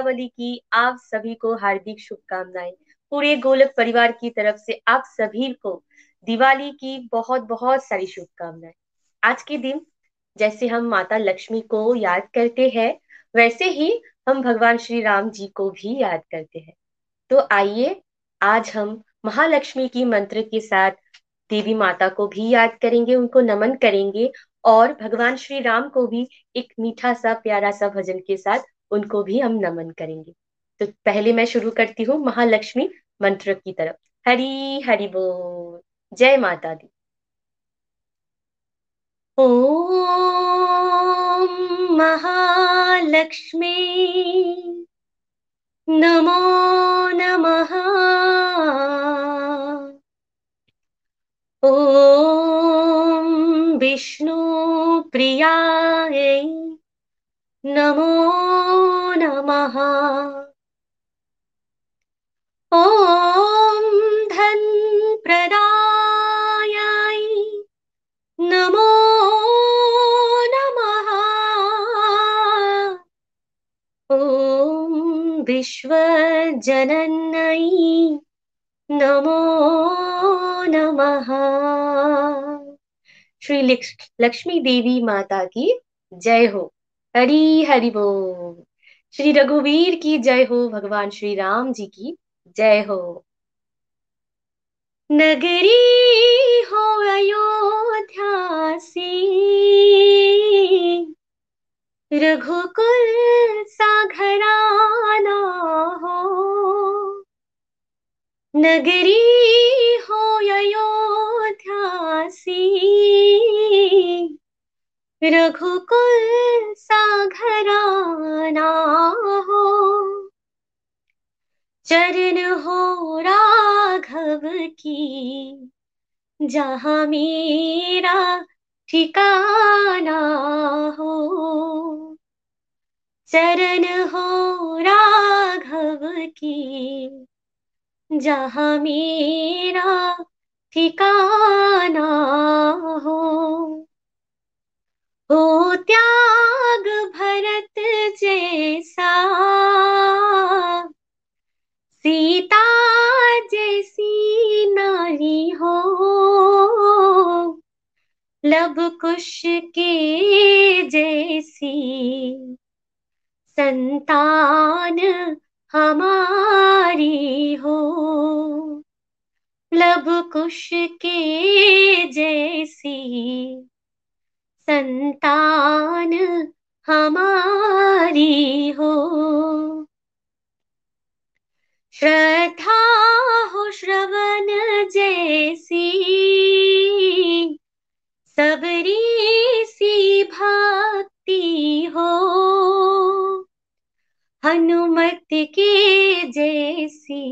दीपावली की आप सभी को हार्दिक शुभकामनाएँ। पूरे गोलक परिवार की तरफ़ से आप सभी को दिवाली की बहुत बहुत सारी शुभकामनाएँ। आज के दिन जैसे हम माता लक्ष्मी को याद करते हैं, वैसे ही हम भगवान श्री राम जी को भी याद करते हैं। तो आइए, आज हम महालक्ष्मी की मंत्र के साथ देवी माता को भी याद करेंगे, उनको नमन करेंगे और भगवान श्री राम को भी एक मीठा सा, प्यारा सा भजन के साथ उनको भी हम नमन करेंगे। तो पहले मैं शुरू करती हूँ महालक्ष्मी मंत्र की तरफ़। हरी हरि बोल, जय माता दी। ओम महालक्ष्मी, नमो नमः। ओम विष्णु प्रियाय, नमो नमः। ॐ धन प्रदायाय नमो नमः। ॐ विश्वजनन्यै नमो नमः। श्री लक्ष्मी देवी माता की जय हो। हरी हरि बोल। श्री रघुवीर की जय हो भगवान श्री राम जी की जय हो। नगरी हो अयोध्या रघुकुल सा घराना हो। नगरी हो अयोध्या रघुकुल सा घराना हो। चरण हो राघव की, जहाँ मेरा ठिकाना हो। चरण हो राघव की, जहाँ मेरा ठिकाना हो। हो त्याग भरत जैसा, सीता जैसी नारी हो, लब कुश के जैसी, संतान हमारी हो, लब कुश के जैसी। संतान हमारी हो। श्रद्धा हो श्रवण जैसी, सबरी सी भक्ति हो। हनुमत के जैसी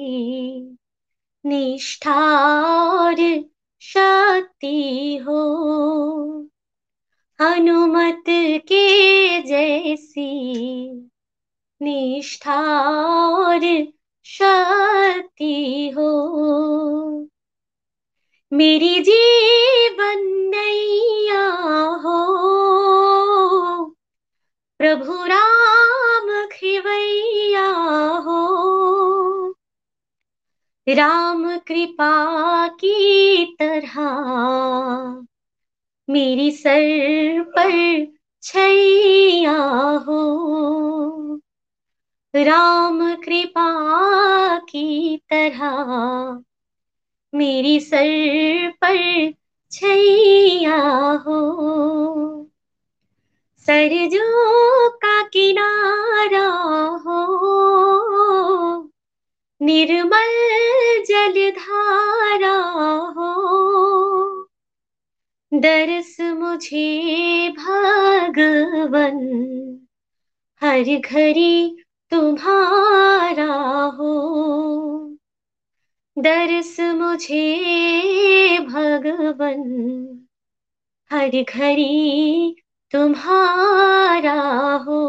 निष्ठार शक्ति हो। हनुमत के जैसी निष्ठार शक्ति हो। मेरी जीवन नैया हो। प्रभु राम खिवैया हो। राम कृपा की तरह मेरी सर पर छैया हो। राम कृपा की तरह मेरी सर पर छैया हो। सरजो का किनारा हो। निर्मल जलधारा हो। दरस मुझे भगवन, हर घड़ी तुम्हारा हो। दरस मुझे भगवन, हर घड़ी तुम्हारा हो।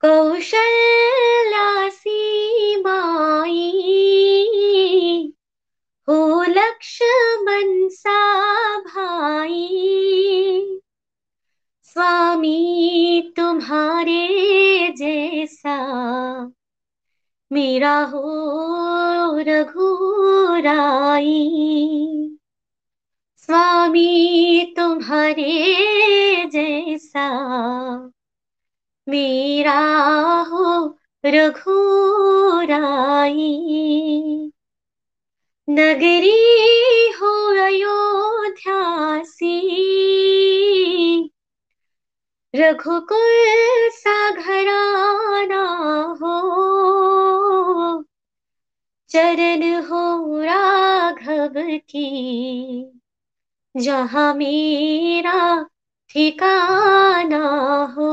कौशल्यासी लक्ष्मण सा भाई स्वामी, तुम्हारे जैसा मेरा हो रघुराई। स्वामी, तुम्हारे जैसा मेरा हो रघुराई। नगरी हो अयोध्यासी रघुकुल सा घराना हो। चरण हो राघव की। जहाँ मेरा ठिकाना हो।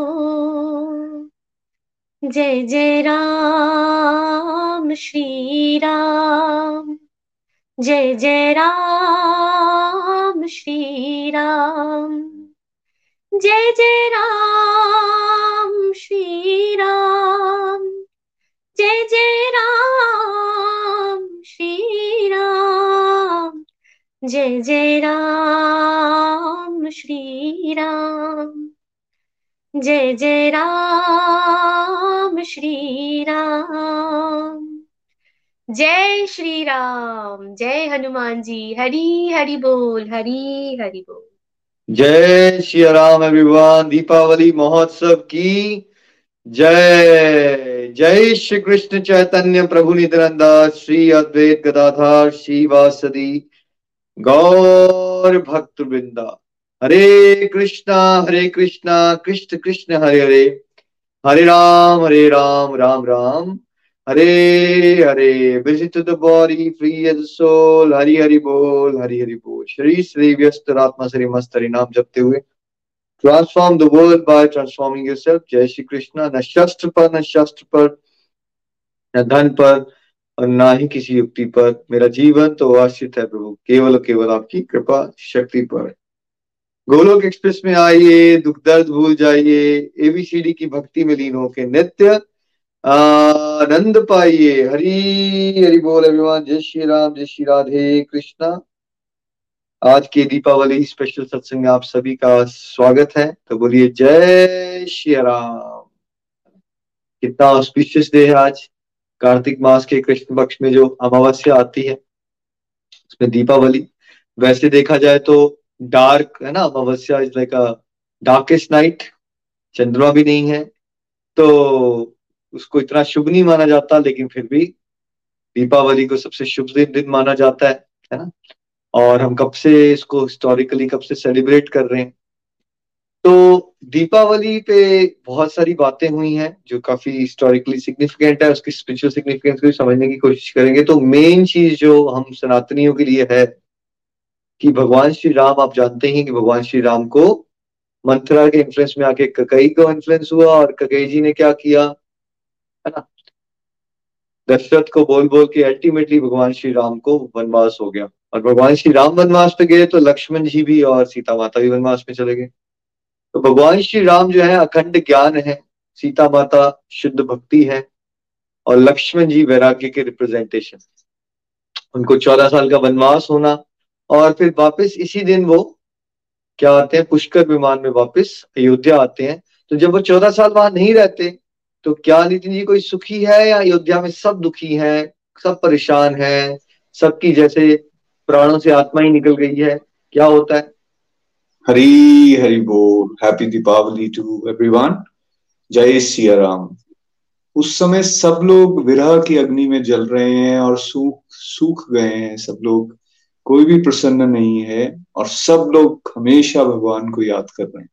जय जय राम, श्री राम। जय जय राम, श्री राम। जय जय राम, श्री राम। जय जय राम, श्री राम। जय जय राम, श्री राम। जय जय राम, श्री राम। जय श्री राम जय हनुमान जी। हरी, हरि बोल, हरी, हरि बोल। जय श्री राम एवरीवन दीपावली महोत्सव की जय। जय श्री कृष्ण चैतन्य प्रभु नित्यानंद श्री अद्वैत गदाधार श्री वासदी गौर भक्त वृंदा हरे कृष्णा हरे कृष्णा, कृष्ण कृष्ण, हरे हरे। हरे राम हरे राम राम राम राम। हरे हरे to the body free as a Hari Hari बोल, हरि हरि बोल। श्री श्री व्यस्त आत्मा श्री मस्त हरि नाम जपते हुए। Transform the world by transforming yourself जय श्री कृष्णा। न शस्त्र पर, न शस्त्र पर, न धन पर, और ना ही किसी युक्ति पर। मेरा जीवन तो आश्रित है प्रभु। केवल केवल आपकी कृपा शक्ति पर। गोलोक एक्सप्रेस में आइए। दुख दर्द भूल जाइए। एबीसीडी की भक्ति में लीन होके नित्य आनंद पाइए। हरी, हरि बोल एवरीवन जय श्री राम, जय श्री राधे कृष्णा। आज के दीपावली स्पेशल सत्संग आप सभी का स्वागत है। तो बोलिए जय श्री राम। कितना ऑस्पिशियस डे है आज। कार्तिक मास के कृष्ण पक्ष में जो अमावस्या आती है, उसमें दीपावली। वैसे देखा जाए तो डार्क है ना अमावस्या is like a darkest night चंद्रमा भी नहीं है। तो उसको इतना शुभ नहीं माना जाता, लेकिन फिर भी दीपावली को सबसे शुभ दिन दिन माना जाता है है ना? और हम कब से इसको हिस्टोरिकली कब से सेलिब्रेट कर रहे हैं। तो दीपावली पे बहुत सारी बातें हुई हैं, जो काफ़ी हिस्टोरिकली सिग्निफिकेंट है, उसकी स्पिरिचुअल सिग्निफिकेंस को समझने की कोशिश करेंगे। तो मेन चीज़ जो हम सनातनियों के लिए है कि भगवान श्री राम, आप जानते हैं कि भगवान श्री राम को मंथरा के इन्फ्लुएंस में आके ककई को इन्फ्लुएंस हुआ और ककई जी ने क्या किया? है ना दशरथ को बोल बोल के अल्टीमेटली भगवान श्री राम को वनवास हो गया। और भगवान श्री राम वनवास पे गए तो लक्ष्मण जी भी और सीता माता भी वनवास में चले गए। तो भगवान श्री राम जो है, अखंड ज्ञान है, सीता माता शुद्ध भक्ति है और लक्ष्मण जी वैराग्य के रिप्रेजेंटेशन उनको चौदह साल का वनवास होना और फिर वापस इसी दिन वो क्या आते हैं, पुष्कर विमान में वापस अयोध्या आते हैं। तो जब वो चौदह साल वहाँ नहीं रहते तो क्या नितिन जी कोई सुखी है या अयोध्या में सब दुखी है, सब परेशान है, सबकी जैसे प्राणों से आत्मा ही निकल गई है? क्या होता है? हरी हरी बोल। हैप्पी दीपावली टू एवरीवन जय श्री राम उस समय सब लोग विरह की अग्नि में जल रहे हैं और सूख सूख गए हैं सब लोग। कोई भी प्रसन्न नहीं है और सब लोग हमेशा भगवान को याद कर रहे हैं।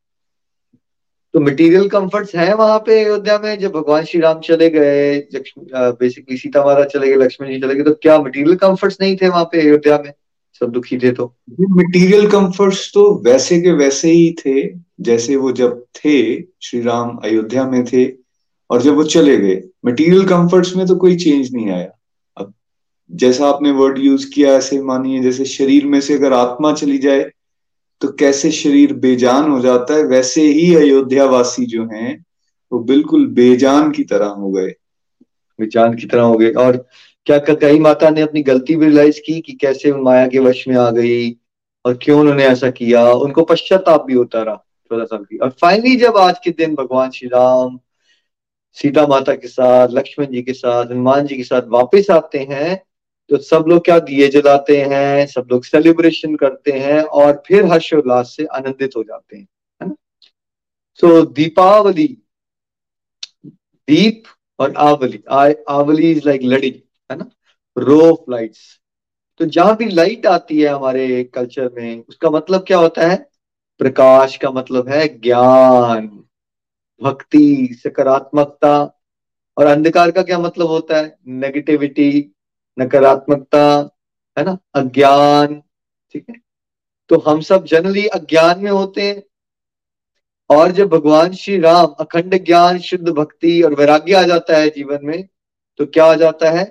तो मटेरियल कंफर्ट्स हैं वहाँ पे अयोध्या में? जब भगवान श्री राम चले गए बेसिकली सीता माता चले गए, लक्ष्मण जी चले गए तो क्या मटेरियल कंफर्ट्स नहीं थे वहाँ पे अयोध्या में? सब दुखी थे तो। मटेरियल कंफर्ट्स तो वैसे के वैसे ही थे, जैसे वो जब थे, श्री राम अयोध्या में थे, और जब वो चले गए। मटेरियल कंफर्ट्स में तो कोई चेंज नहीं आया। अब जैसा आपने वर्ड यूज़ किया, ऐसे मानिए, जैसे शरीर में से अगर आत्मा चली जाए तो कैसे शरीर बेजान हो जाता है, वैसे ही अयोध्या वासी जो हैं, वो बिल्कुल बेजान की तरह हो गए। बेजान की तरह हो गए। और क्या कई माता ने अपनी गलती भी रियलाइज़ की कि कैसे माया के वश में आ गई, और क्यों उन्होंने ऐसा किया? उनको पश्चाताप भी होता रहा चौदह साल की और फाइनली जब आज के दिन भगवान श्री राम, सीता माता के साथ, लक्ष्मण जी के साथ, हनुमान जी के साथ वापस आते हैं तो सब लोग क्या दिए जलाते हैं, सब लोग सेलिब्रेशन करते हैं और फिर हर्षोल्लास से आनंदित हो जाते हैं, है ना? सो दीपावली, दीप और आवली आवली इज़ लाइक लड़ी, है ना? रो ऑफ़ लाइट्स तो जहाँ भी लाइट आती है हमारे कल्चर में, उसका मतलब क्या होता है? प्रकाश का मतलब है ज्ञान, भक्ति, सकारात्मकता और अंधकार का क्या मतलब होता है? नेगेटिविटी नकारात्मकता, है ना? अज्ञान, ठीक है? तो हम सब जनरली अज्ञान में होते हैं। और जब भगवान श्री राम अखंड ज्ञान, शुद्ध भक्ति और वैराग्य आ जाता है जीवन में तो क्या आ जाता है?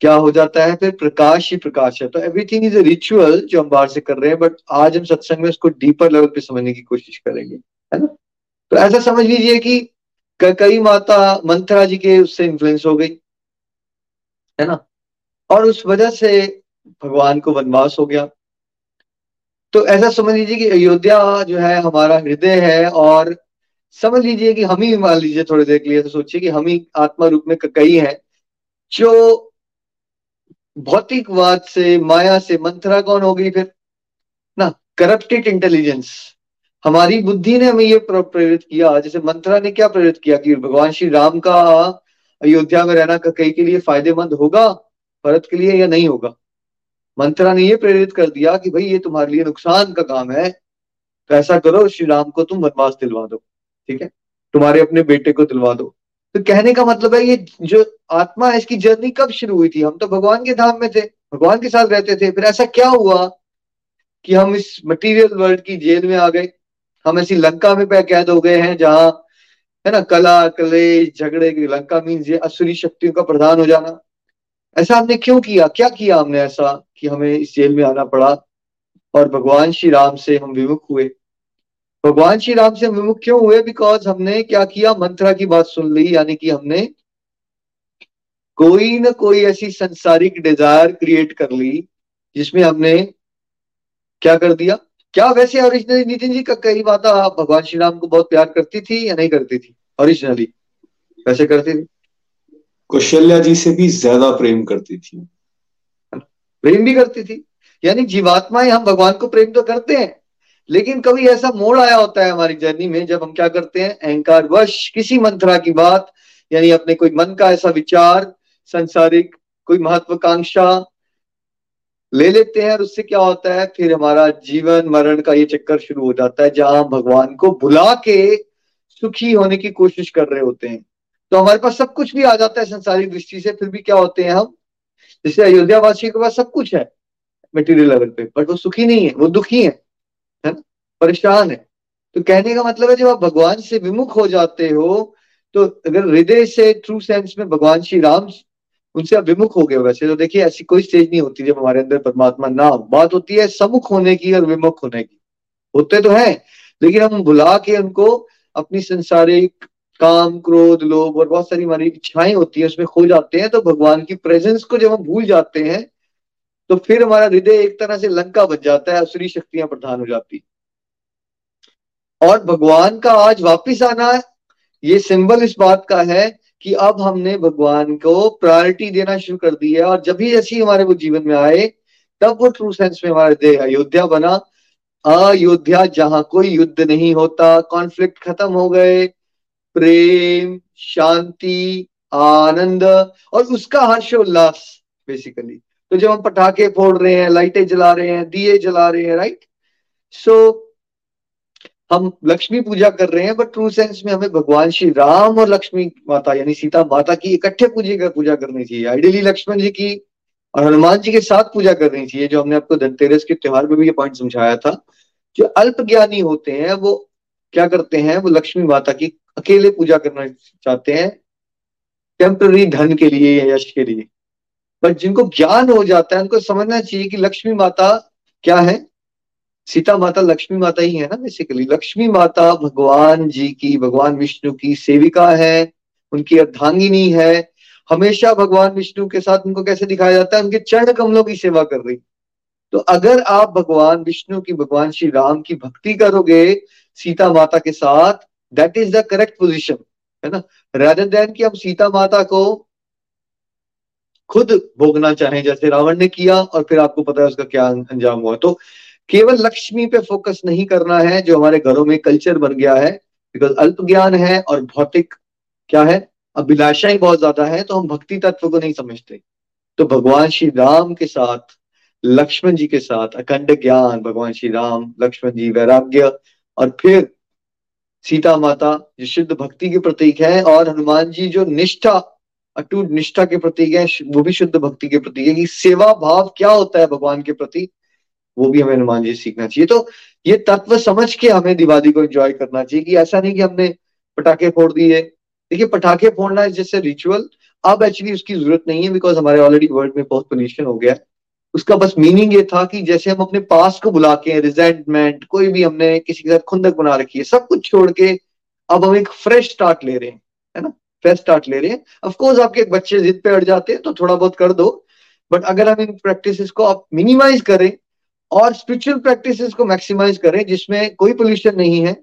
क्या हो जाता है? फिर प्रकाश ही प्रकाश है। तो एवरीथिंग इज़ ए रिचुअल जो हम बाहर से कर रहे हैं बट आज हम सत्संग में उसको डीपर लेवल पे समझने की कोशिश करेंगे, है ना? तो ऐसा समझ लीजिए कि कई माता मंथरा जी के उससे इन्फ्लुएंस हो गई। है ना? और उस वजह से भगवान को वनवास हो गया। तो ऐसा समझ लीजिए कि अयोध्या जो है, हमारा हृदय है और समझ लीजिए कि हम ही, मान लीजिए थोड़ी देर के लिए तो सोचिए कि हम ही आत्मा रूप में कई हैं, जो भौतिकवाद से, माया से, मंत्रा कौन हो गई फिर? ना करप्टेड इंटेलिजेंस हमारी बुद्धि ने हमें ये प्रेरित किया, जैसे मंत्रा ने क्या प्रेरित किया कि भगवान श्री राम का अयोध्या में रहना कई के लिए फ़ायदेमंद होगा, भरत के लिए या नहीं होगा? मंत्रा ने ये प्रेरित कर दिया कि भाई ये तुम्हारे लिए नुकसान का काम है। तो ऐसा करो, श्री राम को तुम वनवास दिलवा दो, ठीक है? तुम्हारे अपने बेटे को दिलवा दो। तो कहने का मतलब है, ये जो आत्मा है, इसकी जर्नी कब शुरू हुई थी? हम तो भगवान के धाम में थे, भगवान के साथ रहते थे। फिर ऐसा क्या हुआ कि हम इस मटेरियल वर्ल्ड की जेल में आ गए? हम ऐसी लंका में कैद हो गए हैं जहाँ है ना, कला, कलेश, झगड़े की लंका मीन्स ये असुरी शक्तियों का प्रधान हो जाना। ऐसा हमने क्यों किया? क्या किया हमने ऐसा कि हमें इस जेल में आना पड़ा? और भगवान श्री राम से हम विमुख हुए। भगवान श्री राम से हम विमुख क्यों हुए? बिकॉज़ हमने क्या किया? मंत्रा की बात सुन ली, यानी कि हमने कोई ना कोई ऐसी संसारिक डिज़ायर क्रिएट कर ली, जिसमें हमने क्या कर दिया? क्या वैसे ओरिजिनली नितिन जी का कई बात आप भगवान श्री राम को बहुत प्यार करती थी या नहीं करती थी? ओरिजिनली वैसे करती थी? कौशल्या जी से भी ज़्यादा प्रेम करती थी। प्रेम भी करती थी? यानी जीवात्माएँ हम भगवान को प्रेम तो करते हैं लेकिन कभी ऐसा मोड़ आया होता है हमारी जर्नी में जब हम क्या करते हैं? अहंकार वश किसी मंत्रा की बात यानी अपने कोई मन का ऐसा विचार संसारिक कोई महत्वाकांक्षा ले लेते हैं और उससे क्या होता है? फिर हमारा जीवन, मरण का ये चक्कर शुरू हो जाता है, जहाँ भगवान को बुला के सुखी होने की कोशिश कर रहे होते हैं। तो हमारे पास सब कुछ भी आ जाता है संसारिक दृष्टि से, फिर भी क्या होते हैं हम? जैसे अयोध्या वासी के पास सब कुछ है मटेरियल लेवल पे बट वो सुखी नहीं है, वो दुखी है है ना? परेशान है। तो कहने का मतलब है, जब आप भगवान से विमुख हो जाते हो तो अगर हृदय से ट्रू सेंस में भगवान श्री राम उनसे आप विमुख हो गए वैसे। तो देखिए, ऐसी कोई स्टेज नहीं होती जब हमारे अंदर परमात्मा ना बात होती है समुख होने की और विमुख होने की। होते तो है, लेकिन हम भुला के उनको अपनी संसारिक काम, क्रोध, लोभ और बहुत सारी हमारी इच्छाएँ होती है, उसमें खो जाते हैं। तो भगवान की प्रेजेंस को जब हम भूल जाते हैं तो फिर हमारा हृदय एक तरह से लंका बन जाता है, असुरी शक्तियाँ प्रधान हो जाती। और भगवान का आज वापिस आना, ये सिंबल इस बात का है कि अब हमने भगवान को प्रायोरिटी देना शुरू कर दी है और जब भी ऐसी हमारे वो जीवन में आए तब वो ट्रू सेंस में हमारे देह अयोध्या बना। अयोध्या जहाँ कोई युद्ध नहीं होता कॉन्फ्लिक्ट खत्म हो गए प्रेम शांति आनंद और उसका हर्षोल्लास बेसिकली तो जब हम पटाखे फोड़ रहे हैं लाइटें जला रहे हैं दिए जला रहे हैं राइट सो so, हम लक्ष्मी पूजा कर रहे हैं बट ट्रू सेंस में हमें भगवान श्री राम और लक्ष्मी माता, यानी सीता माता की इकट्ठे पूजे पूजा पूजा करनी चाहिए। आइडियली लक्ष्मण जी की और हनुमान जी के साथ पूजा करनी चाहिए, जो हमने आपको धनतेरस के त्योहार में भी ये पॉइंट समझाया था। जो अल्प ज्ञानी होते हैं, वो क्या करते हैं, वो लक्ष्मी माता की अकेले पूजा करना चाहते हैं टेम्पररी धन के लिए या यश के लिए। बट जिनको ज्ञान हो जाता है, उनको समझना चाहिए कि लक्ष्मी माता क्या है सीता माता, लक्ष्मी माता ही है ना बेसिकली लक्ष्मी माता भगवान जी की, भगवान विष्णु की सेविका है, उनकी अर्धांगिनी है। हमेशा भगवान विष्णु के साथ उनको कैसे दिखाया जाता है? उनके चरण कमलों की सेवा कर रही। तो अगर आप भगवान विष्णु की, भगवान श्री राम की भक्ति करोगे सीता माता के साथ that is the correct position है ना? रादर देन कि हम सीता माता को खुद भोगना चाहें, जैसे रावण ने किया, और फिर आपको पता है उसका क्या अंजाम हुआ। तो केवल लक्ष्मी पे फोकस नहीं करना है, जो हमारे घरों में कल्चर बन गया है बिकॉज़ अल्प ज्ञान है और भौतिक क्या है? अभिलाषाएँ बहुत ज़्यादा है तो हम भक्ति तत्व को नहीं समझते। तो भगवान श्री राम के साथ, लक्ष्मण जी के साथ अखंड ज्ञान, भगवान श्री राम, लक्ष्मण जी वैराग्य, और फिर सीता माता, जो शुद्ध भक्ति के प्रतीक है, और हनुमान जी जो निष्ठा, अटूट निष्ठा के प्रतीक है, वो भी शुद्ध भक्ति के प्रतीक है। कि सेवा भाव क्या होता है भगवान के प्रति? वो भी हमें हनुमान जी सीखना चाहिए। तो ये तत्व समझ के हमें दिवाली को एंजॉय करना चाहिए कि ऐसा नहीं कि हमने पटाखे फोड़ दिए। देखिए, पटाखे फोड़ना जैसे रिचुअल अब एक्चुअली उसकी ज़रूरत नहीं है बिकॉज़ हमारे ऑलरेडी वर्ल्ड में बहुत पोल्यूशन हो गया। है उसका बस मीनिंग ये था कि जैसे हम अपने पास को बुला के रिजेंटमेंट कोई भी हमने किसी के साथ खुंदक बना रखी है, सब कुछ छोड़ के अब हम एक फ्रेश स्टार्ट ले रहे हैं, है ना? फ्रेश स्टार्ट ले रहे हैं। अफकोर्स आपके बच्चे जिद पे अड़ जाते हैं तो थोड़ा बहुत कर दो। बट अगर हम इन प्रैक्टिस को आप मिनिमाइज करें और स्पिरिचुअल प्रैक्टिस को मैक्सिमाइज करें, जिसमें कोई पोल्यूशन नहीं है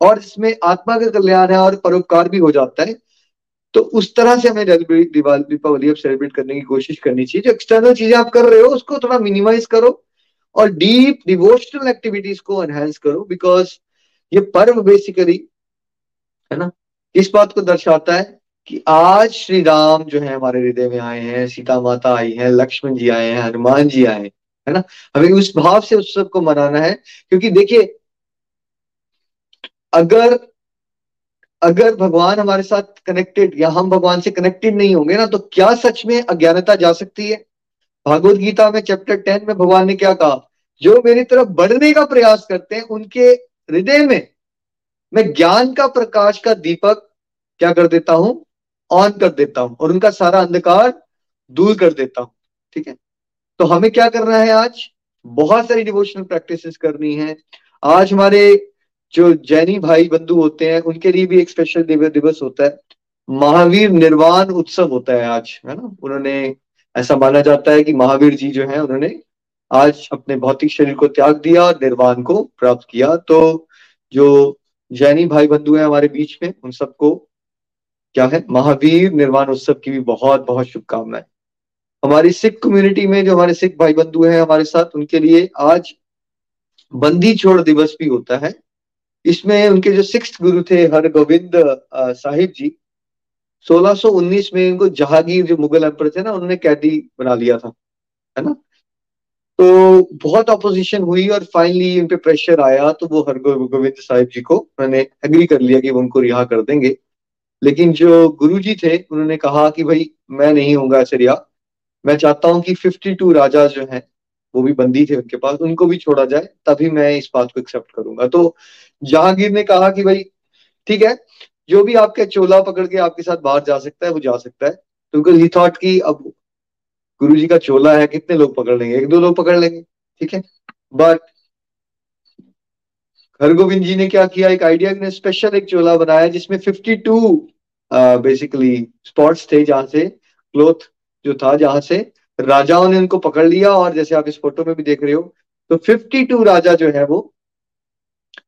और जिसमें आत्मा का कल्याण है और परोपकार भी हो जाता है। तो उस तरह से हमें दिवाली दीपावली अब सेलिब्रेट करने की कोशिश करनी चाहिए। जो एक्सटर्नल चीज़ें आप कर रहे हो, उसको थोड़ा मिनिमाइज करो और डीप डिवोशनल एक्टिविटीज़ को एनहेंस करो बिकॉज़ ये पर्व बेसिकली है ना, इस बात को दर्शाता है कि आज श्री राम जो है हमारे हृदय में आए हैं, सीता माता आई है, लक्ष्मण जी आए हैं, हनुमान जी आए हैं। है ना? हमें उस भाव से उत्सव को मनाना है, क्योंकि देखिए, अगर अगर भगवान हमारे साथ कनेक्टेड या हम भगवान से कनेक्टेड नहीं होंगे ना तो क्या सच में अज्ञानता जा सकती है? भागवत गीता में चैप्टर टेन में भगवान ने क्या कहा? जो मेरी तरफ़ बढ़ने का प्रयास करते हैं, उनके हृदय में, मैं ज्ञान का प्रकाश का दीपक क्या कर देता हूँ? ऑन कर देता हूँ और उनका सारा अंधकार दूर कर देता हूँ, ठीक है? तो हमें क्या करना है आज? बहुत सारी डिवोशनल प्रैक्टिसेस करनी है। आज हमारे जो जैनी भाई बंधु होते हैं, उनके लिए भी एक स्पेशल दिवस होता है। महावीर निर्वाण उत्सव होता है आज, है ना? उन्होंने ऐसा माना जाता है कि महावीर जी जो है, उन्होंने आज अपने भौतिक शरीर को त्याग दिया और निर्वाण को प्राप्त किया। तो जो जैनी भाई बंधु हैं हमारे बीच में, उन सबको क्या है? महावीर निर्वाण उत्सव की भी बहुत बहुत शुभकामनाएँ। हमारी सिख कम्युनिटी में जो हमारे सिख भाई बंधु हैं हमारे साथ, उनके लिए आज बंदी छोड़ दिवस भी होता है। इसमें उनके जो सिक्स गुरु थे हर गोविंद साहिब जी 1619 में इनको जहांगीर जो मुगल एम्पर थे ना, उन्होंने कैदी बना लिया था, है ना? तो बहुत अपोजिशन हुई और फाइनली उन पे प्रेशर आया तो वो हर गोविंद साहिब जी को उन्होंने एग्री कर लिया कि वो उनको रिहा कर देंगे। लेकिन जो गुरु जी थे, उन्होंने कहा कि भाई, मैं नहीं होऊँगा ऐसे रिहा। मैं चाहता हूँ कि 52 राजा जो हैं, वो भी बंदी थे उनके पास, उनको भी छोड़ा जाए, तभी मैं इस बात को एक्सेप्ट करूँगा। तो जहांगीर ने कहा कि भाई, ठीक है, जो भी आपके चोला पकड़ के आपके साथ बाहर जा सकता है, वो जा सकता है। बिकॉज़ ही थॉट कि अब गुरु जी का चोला है, कितने लोग पकड़ लेंगे? एक दो लोग पकड़ लेंगे, ठीक है? बट हरगोविंद जी ने क्या किया? एक आइडिया ने स्पेशल एक चोला बनाया, जिसमें 52 बेसिकली स्पॉट्स थे, जहाँ से क्लोथ जो था, जहाँ से राजाओं ने उनको पकड़ लिया और जैसे आप इस फ़ोटो में भी देख रहे हो तो 52 राजा जो है वो,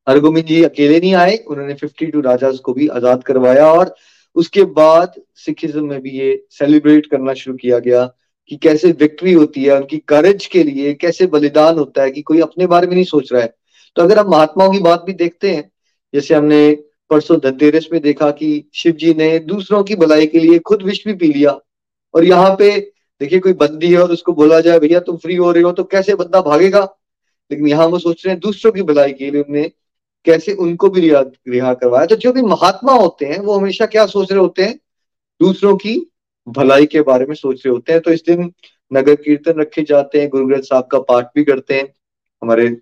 हरगोविंद जी अकेले नहीं आए, उन्होंने 52 राजा को भी आज़ाद करवाया और उसके बाद सिखिज्म में भी ये सेलिब्रेट करना शुरू किया गया कि कैसे विक्ट्री होती है, उनकी करेज के लिए कैसे बलिदान होता है कि कोई अपने बारे में नहीं सोच रहा है। तो अगर हम महात्माओं की बात भी देखते हैं, जैसे हमने परसों धनतेरस में देखा कि शिव जी ने दूसरों की भलाई के लिए खुद विष भी पी लिया और यहाँ पे देखिए कोई बंदी है और उसको बोला जाए, भैया, तुम फ्री हो रहे हो तो कैसे बंदा भागेगा? लेकिन यहाँ वो सोच रहे हैं, दूसरों की भलाई के लिए उन्हें कैसे उनको भी रिहा रिहा करवाया। तो जो भी महात्मा होते हैं, वो हमेशा क्या सोच रहे होते हैं? दूसरों की भलाई के बारे में सोच रहे होते हैं। तो इस दिन नगर कीर्तन रखे जाते हैं, गुरु ग्रंथ साहब का पाठ भी करते हैं, हमारे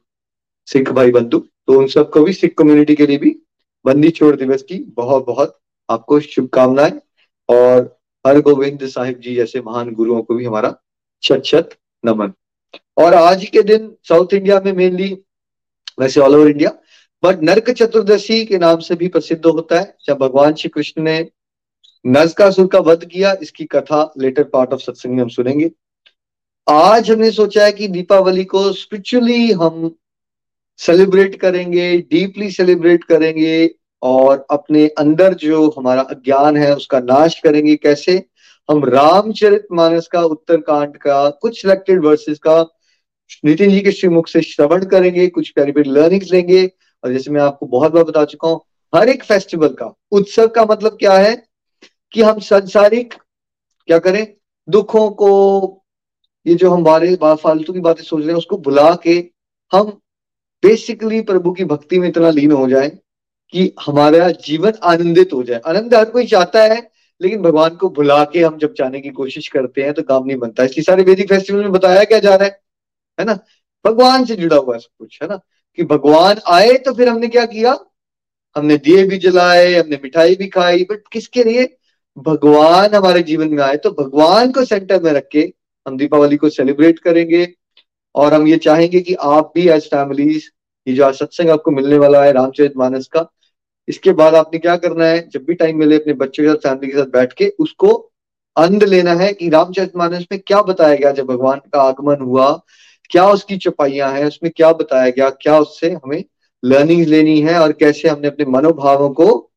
सिख भाई बंधु। तो उन सबको भी, सिख कम्युनिटी के लिए भी बंदी छोड़ दिवस की बहुत बहुत आपको शुभकामनाएँ। और हर गोविंद साहिब जी जैसे महान गुरुओं को भी हमारा छत छत नमन। और आज के दिन साउथ इंडिया में मेनली वैसे all over India but Narak Chaturdashi के नाम से भी प्रसिद्ध होता है। जब भगवान श्री कृष्ण ने नजकासुर का वध किया, इसकी कथा लेटर पार्ट ऑफ़ सत्संग में हम सुनेंगे। आज हमने सोचा है कि दीपावली को स्पिरिचुअली हम सेलिब्रेट करेंगे डीपली सेलिब्रेट करेंगे। और अपने अंदर जो हमारा अज्ञान है, उसका नाश करेंगे कैसे? हम रामचरित मानस का उत्तरकांड का, कुछ सिलेक्टेड वर्सेस का, नितिन जी के श्रीमुख से श्रवण करेंगे, कुछ प्यारी प्यारी लर्निंग्स लेंगे। और जैसे मैं आपको बहुत बार बता चुका हूँ, हर एक फेस्टिवल का, उत्सव का मतलब क्या है? कि हम संसारिक, क्या करें? दुखों को, ये जो हमारे फालतू की बातें सोच रहे हैं, उसको भुला के हम बेसिकली प्रभु की भक्ति में इतना लीन हो जाए। कि हमारा जीवन आनंदित हो जाए। आनंद हर कोई चाहता है, लेकिन भगवान को भुला के हम जब जाने की कोशिश करते हैं तो काम नहीं बनता। इसलिए सारे वेदिक फेस्टिवल में बताया क्या जा रहा है है ना? भगवान से जुड़ा हुआ सब कुछ, है ना? कि भगवान आए तो फिर हमने क्या किया? हमने दिए भी जलाए, हमने मिठाई भी खाई बट किसके लिए? भगवान हमारे जीवन में आए तो भगवान को सेंटर में रख के हम दीपावली को सेलिब्रेट करेंगे। और हम ये चाहेंगे कि आप भी एज फैमिलीज़ ये जो आज सत्संग आपको मिलने वाला है रामचरित मानस का इसके बाद आपने क्या करना है? जब भी टाइम मिले अपने बच्चों के साथ फैमिली के साथ बैठ के उसको अंध लेना है कि रामचरित मानस में क्या बताया गया जब भगवान का आगमन हुआ? क्या उसकी चपाइयाँ हैं? उसमें क्या बताया गया? क्या उससे हमें लर्निंग लेनी है? और कैसे हमने अपने मनोभावों को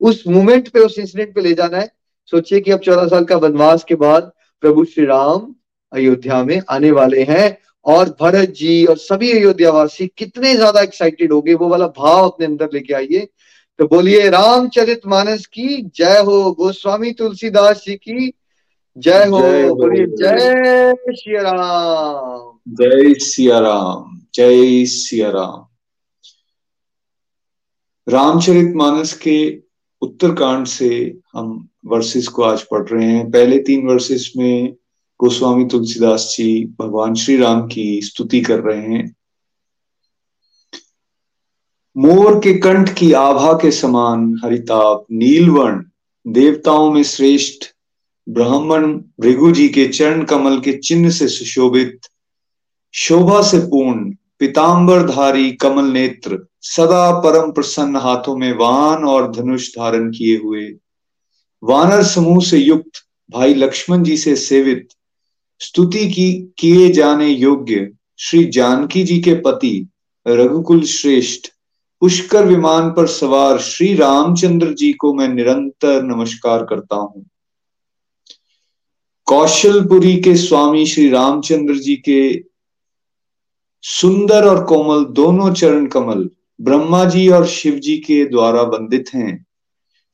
उस मोमेंट पे, उस इंसिडेंट पे ले जाना है? सोचिए कि अब चौदह साल का वनवास के बाद प्रभु श्री राम अयोध्या में आने वाले हैं और भरत जी और सभी अयोध्यावासी कितने ज़्यादा एक्साइटेड हो गए वो वाला भाव अपने अंदर लेके आइए। तो बोलिए रामचरित मानस की जय हो गोस्वामी तुलसीदास जी की जय हो बोलिए जय श्री राम जय सिया राम जय सिया राम रामचरित मानस के उत्तरकांड से हम वर्सेस को आज पढ़ रहे हैं। पहले तीन वर्सेस में गोस्वामी तुलसीदास जी भगवान श्री राम की स्तुति कर रहे हैं। मोर के कंठ की आभा के समान, हरिताप, नीलवर्ण, देवताओं में श्रेष्ठ, ब्राह्मण भृगु जी के चरण कमल के चिन्ह से सुशोभित, शोभा से पूर्ण, पिताम्बरधारी कमल नेत्र, सदा परम प्रसन्न हाथों में वान और धनुष धारण किए हुए, वानर समूह से युक्त, भाई लक्ष्मण जी से सेवित, स्तुति की, किए जाने योग्य, श्री जानकी जी के पति, रघुकुल श्रेष्ठ पुष्कर विमान पर सवार श्री रामचंद्र जी को मैं निरंतर नमस्कार करता हूँ। कौशलपुरी के स्वामी श्री रामचंद्र जी के सुंदर और कोमल दोनों चरण कमल ब्रह्मा जी और शिव जी के द्वारा वंदित हैं।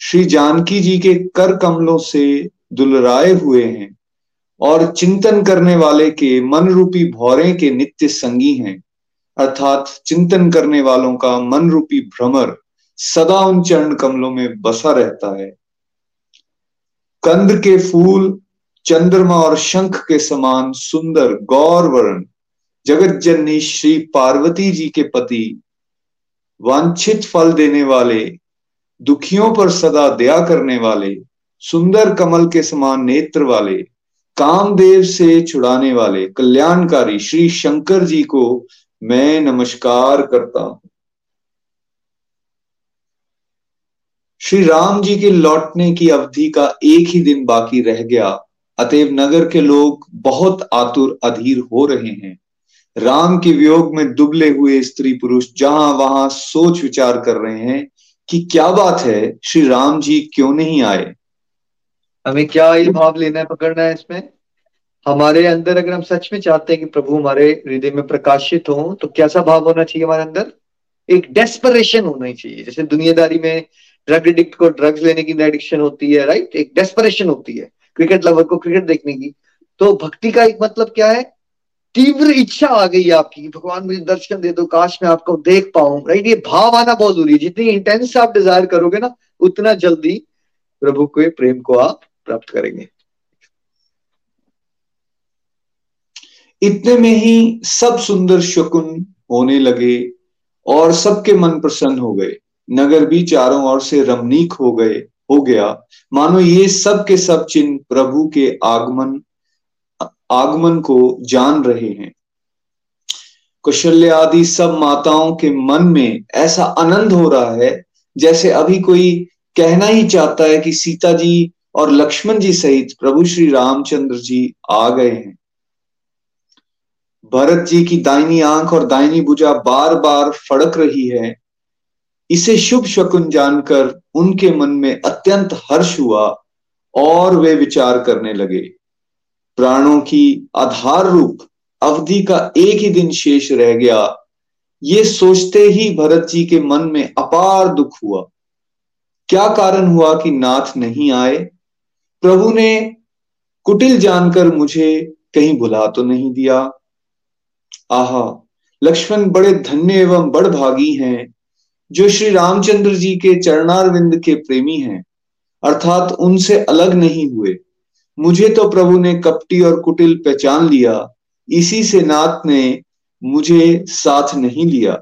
श्री जानकी जी के कर कमलों से दुलराए हुए हैं और चिंतन करने वाले के मन रूपी भौरे के नित्य संगी हैं। अर्थात चिंतन करने वालों का मन रूपी भ्रमर सदा उन चरण कमलों में बसा रहता है। कंद के फूल, चंद्रमा और शंख के समान सुंदर गौर वर्ण जगत जननी श्री पार्वती जी के पति, वांछित फल देने वाले, दुखियों पर सदा दया करने वाले, सुंदर कमल के समान नेत्र वाले, कामदेव से छुड़ाने वाले कल्याणकारी श्री शंकर जी को मैं नमस्कार करता हूँ। श्री राम जी के लौटने की अवधि का एक ही दिन बाकी रह गया, अतएव नगर के लोग बहुत आतुर अधीर हो रहे हैं। राम के वियोग में दुबले हुए स्त्री पुरुष जहाँ वहाँ सोच विचार कर रहे हैं कि क्या बात है, श्री राम जी क्यों नहीं आए? हमें क्या ये भाव लेना है, पकड़ना है इसमें? हमारे अंदर अगर हम सच में चाहते हैं कि प्रभु हमारे हृदय में प्रकाशित हो तो कैसा भाव होना चाहिए हमारे अंदर? एक डेस्परेशन होना चाहिए। जैसे दुनियादारी में ड्रग एडिक्ट को ड्रग्स लेने की एडिक्शन होती है राइट एक डेस्परेशन होती है क्रिकेट लवर को क्रिकेट देखने की। तो भक्ति का एक मतलब क्या है? तीव्र इच्छा आ गई आपकी भगवान मुझे दर्शन दे दो, काश मैं आपको देख पाऊँ राइट ये भाव आना बहुत ज़रूरी है। जितनी इंटेंस आप डिज़ायर करोगे ना, उतना जल्दी प्रभु के प्रेम को आप प्राप्त करेंगे। इतने में ही सब सुंदर शकुन होने लगे और सबके मन प्रसन्न हो गए। नगर भी चारों ओर से रमणीक हो गए, हो गया। मानो ये सब के सब चिन्ह प्रभु के आगमन आगमन को जान रहे हैं। कौशल्य आदि सब माताओं के मन में ऐसा आनंद हो रहा है, जैसे अभी कोई कहना ही चाहता है कि सीता जी और लक्ष्मण जी सहित प्रभु श्री रामचंद्र जी आ गए हैं। भरत जी की दाहिनी आँख और दाहिनी भुजा बार बार फड़क रही है। इसे शुभ शकुन जानकर उनके मन में अत्यंत हर्ष हुआ और वे विचार करने लगे। प्राणों की आधार रूप अवधि का एक ही दिन शेष रह गया। ये सोचते ही भरत जी के मन में अपार दुख हुआ। क्या कारण हुआ कि नाथ नहीं आए? प्रभु ने कुटिल जानकर मुझे कहीं भुला तो नहीं दिया। आहा, लक्ष्मण बड़े धन्य एवं बड़ भागी हैं, जो श्री रामचंद्र जी के चरणारविंद के प्रेमी हैं, अर्थात उनसे अलग नहीं हुए। मुझे तो प्रभु ने कपटी और कुटिल पहचान लिया, इसी से नाथ ने मुझे साथ नहीं लिया।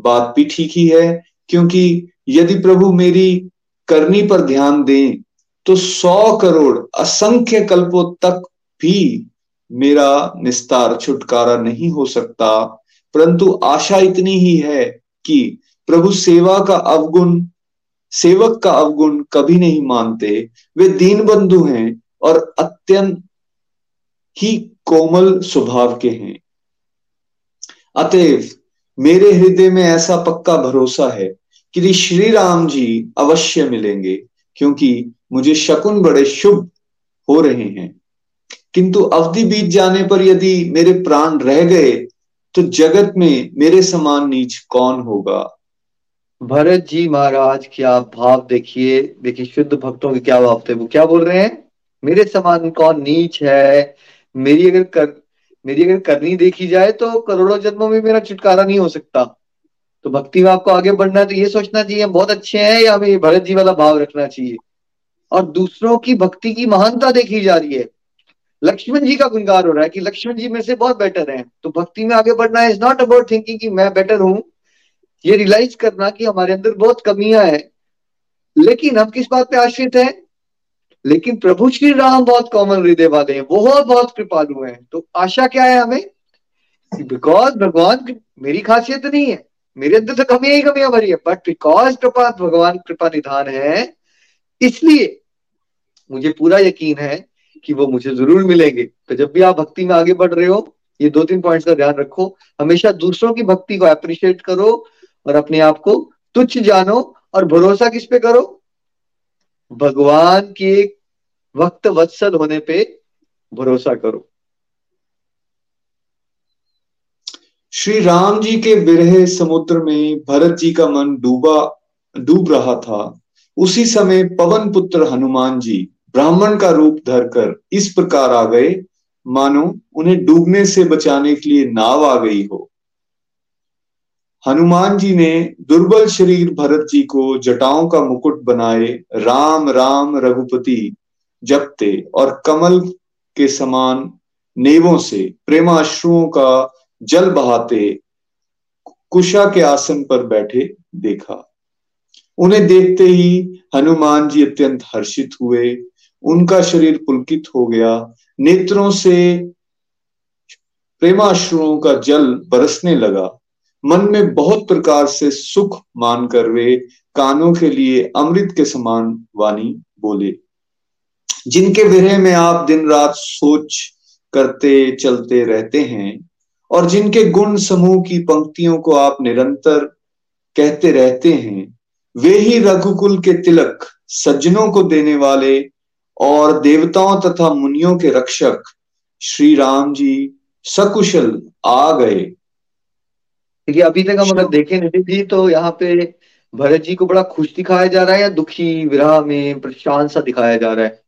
बात भी ठीक ही है, क्योंकि यदि प्रभु मेरी करनी पर ध्यान दें तो सौ करोड़ असंख्य कल्पों तक भी मेरा निस्तार छुटकारा नहीं हो सकता, परंतु आशा इतनी ही है कि प्रभु सेवा का अवगुण, सेवक का अवगुण कभी नहीं मानते। वे दीन बंधु हैं और अत्यंत ही कोमल स्वभाव के हैं। अतएव मेरे हृदय में ऐसा पक्का भरोसा है कि श्री राम जी अवश्य मिलेंगे, क्योंकि मुझे शकुन बड़े शुभ हो रहे हैं। किंतु अवधि बीत जाने पर यदि मेरे प्राण रह गए तो जगत में मेरे समान नीच कौन होगा? भरत जी महाराज, क्या भाव देखिए? देखिए, शुद्ध भक्तों के क्या भाव थे वो क्या बोल रहे हैं? मेरे समान कौन नीच है? मेरी अगर कर, मेरी अगर करनी देखी जाए तो करोड़ों जन्मों में मेरा छुटकारा नहीं हो सकता। तो भक्ति में आपको आगे बढ़ना है तो ये सोचना चाहिए, हम बहुत अच्छे हैं, या हमें भरत जी वाला भाव रखना चाहिए? और दूसरों की भक्ति की महानता देखी जा रही है। लक्ष्मण जी का गुणगार हो रहा है कि लक्ष्मण जी में से बहुत बेटर है। तो भक्ति में आगे बढ़ना इज़ नॉट अबाउट थिंकिंग कि मैं बेटर हूँ। ये रियलाइज़ करना कि हमारे अंदर बहुत कमियाँ है। लेकिन हम किस बात पे आश्रित हैं? लेकिन प्रभु श्री राम बहुत कॉमन हृदय वाले हैं। बहुत बहुत कृपालु हैं। तो आशा क्या है हमें? बिकॉज़ भगवान मेरी खासियत नहीं है। मेरे अंदर तो कमियाँ ही कमियाँ भरी है। बट बिकॉज़ कृपा भगवान कृपा निधान है, इसलिए मुझे पूरा यकीन है कि वो मुझे ज़रूर मिलेंगे। तो जब भी आप भक्ति में आगे बढ़ रहे हो, ये दो तीन पॉइंट्स का ध्यान रखो। हमेशा दूसरों की भक्ति को अप्रिशिएट करो और अपने आप को तुच्छ जानो और भरोसा किस पे करो? भगवान के वक्त वत्सल होने पे भरोसा करो। श्री राम जी के विरह समुद्र में भरत जी का मन डूबा, डूब रहा था। उसी समय पवन पुत्र हनुमान जी ब्राह्मण का रूप धरकर इस प्रकार आ गए। मानो, उन्हें डूबने से बचाने के लिए नाव आ गई हो। हनुमान जी ने दुर्बल शरीर भरत जी को जटाओं का मुकुट बनाए, राम राम, रघुपति जपते और कमल के समान नेवों से प्रेमाश्रुओं का जल बहाते कुशा के आसन पर बैठे देखा। उन्हें देखते ही हनुमान जी अत्यंत हर्षित हुए। उनका शरीर पुलकित हो गया। नेत्रों से प्रेमाश्रुओं का जल बरसने लगा। मन में बहुत प्रकार से सुख मानकर वे कानों के लिए अमृत के समान वाणी बोले। जिनके विरह में आप दिन रात सोच करते चलते रहते हैं और जिनके गुण समूह की पंक्तियों को आप निरंतर कहते रहते हैं, वे ही रघुकुल के तिलक सज्जनों को देने वाले और देवताओं तथा मुनियों के रक्षक श्री राम जी सकुशल आ गए। क्योंकि अभी तक हम अगर देखें नितिन जी तो यहाँ पे भरत जी को बड़ा खुश दिखाया जा रहा है या दुखी विरह में परेशान सा दिखाया जा रहा है?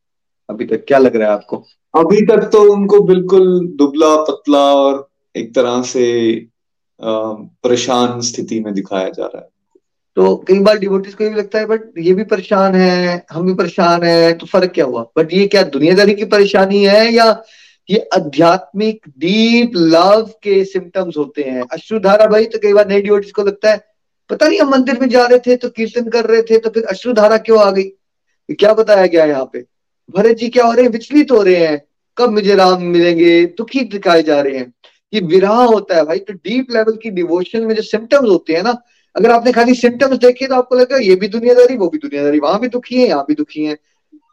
अभी तक क्या लग रहा है आपको? अभी तक तो उनको बिल्कुल दुबला पतला और एक तरह से परेशान स्थिति में दिखाया जा रहा है। तो कई बार डिवोटिस को ये भी लगता है, बट ये भी परेशान है, हम भी परेशान है तो फ़र्क क्या हुआ? बट ये क्या दुनियादारी की परेशानी है या ये आध्यात्मिक डीप लव के सिम्टम्स होते हैं? अश्रुधारा, भाई तो कई बार नई डिवोटिस को लगता है, पता नहीं, हम मंदिर में जा रहे थे तो कीर्तन कर रहे थे तो फिर अश्रुधारा क्यों आ गई? क्या बताया गया यहाँ पे? भरत जी, क्या हो रहे हैं? विचलित हो रहे हैं। कब मुझे राम मिलेंगे? दुखी दिखाए जा रहे हैं। ये विराह होता है, भाई तो डीप लेवल की डिवोशन में जो सिम्टम्स होते हैं ना अगर आपने खाली सिम्टम्स देखे तो आपको लगेगा, ये भी दुनियादारी, वो भी दुनियादारी। वहाँ भी दुखी है, यहाँ भी दुखी है।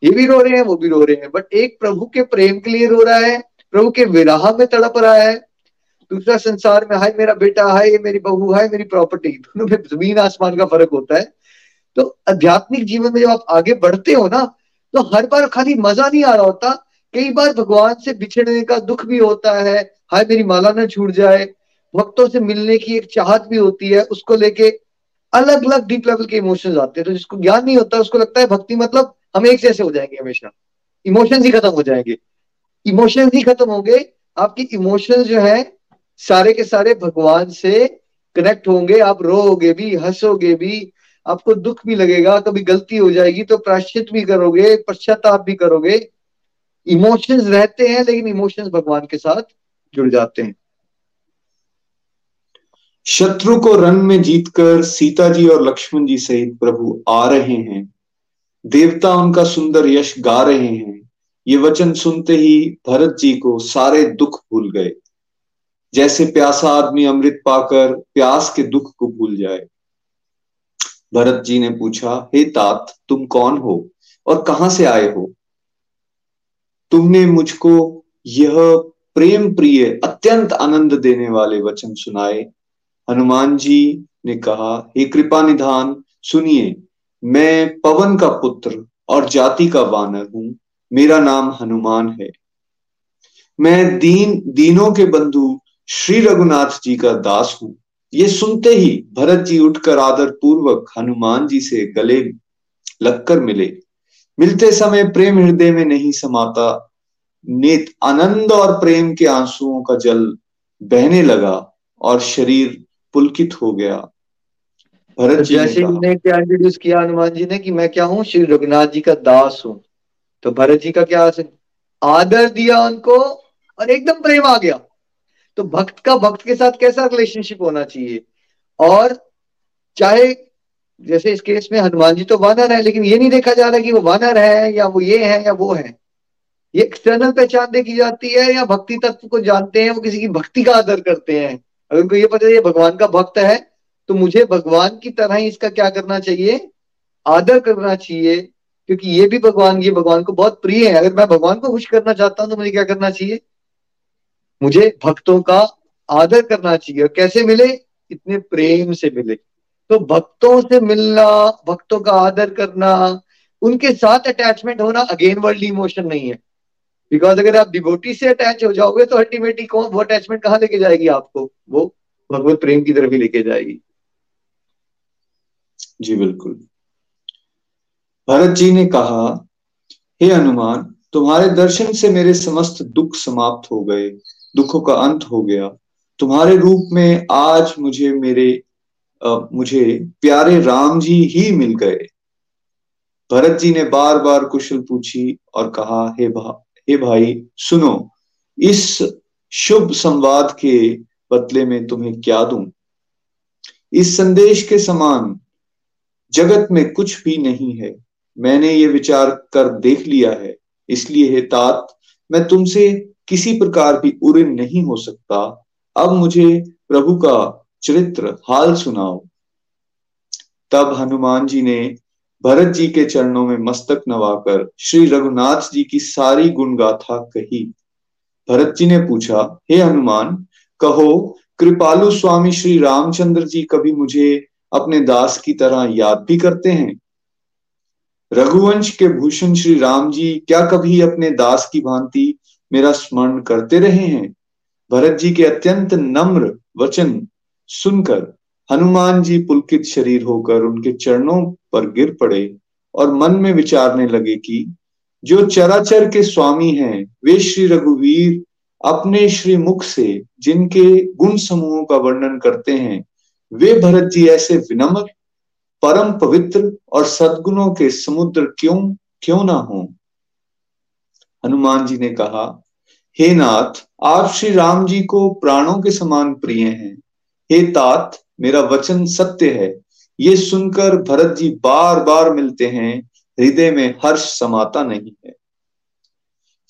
ये भी रो रहे हैं, वो भी रो रहे हैं। बट एक प्रभु के प्रेम के लिए रो रहा है, प्रभु के विराह में तड़प रहा है। दूसरा संसार में, हाय मेरा बेटा, हाय मेरी बहू, हाय मेरी प्रॉपर्टी दोनों में ज़मीन आसमान का फ़र्क होता है। तो आध्यात्मिक जीवन में जब आप आगे बढ़ते हो ना तो हर बार खाली मज़ा नहीं आ रहा होता। कई बार भगवान से बिछड़ने का दुख भी होता है। हाय मेरी माला ना छूट जाए भक्तों से मिलने की एक चाहत भी होती है, उसको लेके अलग अलग डीप लेवल के इमोशंस आते हैं। तो जिसको ज्ञान नहीं होता, उसको लगता है भक्ति मतलब हम एक जैसे हो जाएँगे हमेशा। इमोशंस ही खत्म हो जाएँगे। इमोशंस ही खत्म होंगे, आपकी इमोशंस जो है, सारे के सारे भगवान से कनेक्ट होंगे। आप रोओगे भी, हंसोगे भी, आपको दुख भी लगेगा, कभी गलती हो जाएगी तो प्राश्चित भी करोगे, पश्चाताप भी करोगे। इमोशंस रहते हैं, लेकिन इमोशंस भगवान के साथ जुड़ जाते हैं। शत्रु को रण में जीतकर सीता जी और लक्ष्मण जी सहित प्रभु आ रहे हैं। देवता उनका सुंदर यश गा रहे हैं। ये वचन सुनते ही भरत जी को सारे दुख भूल गए। जैसे प्यासा आदमी अमृत पाकर प्यास के दुख को भूल जाए। भरत जी ने पूछा, हे तात, तुम कौन हो और कहाँ से आए हो? तुमने मुझको यह प्रेम प्रिय, अत्यंत आनंद देने वाले वचन सुनाए। हनुमान जी ने कहा, हे कृपा निधान, सुनिए, मैं पवन का पुत्र और जाति का वानर हूँ, मेरा नाम हनुमान है। मैं दीन, दीनों के बंधु श्री रघुनाथ जी का दास हूँ। ये सुनते ही भरत जी उठकर आदर पूर्वक हनुमान जी से गले लगकर मिले। मिलते समय प्रेम हृदय में नहीं समाता, नेत आनंद और प्रेम के आंसुओं का जल बहने लगा और शरीर पुलकित हो गया। भरत जी जैसे ने क्या इंट्रोड्यूस किया हनुमान जी ने कि मैं क्या हूँ? श्री रघुनाथ जी का दास हूँ। तो भरत जी का क्या आदर दिया उनको और एकदम प्रेम आ गया। तो भक्त का भक्त के साथ कैसा रिलेशनशिप होना चाहिए? और चाहे जैसे इस केस में हनुमान जी तो वानर है लेकिन ये नहीं देखा जा रहा कि वो वानर है या वो ये है या वो है। ये एक्सटर्नल पहचान देखी जाती है या भक्ति तत्व को जानते हैं वो किसी की भक्ति का आदर करते हैं। अगर उनको ये पता है, ये भगवान का भक्त है तो मुझे भगवान की तरह ही इसका क्या करना चाहिए? आदर करना चाहिए, क्योंकि ये भी भगवान, ये भगवान को बहुत प्रिय है। अगर मैं भगवान को खुश करना चाहता हूँ तो मुझे क्या करना चाहिए? मुझे भक्तों का आदर करना चाहिए। और कैसे मिले? इतने प्रेम से मिले। तो भक्तों से मिलना, भक्तों का आदर करना, उनके साथ अटैचमेंट होना अगेन वर्ल्ड इमोशन नहीं है। बिकॉज़ अगर आप डिबोटी से अटैच हो जाओगे तो अल्टीमेटली कौन वो अटैचमेंट कहाँ लेके जाएगी आपको? वो भगवत प्रेम की तरफ़ ही लेके जाएगी। जी बिल्कुल। भरत जी ने कहा हे हनुमान तुम्हारे दर्शन से मेरे समस्त दुख समाप्त हो गए दुखों का अंत हो गया। तुम्हारे रूप में आज मुझे मेरे आ, मुझे प्यारे राम जी ही मिल गए। भरत जी ने बार बार कुशल पूछी और कहा हे भा हे भाई, सुनो, इस शुभ संवाद के बदले में तुम्हें क्या दूँ? इस संदेश के समान जगत में कुछ भी नहीं है। मैंने ये विचार कर देख लिया है। इसलिए हे तात, मैं तुमसे किसी प्रकार भी उऋण नहीं हो सकता। अब मुझे प्रभु का चरित्र हाल सुनाओ। तब हनुमान जी ने भरत जी के चरणों में मस्तक नवाकर श्री रघुनाथ जी की सारी गुण गाथा कही। भरत जी ने पूछा, हे हनुमान, कहो, कृपालु स्वामी श्री रामचंद्र जी कभी मुझे अपने दास की तरह याद भी करते हैं? रघुवंश के भूषण श्री राम जी क्या कभी अपने दास की भांति मेरा स्मरण करते रहे हैं? भरत जी के अत्यंत नम्र वचन सुनकर हनुमान जी पुलकित शरीर होकर उनके चरणों पर गिर पड़े और मन में विचारने लगे कि जो चराचर के स्वामी हैं, वे श्री रघुवीर अपने श्री मुख से जिनके गुण समूहों का वर्णन करते हैं, वे भरत जी ऐसे विनम्र, परम पवित्र और सदगुणों के समुद्र क्यों क्यों ना हो? हनुमान जी ने कहा, हे नाथ, आप श्री राम जी को प्राणों के समान प्रिय हैं। हे तात मेरा वचन सत्य है। ये सुनकर भरत जी बार बार मिलते हैं, हृदय में हर्ष समाता नहीं है।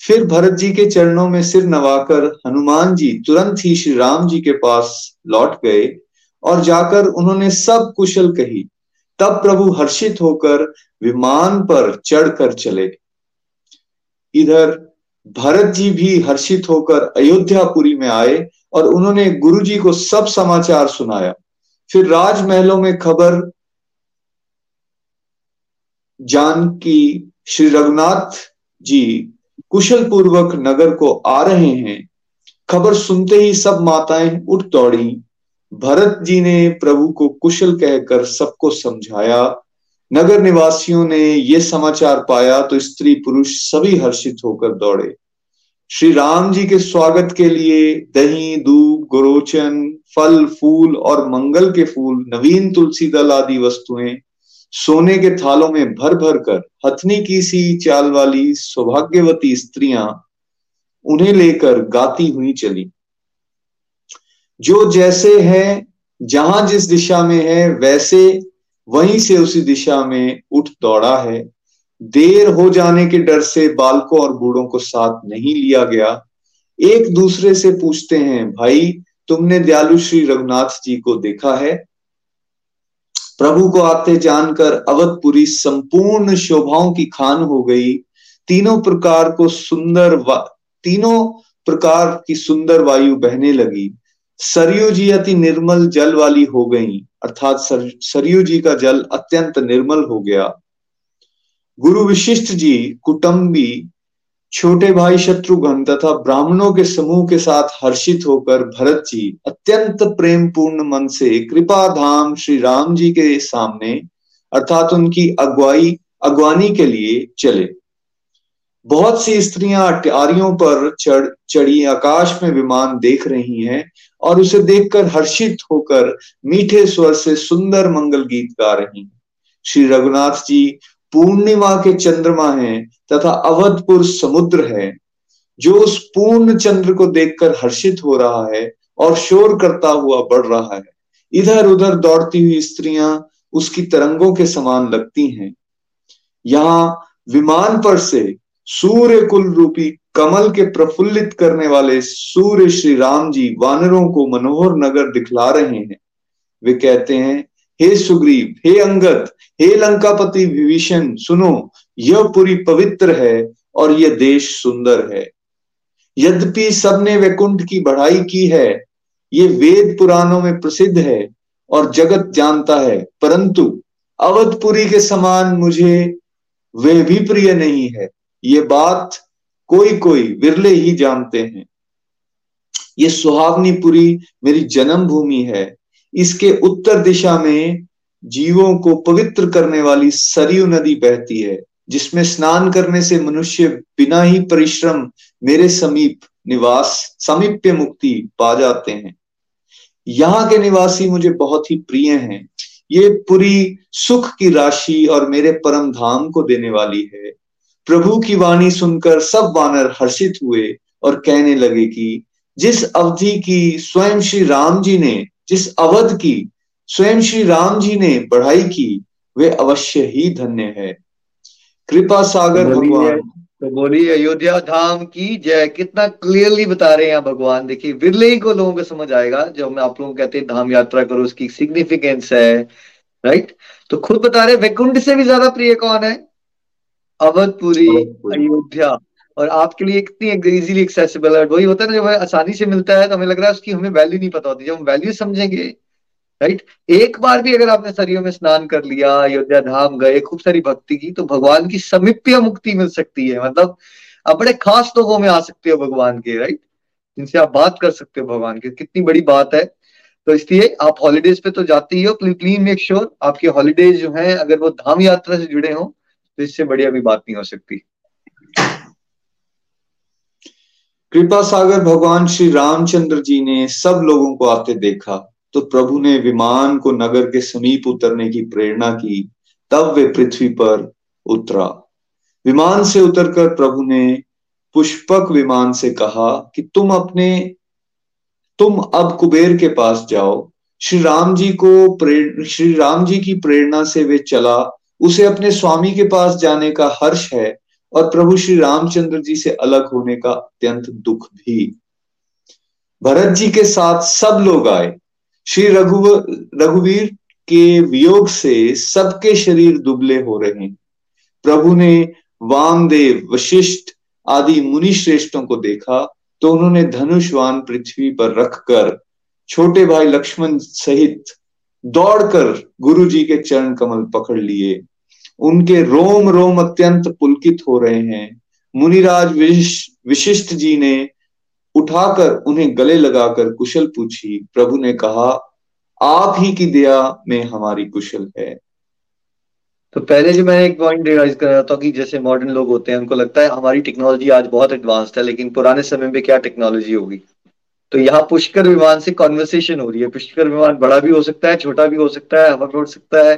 फिर भरत जी के चरणों में सिर नवाकर हनुमान जी तुरंत ही श्री राम जी के पास लौट गए और जाकर उन्होंने सब कुशल कही। तब प्रभु हर्षित होकर विमान पर चढ़कर चले इधर भरत जी भी हर्षित होकर अयोध्यापुरी में आए और उन्होंने गुरु जी को सब समाचार सुनाया। फिर राजमहलों में खबर जान की श्री रघुनाथ जी कुशल पूर्वक नगर को आ रहे हैं। खबर सुनते ही सब माताएँ उठ दौड़ी। भरत जी ने प्रभु को कुशल कहकर सबको समझाया। नगर निवासियों ने ये समाचार पाया तो स्त्री पुरुष सभी हर्षित होकर दौड़े। श्री राम जी के स्वागत के लिए दही, दूध गोरोचन, फल, फूल और मंगल के फूल, नवीन तुलसी दल आदि वस्तुएँ सोने के थालों में भर भर कर, हथनी की सी चाल वाली सौभाग्यवती स्त्रियाँ उन्हें लेकर गाती हुई चली। जो जैसे है, जहाँ जिस दिशा में है, वैसे वहीं से उसी दिशा में उठ दौड़ा है। देर हो जाने के डर से बालकों और बूढ़ों को साथ नहीं लिया गया। एक दूसरे से पूछते हैं भाई तुमने दयालु श्री रघुनाथ जी को देखा है? प्रभु को आते जानकर अवधपुरी संपूर्ण शोभाओं की खान हो गई। तीनों प्रकार को सुंदर तीनों प्रकार की सुंदर वायु बहने लगी। सरयू जी अति निर्मल जल वाली हो गई अर्थात सर, सरयू जी का जल अत्यंत निर्मल हो गया। गुरु विशिष्ट जी कुटुंबी छोटे भाई शत्रुघ्न तथा ब्राह्मणों के समूह के साथ हर्षित होकर भरत जी अत्यंत प्रेम पूर्ण मन से कृपा धाम श्री राम जी के सामने, अर्थात उनकी अगुवाई, अगवानी के लिए चले। बहुत सी स्त्रियाँ अटारियों पर चढ़, चढ़ी आकाश में विमान देख रही हैं और उसे देखकर हर्षित होकर मीठे स्वर से सुंदर मंगल गीत गा रही हैं। श्री रघुनाथ जी पूर्णिमा के चंद्रमा हैं तथा अवधपुर समुद्र है, जो उस पूर्ण चंद्र को देखकर हर्षित हो रहा है और शोर करता हुआ बढ़ रहा है। इधर उधर दौड़ती हुई स्त्रियाँ उसकी तरंगों के समान लगती हैं। यहाँ विमान पर से सूर्य कुल रूपी कमल के प्रफुल्लित करने वाले सूर्य श्री राम जी वानरों को मनोहर नगर दिखला रहे हैं। वे कहते हैं हे सुग्रीव, हे अंगत हे लंकापति विभीषण, सुनो, यह पूरी पवित्र है और यह देश सुंदर है। यद्यपि सबने वैकुंठ की बढ़ाई की है, ये वेद पुराणों में प्रसिद्ध है और जगत जानता है, परंतु अवधपुरी के समान मुझे वे भी प्रिय नहीं है। ये बात कोई कोई विरले ही जानते हैं। ये सुहावनीपुरी मेरी जन्मभूमि है। इसके उत्तर दिशा में जीवों को पवित्र करने वाली सरयू नदी बहती है, जिसमें स्नान करने से मनुष्य बिना ही परिश्रम मेरे समीप निवास, समीप्य मुक्ति पा जाते हैं। यहाँ के निवासी मुझे बहुत ही प्रिय हैं। ये पूरी सुख की राशि और मेरे परम धाम को देने वाली है। प्रभु की वाणी सुनकर सब वानर हर्षित हुए और कहने लगे कि जिस अवधि की स्वयं श्री राम जी ने जिस अवध की स्वयं श्री राम जी ने बढ़ाई की वे अवश्य ही धन्य है। कृपा सागर भगवान। तो बोली अयोध्या धाम की जय। कितना क्लियरली बता रहे हैं भगवान। देखिए विरले ही को लोगों को समझ आएगा जो हम आप लोगों को कहते हैं धाम यात्रा करो उसकी सिग्निफिकेंस है राइट तो खुद बता रहे वैकुंठ से भी ज़्यादा प्रिय कौन है? अवधपुरी। अयोध्या। और आपके लिए कितनी इजीली एक्सेसिबल है वही होता है ना, जब आसानी से मिलता है तो हमें लग रहा है उसकी हमें वैल्यू नहीं पता होती, जब हम वैल्यू समझेंगे राइट एक बार भी अगर आपने सरियों में स्नान कर लिया, अयोध्या धाम गए, खूब सारी भक्ति की तो भगवान की समीप्य मुक्ति मिल सकती है। मतलब आप बड़े खास लोगों में आ सकते हो भगवान के राइट जिनसे आप बात कर सकते हो भगवान के, कितनी बड़ी बात है। तो इसलिए आप हॉलीडेज पे तो जाते ही हो प्लीज़ मेक श्योर आपके हॉलीडेज जो है, अगर वो धाम यात्रा से जुड़े हों तो इससे बढ़िया भी बात नहीं हो सकती। कृपा सागर भगवान श्री रामचंद्र जी ने सब लोगों को आते देखा तो प्रभु ने विमान को नगर के समीप उतरने की प्रेरणा की, तब वे पृथ्वी पर उतरा। विमान से उतरकर प्रभु ने पुष्पक विमान से कहा कि तुम अपने, तुम अब कुबेर के पास जाओ। श्री राम जी को श्री राम जी की प्रेरणा से वे चला। उसे अपने स्वामी के पास जाने का हर्ष है और प्रभु श्री रामचंद्र जी से अलग होने का अत्यंत दुख भी। भरत जी के साथ सब लोग आए। श्री रघु रघुवीर के वियोग से सबके शरीर दुबले हो रहे हैं। प्रभु ने वामदेव, वशिष्ठ आदि मुनि श्रेष्ठों को देखा तो उन्होंने धनुषवान पृथ्वी पर रखकर छोटे भाई लक्ष्मण सहित दौड़कर गुरु जी के चरण कमल पकड़ लिए। उनके रोम रोम अत्यंत पुलकित हो रहे हैं। मुनिराज विशिष्ट जी ने उठाकर उन्हें गले लगाकर कुशल पूछी, प्रभु ने कहा, आप ही की दया में हमारी कुशल है। तो पहले जो मैंने एक पॉइंट रियलाइज़ कर रहा था कि जैसे मॉडर्न लोग होते हैं, उनको लगता है हमारी टेक्नोलॉजी आज बहुत एडवांस्ड है, लेकिन पुराने समय में क्या टेक्नोलॉजी होगी? तो यहाँ पुष्कर विमान से कॉन्वर्सेशन हो रही है। पुष्कर विमान बड़ा भी हो सकता है, छोटा भी हो सकता है हवा हो सकता है,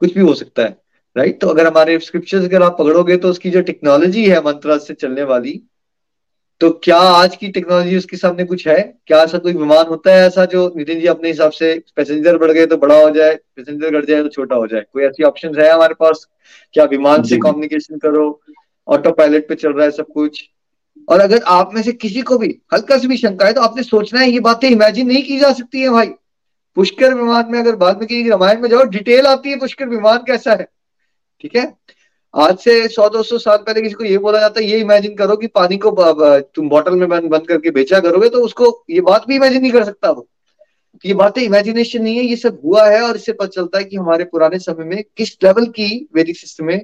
कुछ भी हो सकता है। राइट तो अगर हमारे स्क्रिप्चर्स अगर आप पकड़ोगे तो उसकी जो टेक्नोलॉजी है मंत्र से चलने वाली तो क्या आज की टेक्नोलॉजी उसके सामने कुछ है? क्या ऐसा कोई विमान होता है ऐसा जो नितिन जी अपने हिसाब से पैसेंजर बढ़ गए तो बड़ा हो जाए पैसेंजर घट जाए तो छोटा हो जाए? कोई ऐसी ऑप्शन है हमारे पास? क्या विमान से कम्युनिकेशन करो ऑटो पायलट पे चल रहा है सब कुछ? और अगर आप में से किसी को भी हल्का से भी शंका है तो आपने सोचना है ये बातें इमेजिन नहीं की जा सकती है भाई। पुष्कर विमान में अगर बाद में रामायण में जाओ डिटेल आती है पुष्कर विमान कैसा है? ठीक है? आज से सौ दो सौ साल पहले किसी को ये बोला जाता है ये इमेजिन करो कि पानी को तुम बॉटल में बंद बंद करके बेचा करोगे तो उसको ये बात भी इमेजिन नहीं कर सकता वो। ये बातें इमेजिनेशन नहीं है ये सब हुआ है और इससे पता चलता है कि हमारे पुराने समय में किस लेवल की वैदिक सिस्टम में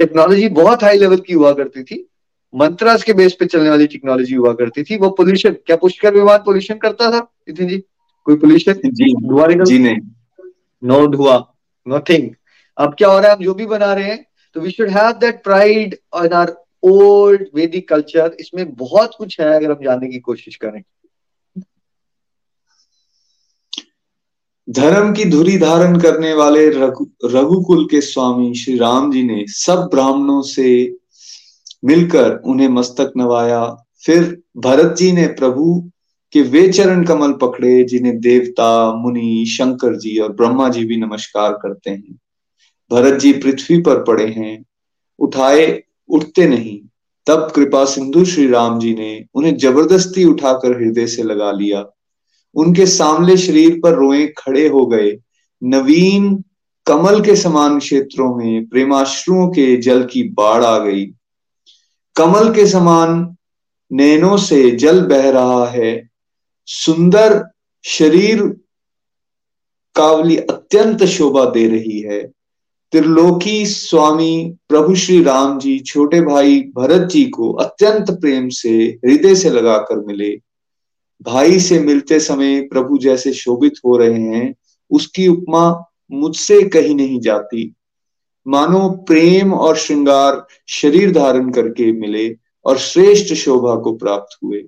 टेक्नोलॉजी बहुत हाई लेवल की हुआ करती थी। मंत्रास के बेस पे चलने वाली टेक्नोलॉजी हुआ करती थी। वो पोल्यूशन क्या पुष्कर विमान पोल्यूशन करता था? नितिन जी कोई पोल्यूशन जी धुआँ जी नहीं। नो धुआँ। नथिंग अब क्या हो रहा है? हम जो भी बना रहे हैं तो we should have that pride in our old Vedic culture इसमें बहुत कुछ है अगर हम जानने की कोशिश करें। धर्म की धुरी धारण करने वाले रघु, रघुकुल के स्वामी श्री राम जी ने सब ब्राह्मणों से मिलकर उन्हें मस्तक नवाया। फिर भरत जी ने प्रभु के वे चरण कमल पकड़े, जिन्हें देवता, मुनि, शंकर जी और ब्रह्मा जी भी नमस्कार करते हैं। भरत जी पृथ्वी पर पड़े हैं, उठाए, उठते नहीं। तब कृपा सिंधु श्री राम जी ने उन्हें ज़बरदस्ती उठाकर हृदय से लगा लिया। उनके सामने शरीर पर रोए खड़े हो गए। नवीन, कमल के समान क्षेत्रों में प्रेमाश्रुओं के जल की बाढ़ आ गई। कमल के समान नैनों से जल बह रहा है। सुंदर शरीर कावली अत्यंत शोभा दे रही है। त्रिलोकी स्वामी प्रभु श्री राम जी छोटे भाई भरत जी को अत्यंत प्रेम से, हृदय से लगाकर मिले। भाई से मिलते समय प्रभु जैसे शोभित हो रहे हैं, उसकी उपमा मुझसे कहीं नहीं जाती। मानो प्रेम और श्रृंगार शरीर धारण करके मिले और श्रेष्ठ शोभा को प्राप्त हुए।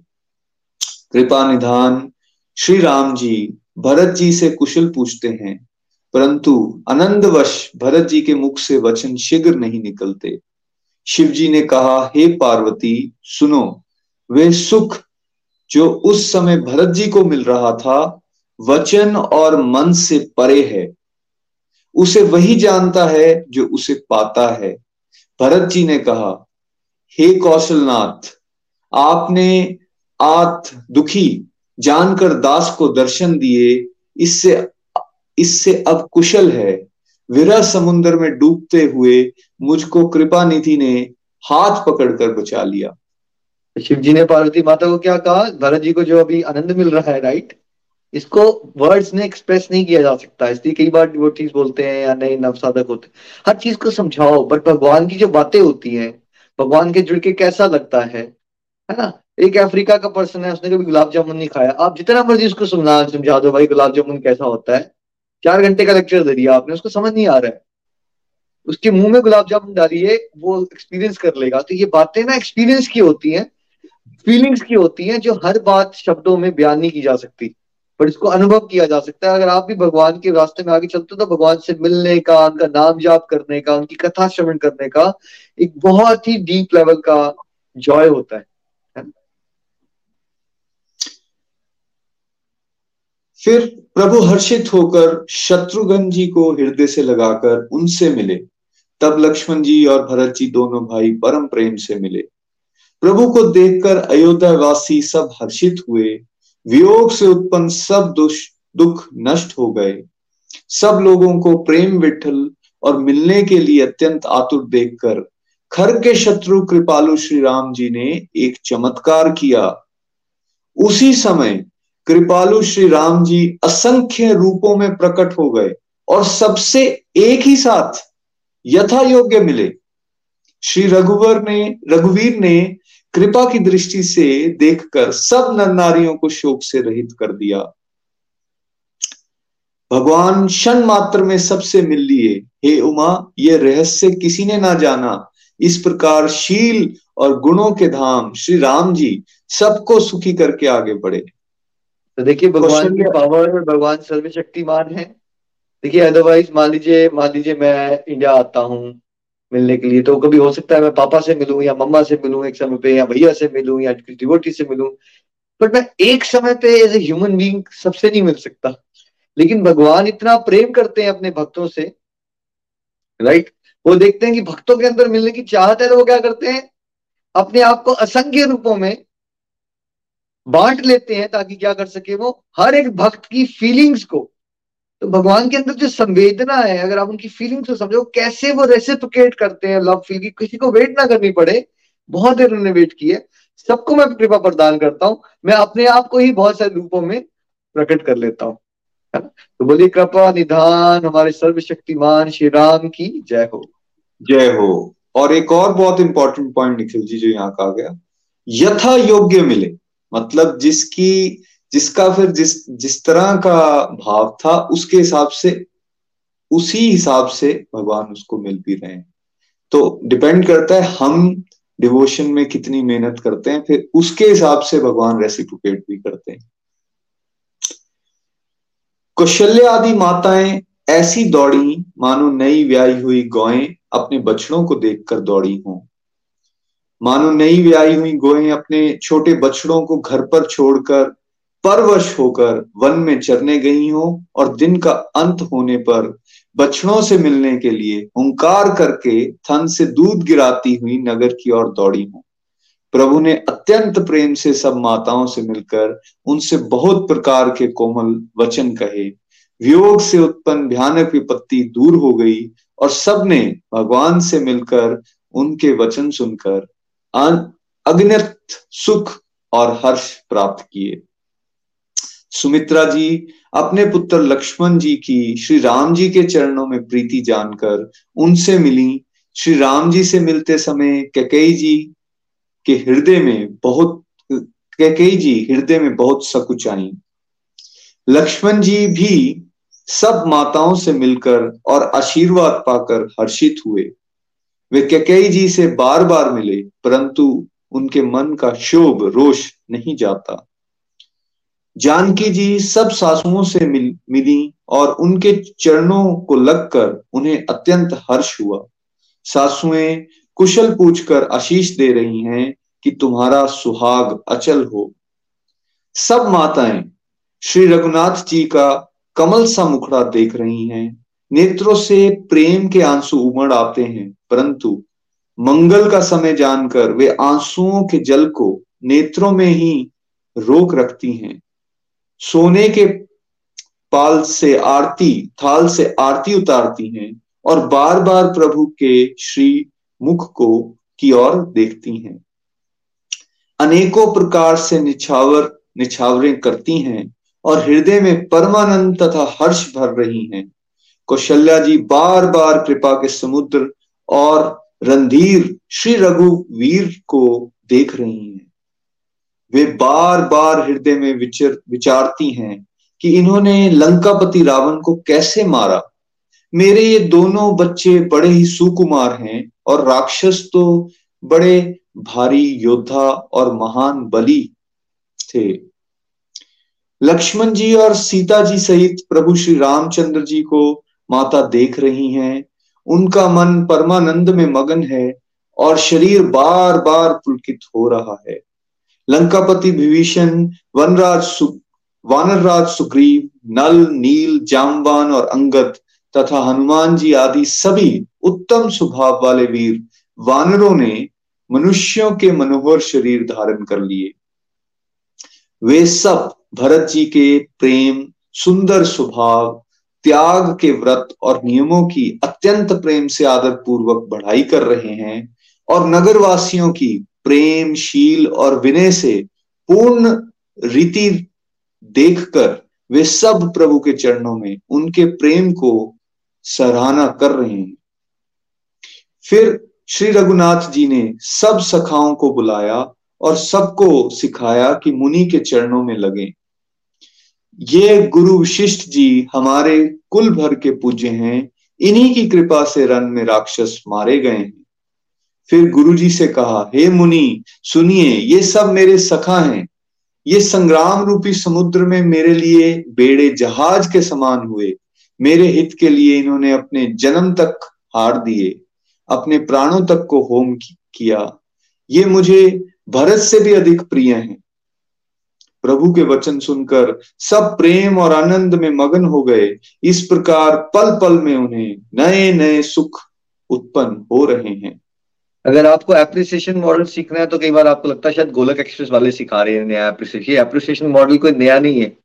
कृपा निधान, श्री राम जी, भरत जी से कुशल पूछते हैं परंतु आनंदवश भरत जी के मुख से वचन शीघ्र नहीं निकलते। शिव जी ने कहा, हे पार्वती, सुनो, वे सुख जो उस समय भरत जी को मिल रहा था, वचन और मन से परे है। उसे वही जानता है जो उसे पाता है। भरत जी ने कहा, हे कौशलनाथ, आपने आत दुखी जानकर दास को दर्शन दिए, इससे इससे अब कुशल है। विरह समुद्र में डूबते हुए मुझको कृपा निधि ने हाथ पकड़कर बचा लिया। शिव जी ने पार्वती माता को क्या कहा? भरत जी को जो अभी आनंद मिल रहा है राइट इसको वर्ड्स ने एक्सप्रेस नहीं किया जा सकता। इसलिए कई बार वो चीज़ बोलते हैं, या नहीं नवसाधक होते हर चीज़ को समझाओ बट भगवान की जो बातें होती हैं, भगवान के जुड़ के कैसा लगता है? है ना? एक अफ्रीका का पर्सन है, उसने कभी गुलाब जामुन नहीं खाया। आप जितना मर्ज़ी उसको सुना समझा दो भाई, गुलाब जामुन कैसा होता है? चार घंटे का लेक्चर दे दिया आपने, उसको समझ नहीं आ रहा है। उसके मुँह में गुलाब जामुन डालिए वो एक्सपीरियंस कर लेगा। तो ये बातें ना एक्सपीरियंस की होती हैं फीलिंग्स की होती हैं, जो हर बात शब्दों में बयान नहीं की जा सकती। पर इसको अनुभव किया जा सकता है। अगर आप भी भगवान के रास्ते में आगे चलते हो तो भगवान से मिलने का, उनका नाम जाप करने का, उनकी कथा श्रवण करने का एक बहुत ही डीप लेवल का जॉय होता है। फिर प्रभु हर्षित होकर शत्रुघ्न जी को हृदय से लगाकर उनसे मिले। तब लक्ष्मण जी और भरत जी दोनों भाई परम प्रेम से मिले। प्रभु को देखकर अयोध्या वासी सब हर्षित हुए। वियोग से उत्पन्न सब दुख नष्ट हो गए। सब लोगों को प्रेम विठल और मिलने के लिए अत्यंत आतुर देखकर खर के शत्रु कृपालु श्री राम जी ने एक चमत्कार किया। उसी समय कृपालु श्री राम जी असंख्य रूपों में प्रकट हो गए और सबसे एक ही साथ यथा योग्य मिले। श्री रघुवर ने, रघुवीर ने कृपा की दृष्टि से देखकर सब नर नारियों को शोक से रहित कर दिया। भगवान क्षण मात्र में सबसे मिल लिए। हे उमा ये रहस्य किसी ने ना जाना। इस प्रकार शील और गुणों के धाम श्री राम जी सबको सुखी करके आगे बढ़े। तो देखिए भगवान की पावर भगवान सर्वशक्तिमान है। देखिए अदरवाइज़ मान लीजिए मान लीजिए मैं इंडिया आता हूँ मिलने के लिए तो कभी हो सकता है मैं पापा से मिलूं या मम्मा से मिलूं एक समय पे या भैया से मिलूं या डिवोटी से मिलूं। बट मैं एक समय पे एज ए ह्यूमन बींग सबसे नहीं मिल सकता। लेकिन भगवान इतना प्रेम करते हैं अपने भक्तों से राइट वो देखते हैं कि भक्तों के अंदर मिलने की चाहत है तो वो क्या करते हैं? अपने आप को असंख्य रूपों में बांट लेते हैं ताकि क्या कर सके वो हर एक भक्त की फीलिंग्स को। तो भगवान के अंदर जो संवेदना है, अगर आप उनकी फीलिंग्स को समझो, कैसे वो रेसिप्रिकेट करते हैं लव फील की, किसी को वेट ना करनी पड़े। बहुत देर उन्होंने वेट की है। सबको मैं कृपा प्रदान करता हूँ। मैं अपने आप को ही बहुत सारे रूपों में प्रकट कर लेता हूँ। तो बोलिए, कृपा निधान हमारे सर्वशक्तिमान श्री राम की। जय हो। जय हो। और एक और बहुत इंपॉर्टेंट पॉइंट निखिल जी, जो यहाँ कहा गया, यथा योग्य मिले। मतलब जिसकी, जिसका फिर जिस जिस तरह का भाव था, उसके हिसाब से, उसी हिसाब से भगवान उसको मिल भी रहे हैं। तो डिपेंड करता है हम डिवोशन में कितनी मेहनत करते हैं, फिर उसके हिसाब से भगवान रेसिप्रोकेट भी करते हैं। कौशल्य आदि माताएँ ऐसी दौड़ी, मानो नई व्याई हुई गौएँ अपने बछड़ों को देखकर दौड़ी हों। मानो नई व्याही हुई गोएँ अपने छोटे बछड़ों को घर पर छोड़कर, परवश होकर वन में चरने गई हो और दिन का अंत होने पर बछड़ों से मिलने के लिए हुंकार करके थन से दूध गिराती हुई नगर की ओर दौड़ी हो। प्रभु ने अत्यंत प्रेम से सब माताओं से मिलकर उनसे बहुत प्रकार के कोमल वचन कहे। वियोग से उत्पन्न भयानक विपत्ति दूर हो गई और सबने भगवान से मिलकर उनके वचन सुनकर अग्नित सुख और हर्ष प्राप्त किए। सुमित्रा जी, अपने पुत्र लक्ष्मण जी की श्री राम जी के चरणों में प्रीति जानकर उनसे मिली। श्री राम जी से मिलते समय कैकई जी के हृदय में बहुत कैकई जी हृदय में बहुत सकुच आई। लक्ष्मण जी भी सब माताओं से मिलकर और आशीर्वाद पाकर हर्षित हुए। वे कैकई जी से बार बार मिले परंतु उनके मन का शोभ रोष नहीं जाता। जानकी जी सब सासुओं से मिल, मिली और उनके चरणों को लगकर उन्हें अत्यंत हर्ष हुआ। सासुएँ कुशल पूछकर आशीष दे रही हैं कि तुम्हारा सुहाग अचल हो। सब माताएँ श्री रघुनाथ जी का कमल सा मुखड़ा देख रही हैं। नेत्रों से प्रेम के आँसू उमड़ आते हैं, परंतु मंगल का समय जानकर वे आंसुओं के जल को नेत्रों में ही रोक रखती हैं। सोने के पाल से आरती, थाल से आरती उतारती हैं और बार बार प्रभु के श्री मुख को की ओर देखती हैं। अनेकों प्रकार से निछावर, निछावरें करती हैं और हृदय में परमानंद तथा हर्ष भर रही हैं। कौशल्या जी बार बार कृपा के समुद्र और रणधीर श्री रघुवीर को देख रही हैं। वे बार बार हृदय में विचर, विचारती हैं कि इन्होंने लंकापति रावण को कैसे मारा? मेरे ये दोनों बच्चे बड़े ही सुकुमार हैं और राक्षस तो बड़े भारी योद्धा और महान बलि थे। लक्ष्मण जी और सीता जी सहित प्रभु श्री रामचंद्र जी को माता देख रही हैं। उनका मन परमानंद में मगन है और शरीर बार बार पुलकित हो रहा है। लंकापति विभीषण वनराज सु, वानरराज सुग्रीव नल नील जामवान और अंगद तथा हनुमान जी आदि सभी उत्तम स्वभाव वाले वीर वानरों ने मनुष्यों के मनोहर शरीर धारण कर लिए। वे सब भरत जी के प्रेम सुंदर स्वभाव त्याग के व्रत और नियमों की अत्यंत प्रेम से आदर पूर्वक बढ़ाई कर रहे हैं और नगरवासियों की प्रेम, शील और विनय से पूर्ण रीति देखकर वे सब प्रभु के चरणों में उनके प्रेम को सराहना कर रहे हैं। फिर श्री रघुनाथ जी ने सब सखाओं को बुलाया और सबको सिखाया कि मुनि के चरणों में लगे। ये गुरु विशिष्ट जी हमारे कुल भर के पूज्य हैं, इन्हीं की कृपा से रन में राक्षस मारे गए हैं। फिर गुरु जी से कहा, हे मुनि, सुनिए, ये सब मेरे सखा हैं। ये संग्राम रूपी समुद्र में मेरे लिए बेड़े जहाज़ के समान हुए। मेरे हित के लिए इन्होंने अपने जन्म तक हार दिए, अपने प्राणों तक को होम किया। ये मुझे भरत से भी अधिक प्रिय हैं। प्रभु के वचन सुनकर सब प्रेम और आनंद में मगन हो गए। इस प्रकार पल पल में उन्हें नए नए सुख उत्पन्न हो रहे हैं। अगर आपको एप्रिसिएशन मॉडल सीखना है तो कई बार आपको लगता है शायद गोलक एक्सप्रेस वाले सिखा रहे हैं, नया एप्रिसिएशन एप्रिसिएशन मॉडल कोई नया नहीं है।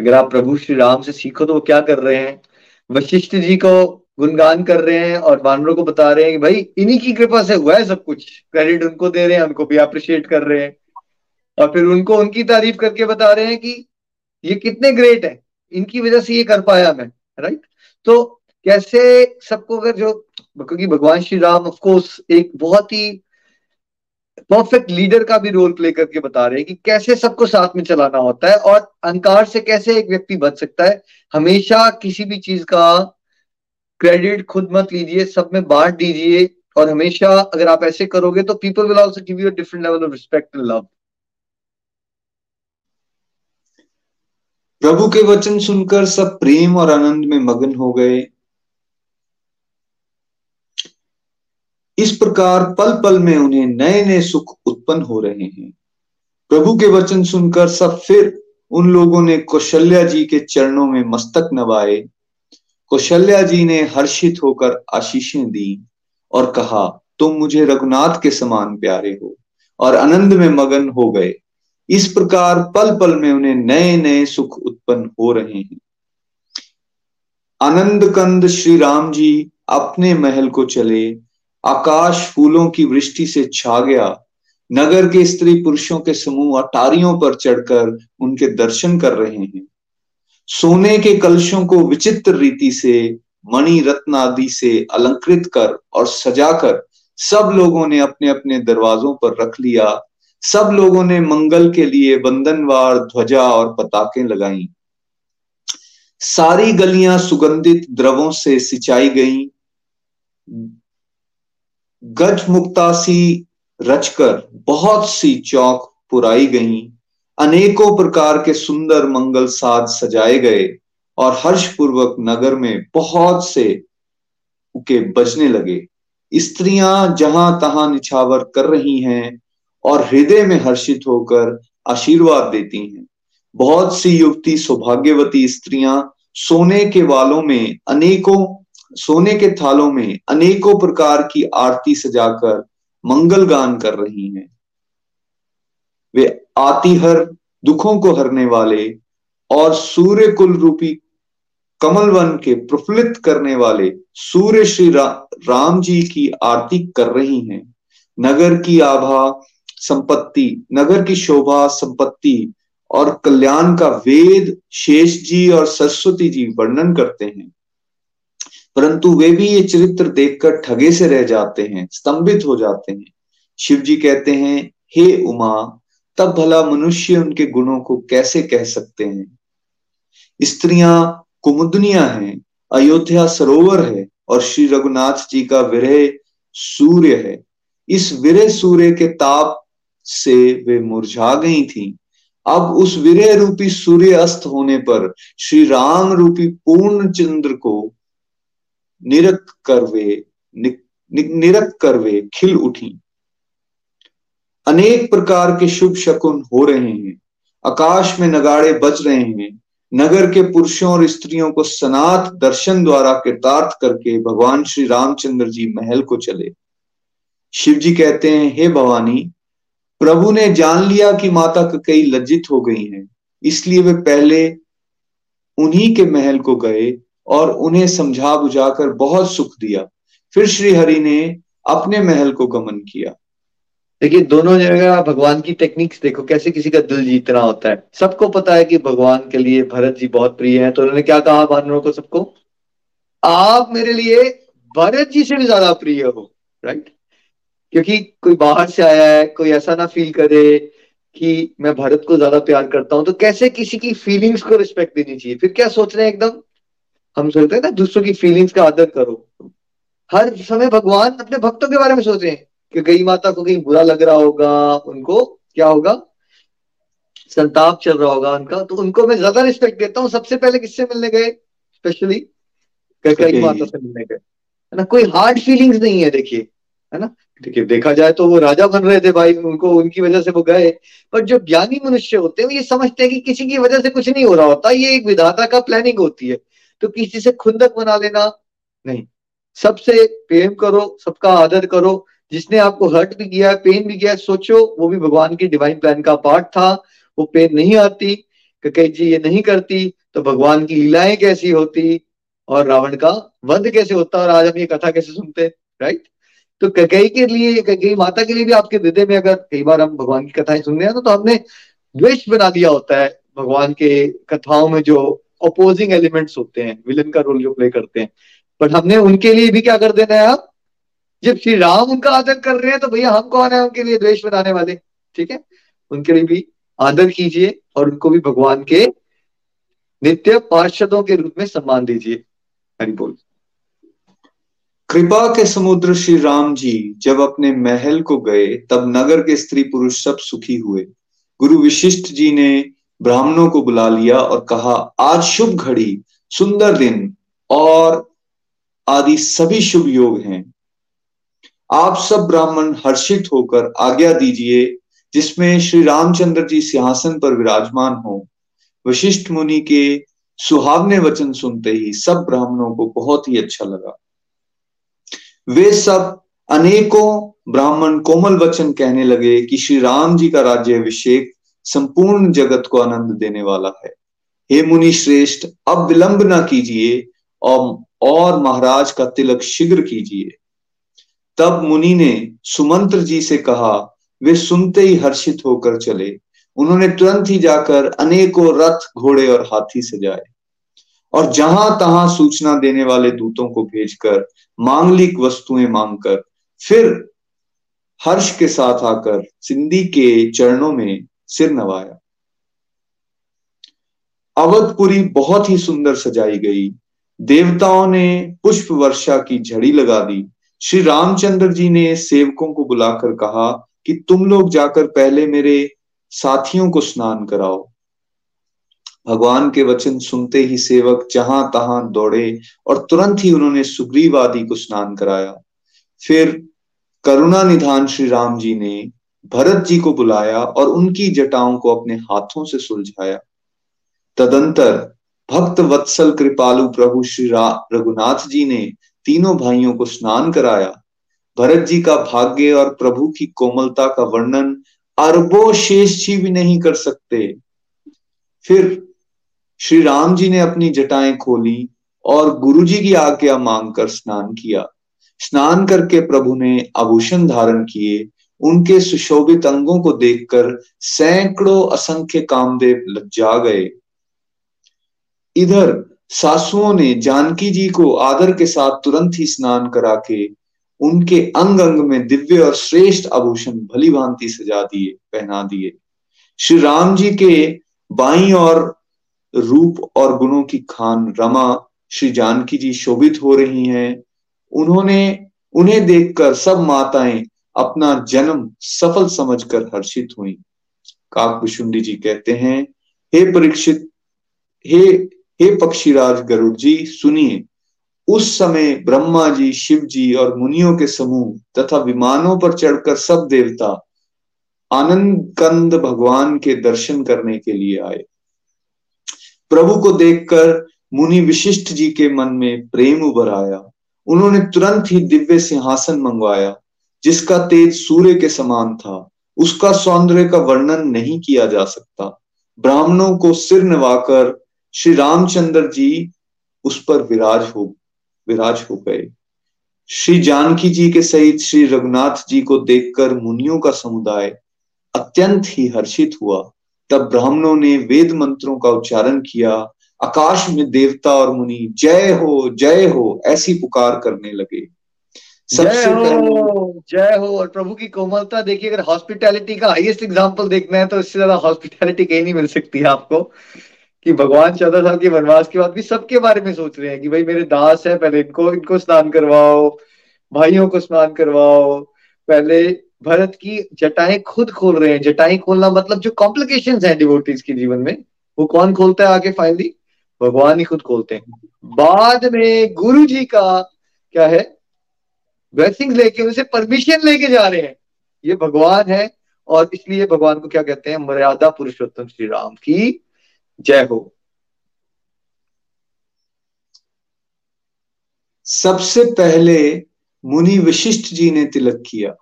अगर आप प्रभु श्री राम से सीखो तो वो क्या कर रहे हैं? वशिष्ठ जी को गुणगान कर रहे हैं और वानरों को बता रहे हैं कि भाई, इन्हीं की कृपा से हुआ है सब कुछ। क्रेडिट उनको दे रहे हैं, उनको भी अप्रिशिएट कर रहे हैं। और फिर उनको उनकी तारीफ़ करके बता रहे हैं कि ये कितने ग्रेट है। इनकी वजह से ये कर पाया मैं राइट तो कैसे सबको अगर जो, क्योंकि भगवान श्री राम ऑफकोर्स एक बहुत ही परफेक्ट लीडर का भी रोल प्ले करके बता रहे हैं कि कैसे सबको साथ में चलाना होता है और अहंकार से कैसे एक व्यक्ति बच सकता है। हमेशा किसी भी चीज़ का क्रेडिट खुद मत लीजिए, सब में बांट दीजिए और हमेशा अगर आप ऐसे करोगे तो people will also give you different level of respect and love प्रभु के वचन सुनकर सब प्रेम और आनंद में मगन हो गए। इस प्रकार पल पल में उन्हें नए नए सुख उत्पन्न हो रहे हैं। प्रभु के वचन सुनकर सब फिर उन लोगों ने कौशल्या जी के चरणों में मस्तक नवाए। कौशल्या जी ने हर्षित होकर आशीषें दी और कहा, तुम मुझे रघुनाथ के समान प्यारे हो और आनंद में मगन हो गए। इस प्रकार पल पल में उन्हें नए नए सुख उत्पन्न हो रहे हैं। आनंद कंद श्री राम जी अपने महल को चले, आकाश फूलों की वृष्टि से छा गया। नगर के स्त्री पुरुषों के समूह अटारियों पर चढ़कर उनके दर्शन कर रहे हैं। सोने के कलशों को विचित्र रीति से मणि रत्न आदि से अलंकृत कर और सजाकर सब लोगों ने अपने अपने दरवाजों पर रख लिया सब लोगों ने मंगल के लिए बंधनवार ध्वजा और पताके लगाई। सारी गलियाँ सुगंधित द्रवों से सिंचाई गईं। गज मुक्तासी रचकर बहुत सी चौक पुराई गईं। अनेकों प्रकार के सुंदर मंगल साज सजाए गए और हर्षपूर्वक नगर में बहुत से उके बजने लगे। स्त्रियाँ जहाँ तहां निछावर कर रही हैं और हृदय में हर्षित होकर आशीर्वाद देती हैं। बहुत सी युवती सौभाग्यवती स्त्रियाँ सोने के वालों में अनेकों सोने के थालों में अनेकों प्रकार की आरती सजाकर मंगल गान कर रही हैं। वे आती हर दुखों को हरने वाले और सूर्य कुल रूपी कमल वन के प्रफुल्लित करने वाले सूर्य श्री रा, राम जी की आरती कर रही हैं। नगर की आभा संपत्ति, नगर की शोभा, संपत्ति और कल्याण का वेद शेष जी और सरस्वती जी वर्णन करते हैं। परंतु वे भी ये चरित्र देखकर ठगे से रह जाते हैं, स्तंभित हो जाते हैं। शिव जी कहते हैं, हे उमा, तब भला मनुष्य उनके गुणों को कैसे कह सकते हैं? स्त्रियाँ कुमुदनिया हैं, अयोध्या सरोवर है और श्री रघुनाथ जी का विरह सूर्य है। इस विरह सूर्य के ताप से वे मुरझा गई थी। अब उस विरह रूपी सूर्य अस्त होने पर श्री राम रूपी पूर्ण चंद्र को निरक कर वे नि, नि, निरक कर वे खिल उठी। अनेक प्रकार के शुभ शकुन हो रहे हैं। आकाश में नगाड़े बज रहे हैं। नगर के पुरुषों और स्त्रियों को सनात दर्शन द्वारा कृतार्थ करके भगवान श्री रामचंद्र जी महल को चले। शिव जी कहते हैं हे भवानी प्रभु ने जान लिया कि माता कई लज्जित हो गई हैं। इसलिए वे पहले उन्हीं के महल को गए और उन्हें समझा बुझाकर बहुत सुख दिया। फिर श्री हरि ने अपने महल को गमन किया। देखिए, दोनों जगह भगवान की टेक्निक्स देखो, कैसे किसी का दिल जीतना होता है। सबको पता है कि भगवान के लिए भरत जी बहुत प्रिय हैं। तो उन्होंने क्या कहा बानरों को सबको? आप मेरे लिए भरत जी से भी ज़्यादा प्रिय हो राइट क्योंकि कोई बाहर से आया है, कोई ऐसा ना फील करे कि मैं भारत को ज़्यादा प्यार करता हूँ। तो कैसे किसी की फीलिंग्स को रिस्पेक्ट देनी चाहिए? फिर क्या सोच रहे हैं एकदम? हम सोचते हैं ना, दूसरों की फीलिंग्स का आदर करो। हर समय भगवान अपने भक्तों के बारे में सोच रहे हैं कि गई माता को कहीं बुरा लग रहा होगा, उनको क्या होगा? संताप चल रहा होगा उनका। तो उनको मैं ज़्यादा रिस्पेक्ट देता हूँ। सबसे पहले किससे मिलने गए? स्पेशली कई माता से मिलने गए। है ना? कोई हार्ड फीलिंग्स नहीं है, देखिए। है ना? देखिए देखा जाए तो वो राजा बन रहे थे भाई, उनको, उनकी वजह से वो गए। पर जो ज्ञानी मनुष्य होते हैं, वो ये समझते हैं कि किसी की वजह से कुछ नहीं हो रहा होता। ये एक विधाता का प्लानिंग होती है। तो किसी से खुंदक बना लेना, नहीं। सबसे प्रेम करो, सबका आदर करो। जिसने आपको हर्ट भी किया है पेन भी किया है सोचो, वो भी भगवान की डिवाइन प्लान का पार्ट था। वो पेन नहीं आती। कई जी ये नहीं करती तो भगवान की लीलाएँ कैसी होती? और रावण का वध कैसे होता? और आज हम ये कथा कैसे सुनते? राइट तो कई के लिए कई माता के लिए भी आपके हृदय में अगर कई बार हम भगवान की कथाएँ सुन रहे हैं तो हमने द्वेष बना दिया होता है भगवान के कथाओं में जो अपोजिंग एलिमेंट्स होते हैं विलन का रोल जो प्ले करते हैं। बट हमने उनके लिए भी क्या कर देना है आप? जब श्री राम उनका आदर कर रहे हैं तो भैया हम कौन है उनके लिए द्वेष बनाने वाले? ठीक है? उनके लिए भी आदर कीजिए और उनको भी भगवान के नित्य पार्षदों के रूप में सम्मान दीजिए। हरि बोल। कृपा के समुद्र श्री राम जी जब अपने महल को गए, तब नगर के स्त्री पुरुष सब सुखी हुए। गुरु विशिष्ट जी ने ब्राह्मणों को बुला लिया और कहा, आज शुभ घड़ी, सुंदर दिन और आदि सभी शुभ योग हैं। आप सब ब्राह्मण हर्षित होकर आज्ञा दीजिए, जिसमें श्री रामचंद्र जी सिंहासन पर विराजमान हो। वशिष्ठ मुनि के सुहावने वचन सुनते ही सब ब्राह्मणों को बहुत ही अच्छा लगा। वे सब अनेकों ब्राह्मण कोमल वचन कहने लगे कि श्री राम जी का राज्य अभिषेक संपूर्ण जगत को आनंद देने वाला है। हे मुनि श्रेष्ठ अब विलंब ना कीजिए और, और महाराज का तिलक शीघ्र कीजिए। तब मुनि ने सुमंत्र जी से कहा वे सुनते ही हर्षित होकर चले। उन्होंने तुरंत ही जाकर अनेकों रथ घोड़े और हाथी सजाए। और जहाँ तहां सूचना देने वाले दूतों को भेजकर, मांगलिक वस्तुएँ मांगकर, फिर हर्ष के साथ आकर सिंधी के चरणों में सिर नवाया। अवधपुरी बहुत ही सुंदर सजाई गई। देवताओं ने पुष्प वर्षा की झड़ी लगा दी। श्री रामचंद्र जी ने सेवकों को बुलाकर कहा कि तुम लोग जाकर पहले मेरे साथियों को स्नान कराओ। भगवान के वचन सुनते ही सेवक जहाँ तहां दौड़े और तुरंत ही उन्होंने सुग्रीव आदि को स्नान कराया। फिर करुणा निधान श्री राम जी ने भरत जी को बुलाया और उनकी जटाओं को अपने हाथों से सुलझाया। तदंतर भक्त वत्सल कृपालु प्रभु श्री रघुनाथ जी ने तीनों भाइयों को स्नान कराया। भरत जी का भाग्य और प्रभु की कोमलता का वर्णन अरबों शेष जी भी नहीं कर सकते। फिर श्री राम जी ने अपनी जटाएँ खोली और गुरु जी की आज्ञा मांगकर स्नान किया। स्नान करके प्रभु ने आभूषण धारण किए। उनके सुशोभित अंगों को देखकर सैकड़ों असंख्य कामदेव लज्जा गए। इधर सासुओं ने जानकी जी को आदर के साथ तुरंत ही स्नान करा के उनके अंग अंग में दिव्य और श्रेष्ठ आभूषण भली भांति सजा दिए, पहना दिए। श्री राम जी के बाई और रूप और गुणों की खान रमा श्री जानकी जी शोभित हो रही हैं। उन्होंने उन्हें देखकर सब माताएँ अपना जन्म सफल समझकर हर्षित हुई। काकभुशुंडी जी कहते हैं, हे परीक्षित, हे हे पक्षीराज गरुड़ जी, सुनिए, उस समय ब्रह्मा जी, शिव जी और मुनियों के समूह तथा विमानों पर चढ़कर सब देवता आनंद कंद भगवान के दर्शन करने के लिए आए। प्रभु को देखकर मुनि विशिष्ट जी के मन में प्रेम उभर आया। उन्होंने तुरंत ही दिव्य सिंहासन मंगवाया, जिसका तेज सूर्य के समान था। उसका सौंदर्य का वर्णन नहीं किया जा सकता। ब्राह्मणों को सिर नवाकर श्री रामचंद्र जी उस पर विराज हो विराज हो गए। श्री जानकी जी के सहित श्री रघुनाथ जी को देखकर मुनियों का समुदाय अत्यंत ही हर्षित हुआ। तब ब्राह्मणों ने वेद मंत्रों का उच्चारण किया आकाश में देवता और मुनि जय हो जय हो ऐसी पुकार करने लगे। जय हो जय हो और प्रभु की कोमलता देखिए अगर हॉस्पिटैलिटी का हाईएस्ट एग्जांपल देखना है तो इससे ज़्यादा हॉस्पिटैलिटी कहीं नहीं मिल सकती है आपको कि भगवान चौदह साल के वनवास के बाद भी सबके बारे में सोच रहे हैं कि भाई मेरे दास है पहले इनको इनको स्नान करवाओ भाइयों को स्नान करवाओ पहले भरत की जटाएँ खुद खोल रहे हैं। जटाएँ खोलना मतलब जो कॉम्प्लिकेशन है डिवोटीज के जीवन में, वो कौन खोलता है आगे फाइनली भगवान ही खुद खोलते हैं। बाद में गुरु जी का क्या है? ब्लेसिंग लेके उनसे परमिशन लेके जा रहे हैं। ये भगवान है और इसलिए भगवान को क्या कहते हैं? मर्यादा पुरुषोत्तम श्री राम की जय हो। सबसे पहले मुनि विशिष्ट जी ने तिलक किया।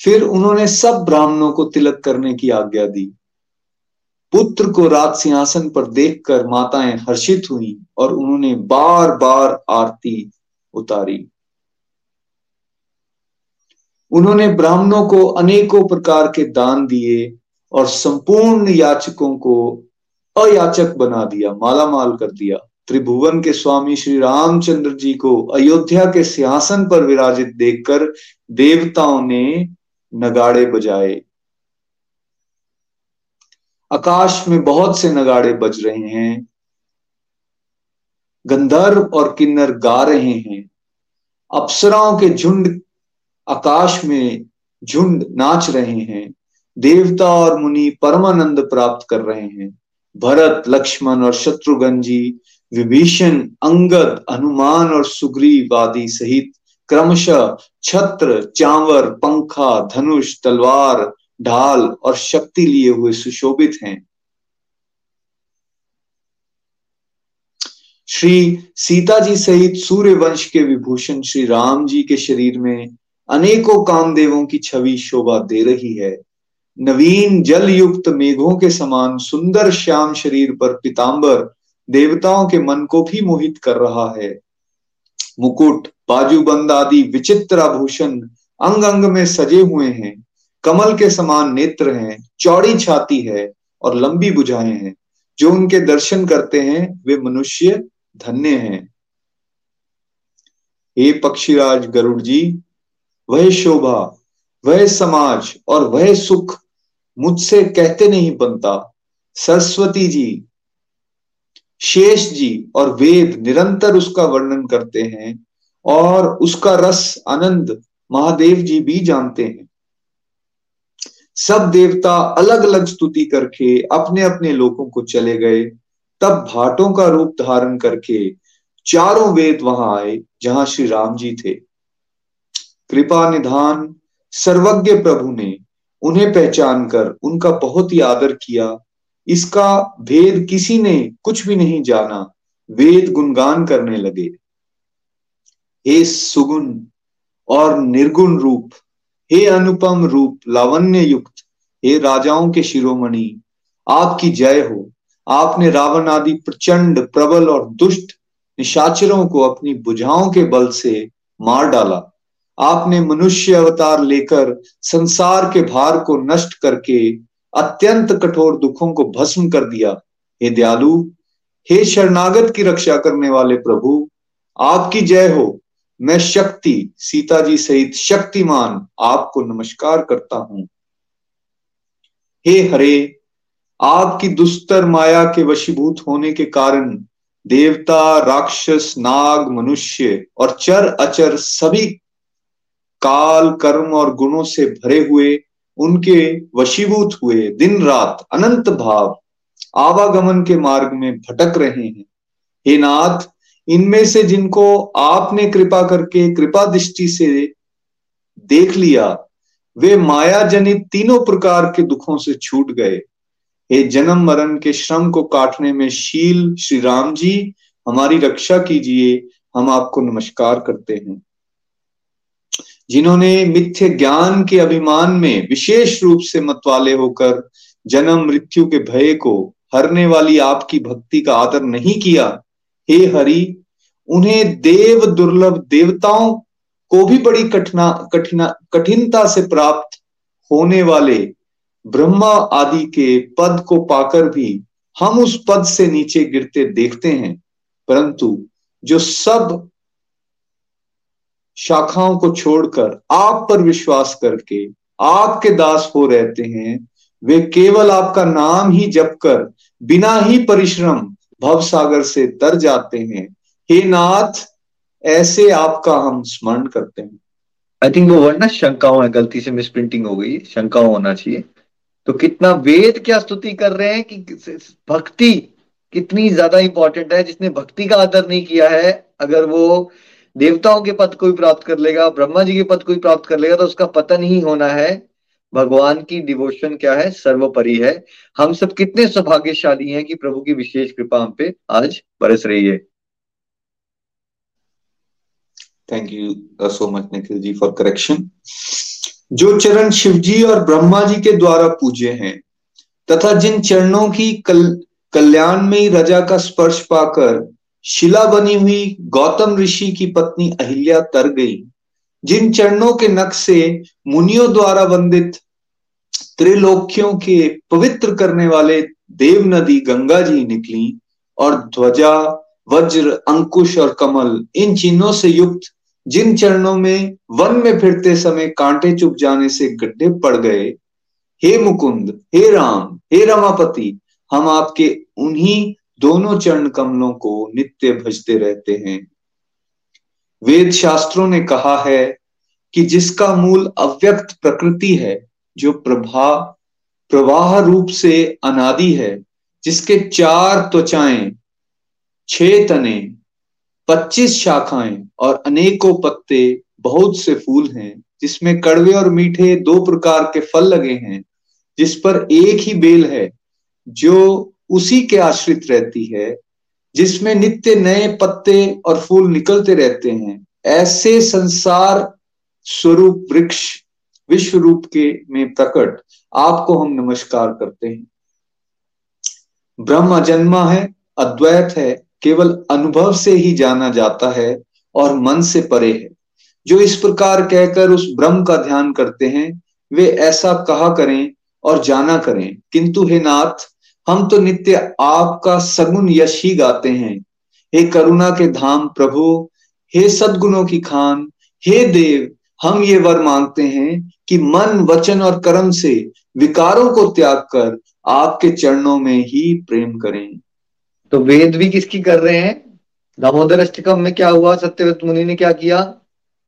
फिर उन्होंने सब ब्राह्मणों को तिलक करने की आज्ञा दी। पुत्र को राज सिंहासन पर देखकर माताएँ हर्षित हुई और उन्होंने बार बार आरती उतारी। उन्होंने ब्राह्मणों को अनेकों प्रकार के दान दिए और संपूर्ण याचकों को अयाचक बना दिया माला माल कर दिया। त्रिभुवन के स्वामी श्री रामचंद्र जी को अयोध्या के सिंहासन पर विराजित देखकर देवताओं ने नगाड़े बजाए। आकाश में बहुत से नगाड़े बज रहे हैं। गंधर्व और किन्नर गा रहे हैं। अप्सराओं के झुंड आकाश में झुंड नाच रहे हैं। देवता और मुनि परमानंद प्राप्त कर रहे हैं। भरत, लक्ष्मण और शत्रुघ्न जी, विभीषण, अंगद, हनुमान और सुग्रीव आदि सहित क्रमशः छत्र, चांवर, पंखा, धनुष, तलवार, ढाल और शक्ति लिए हुए सुशोभित हैं। श्री सीता जी सहित सूर्य वंश के विभूषण श्री राम जी के शरीर में अनेकों कामदेवों की छवि शोभा दे रही है। नवीन जल युक्त मेघों के समान सुंदर श्याम शरीर पर पिताम्बर देवताओं के मन को भी मोहित कर रहा है। मुकुट, बाजूबंद आदि विचित्र आभूषण अंग अंग में सजे हुए हैं। कमल के समान नेत्र हैं, चौड़ी छाती है और लंबी बुझाएँ हैं। जो उनके दर्शन करते हैं, वे मनुष्य धन्य हैं। हे पक्षीराज गरुड़ जी, वह शोभा, वह समाज और वह सुख मुझसे कहते नहीं बनता। सरस्वती जी शेष जी और वेद निरंतर उसका वर्णन करते हैं और उसका रस आनंद महादेव जी भी जानते हैं। सब देवता अलग अलग स्तुति करके अपने अपने लोगों को चले गए, तब भाटों का रूप धारण करके चारों वेद वहाँ आए जहाँ श्री राम जी थे। कृपा निधान सर्वज्ञ प्रभु ने उन्हें पहचान कर उनका बहुत ही आदर किया इसका भेद किसी ने कुछ भी नहीं जाना। वेद गुणगान करने लगे। हे सुगुण और निर्गुण रूप, हे अनुपम रूप लावण्य युक्त हे राजाओं के शिरोमणि, आपकी जय हो। आपने रावण आदि प्रचंड, प्रबल और दुष्ट निशाचरों को अपनी बुझाओं के बल से मार डाला। आपने मनुष्य अवतार लेकर संसार के भार को नष्ट करके अत्यंत कठोर दुखों को भस्म कर दिया। हे दयालु, हे शरणागत की रक्षा करने वाले प्रभु, आपकी जय हो। मैं शक्ति, सीता जी सहित शक्तिमान आपको नमस्कार करता हूँ। हे हरे, आपकी दुस्तर माया के वशीभूत होने के कारण देवता, राक्षस, नाग, मनुष्य और चर अचर सभी काल कर्म और गुणों से भरे हुए उनके वशीभूत हुए दिन रात अनंत भाव आवागमन के मार्ग में भटक रहे हैं। हे नाथ, इनमें से जिनको आपने कृपा करके कृपा दृष्टि से देख लिया, वे माया जनित तीनों प्रकार के दुखों से छूट गए। हे जन्म मरण के श्रम को काटने में शील श्री राम जी, हमारी रक्षा कीजिए, हम आपको नमस्कार करते हैं। जिन्होंने मिथ्य ज्ञान के अभिमान में विशेष रूप से मतवाले होकर जन्म मृत्यु के भय को हरने वाली आपकी भक्ति का आदर नहीं किया, हे हरि, उन्हें देव दुर्लभ देवताओं को भी बड़ी कठिना कठिना, कठिनता से प्राप्त होने वाले ब्रह्मा आदि के पद को पाकर भी हम उस पद से नीचे गिरते देखते हैं, परंतु जो सब शाखाओं को छोड़कर आप पर विश्वास करके आपके दास हो रहते हैं, वे केवल आपका नाम ही जप कर बिना ही परिश्रम भव सागर से तर जाते हैं। हे नाथ, ऐसे आपका हम स्मरण करते हैं। आई थिंक वो वर्ड ना शंकाओं है, गलती से मिसप्रिंटिंग हो गई, शंकाओं होना चाहिए। तो कितना वेद क्या स्तुति कर रहे हैं कि भक्ति कितनी ज़्यादा इंपॉर्टेंट है, जिसने भक्ति का आदर नहीं किया है, अगर वो देवताओं के पद को भी प्राप्त कर लेगा ब्रह्मा जी के पद को भी प्राप्त कर लेगा तो उसका पतन ही होना है। भगवान की डिवोशन क्या है? सर्वोपरि है। हम सब कितने सौभाग्यशाली हैं कि प्रभु की विशेष कृपा हम पे आज बरस रही है। Thank you so much Nikhil ji for correction जो चरण शिव जी और ब्रह्मा जी के द्वारा पूजे हैं तथा जिन चरणों की कल, कल्याण में रजा का स्पर्श पाकर शिला बनी हुई गौतम ऋषि की पत्नी अहिल्या तर गई, जिन चरणों के नख से मुनियों द्वारा वंदित त्रिलोकियों के पवित्र करने वाले देव नदी गंगा जी निकली और ध्वजा, वज्र, अंकुश और कमल इन चिन्हों से युक्त जिन चरणों में वन में फिरते समय कांटे चुप जाने से गड्ढे पड़ गए, हे मुकुंद, हे राम, हे रमापति, हम आपके उन्हीं दोनों चरण कमलों को नित्य भजते रहते हैं। वेद शास्त्रों ने कहा है कि जिसका मूल अव्यक्त प्रकृति है, जो प्रभा, प्रवाह रूप से अनादि है, जिसके चार त्वचाएँ, छह तने, पच्चीस शाखाएँ और अनेकों पत्ते बहुत से फूल हैं, जिसमें कड़वे और मीठे दो प्रकार के फल लगे हैं, जिस पर एक ही बेल है, जो उसी के आश्रित रहती है, जिसमें नित्य नए पत्ते और फूल निकलते रहते हैं। ऐसे संसार स्वरूप वृक्ष विश्व रूप के में प्रकट। आपको हम नमस्कार करते हैं। ब्रह्म जन्मा है, अद्वैत है, केवल अनुभव से ही जाना जाता है और मन से परे है। जो इस प्रकार कहकर उस ब्रह्म का ध्यान करते हैं, वे ऐसा कहा करें और जाना करें। किंतु हे नाथ हम तो नित्य आपका सगुन यश ही गाते हैं। हे करुणा के धाम प्रभु, हे सदगुणों की खान, हे देव, हम ये वर मांगते हैं कि मन, वचन और कर्म से विकारों को त्याग कर आपके चरणों में ही प्रेम करें। तो वेद भी किसकी कर रहे हैं? दामोदर अष्टकम में क्या हुआ? सत्यव्रत मुनि ने क्या किया?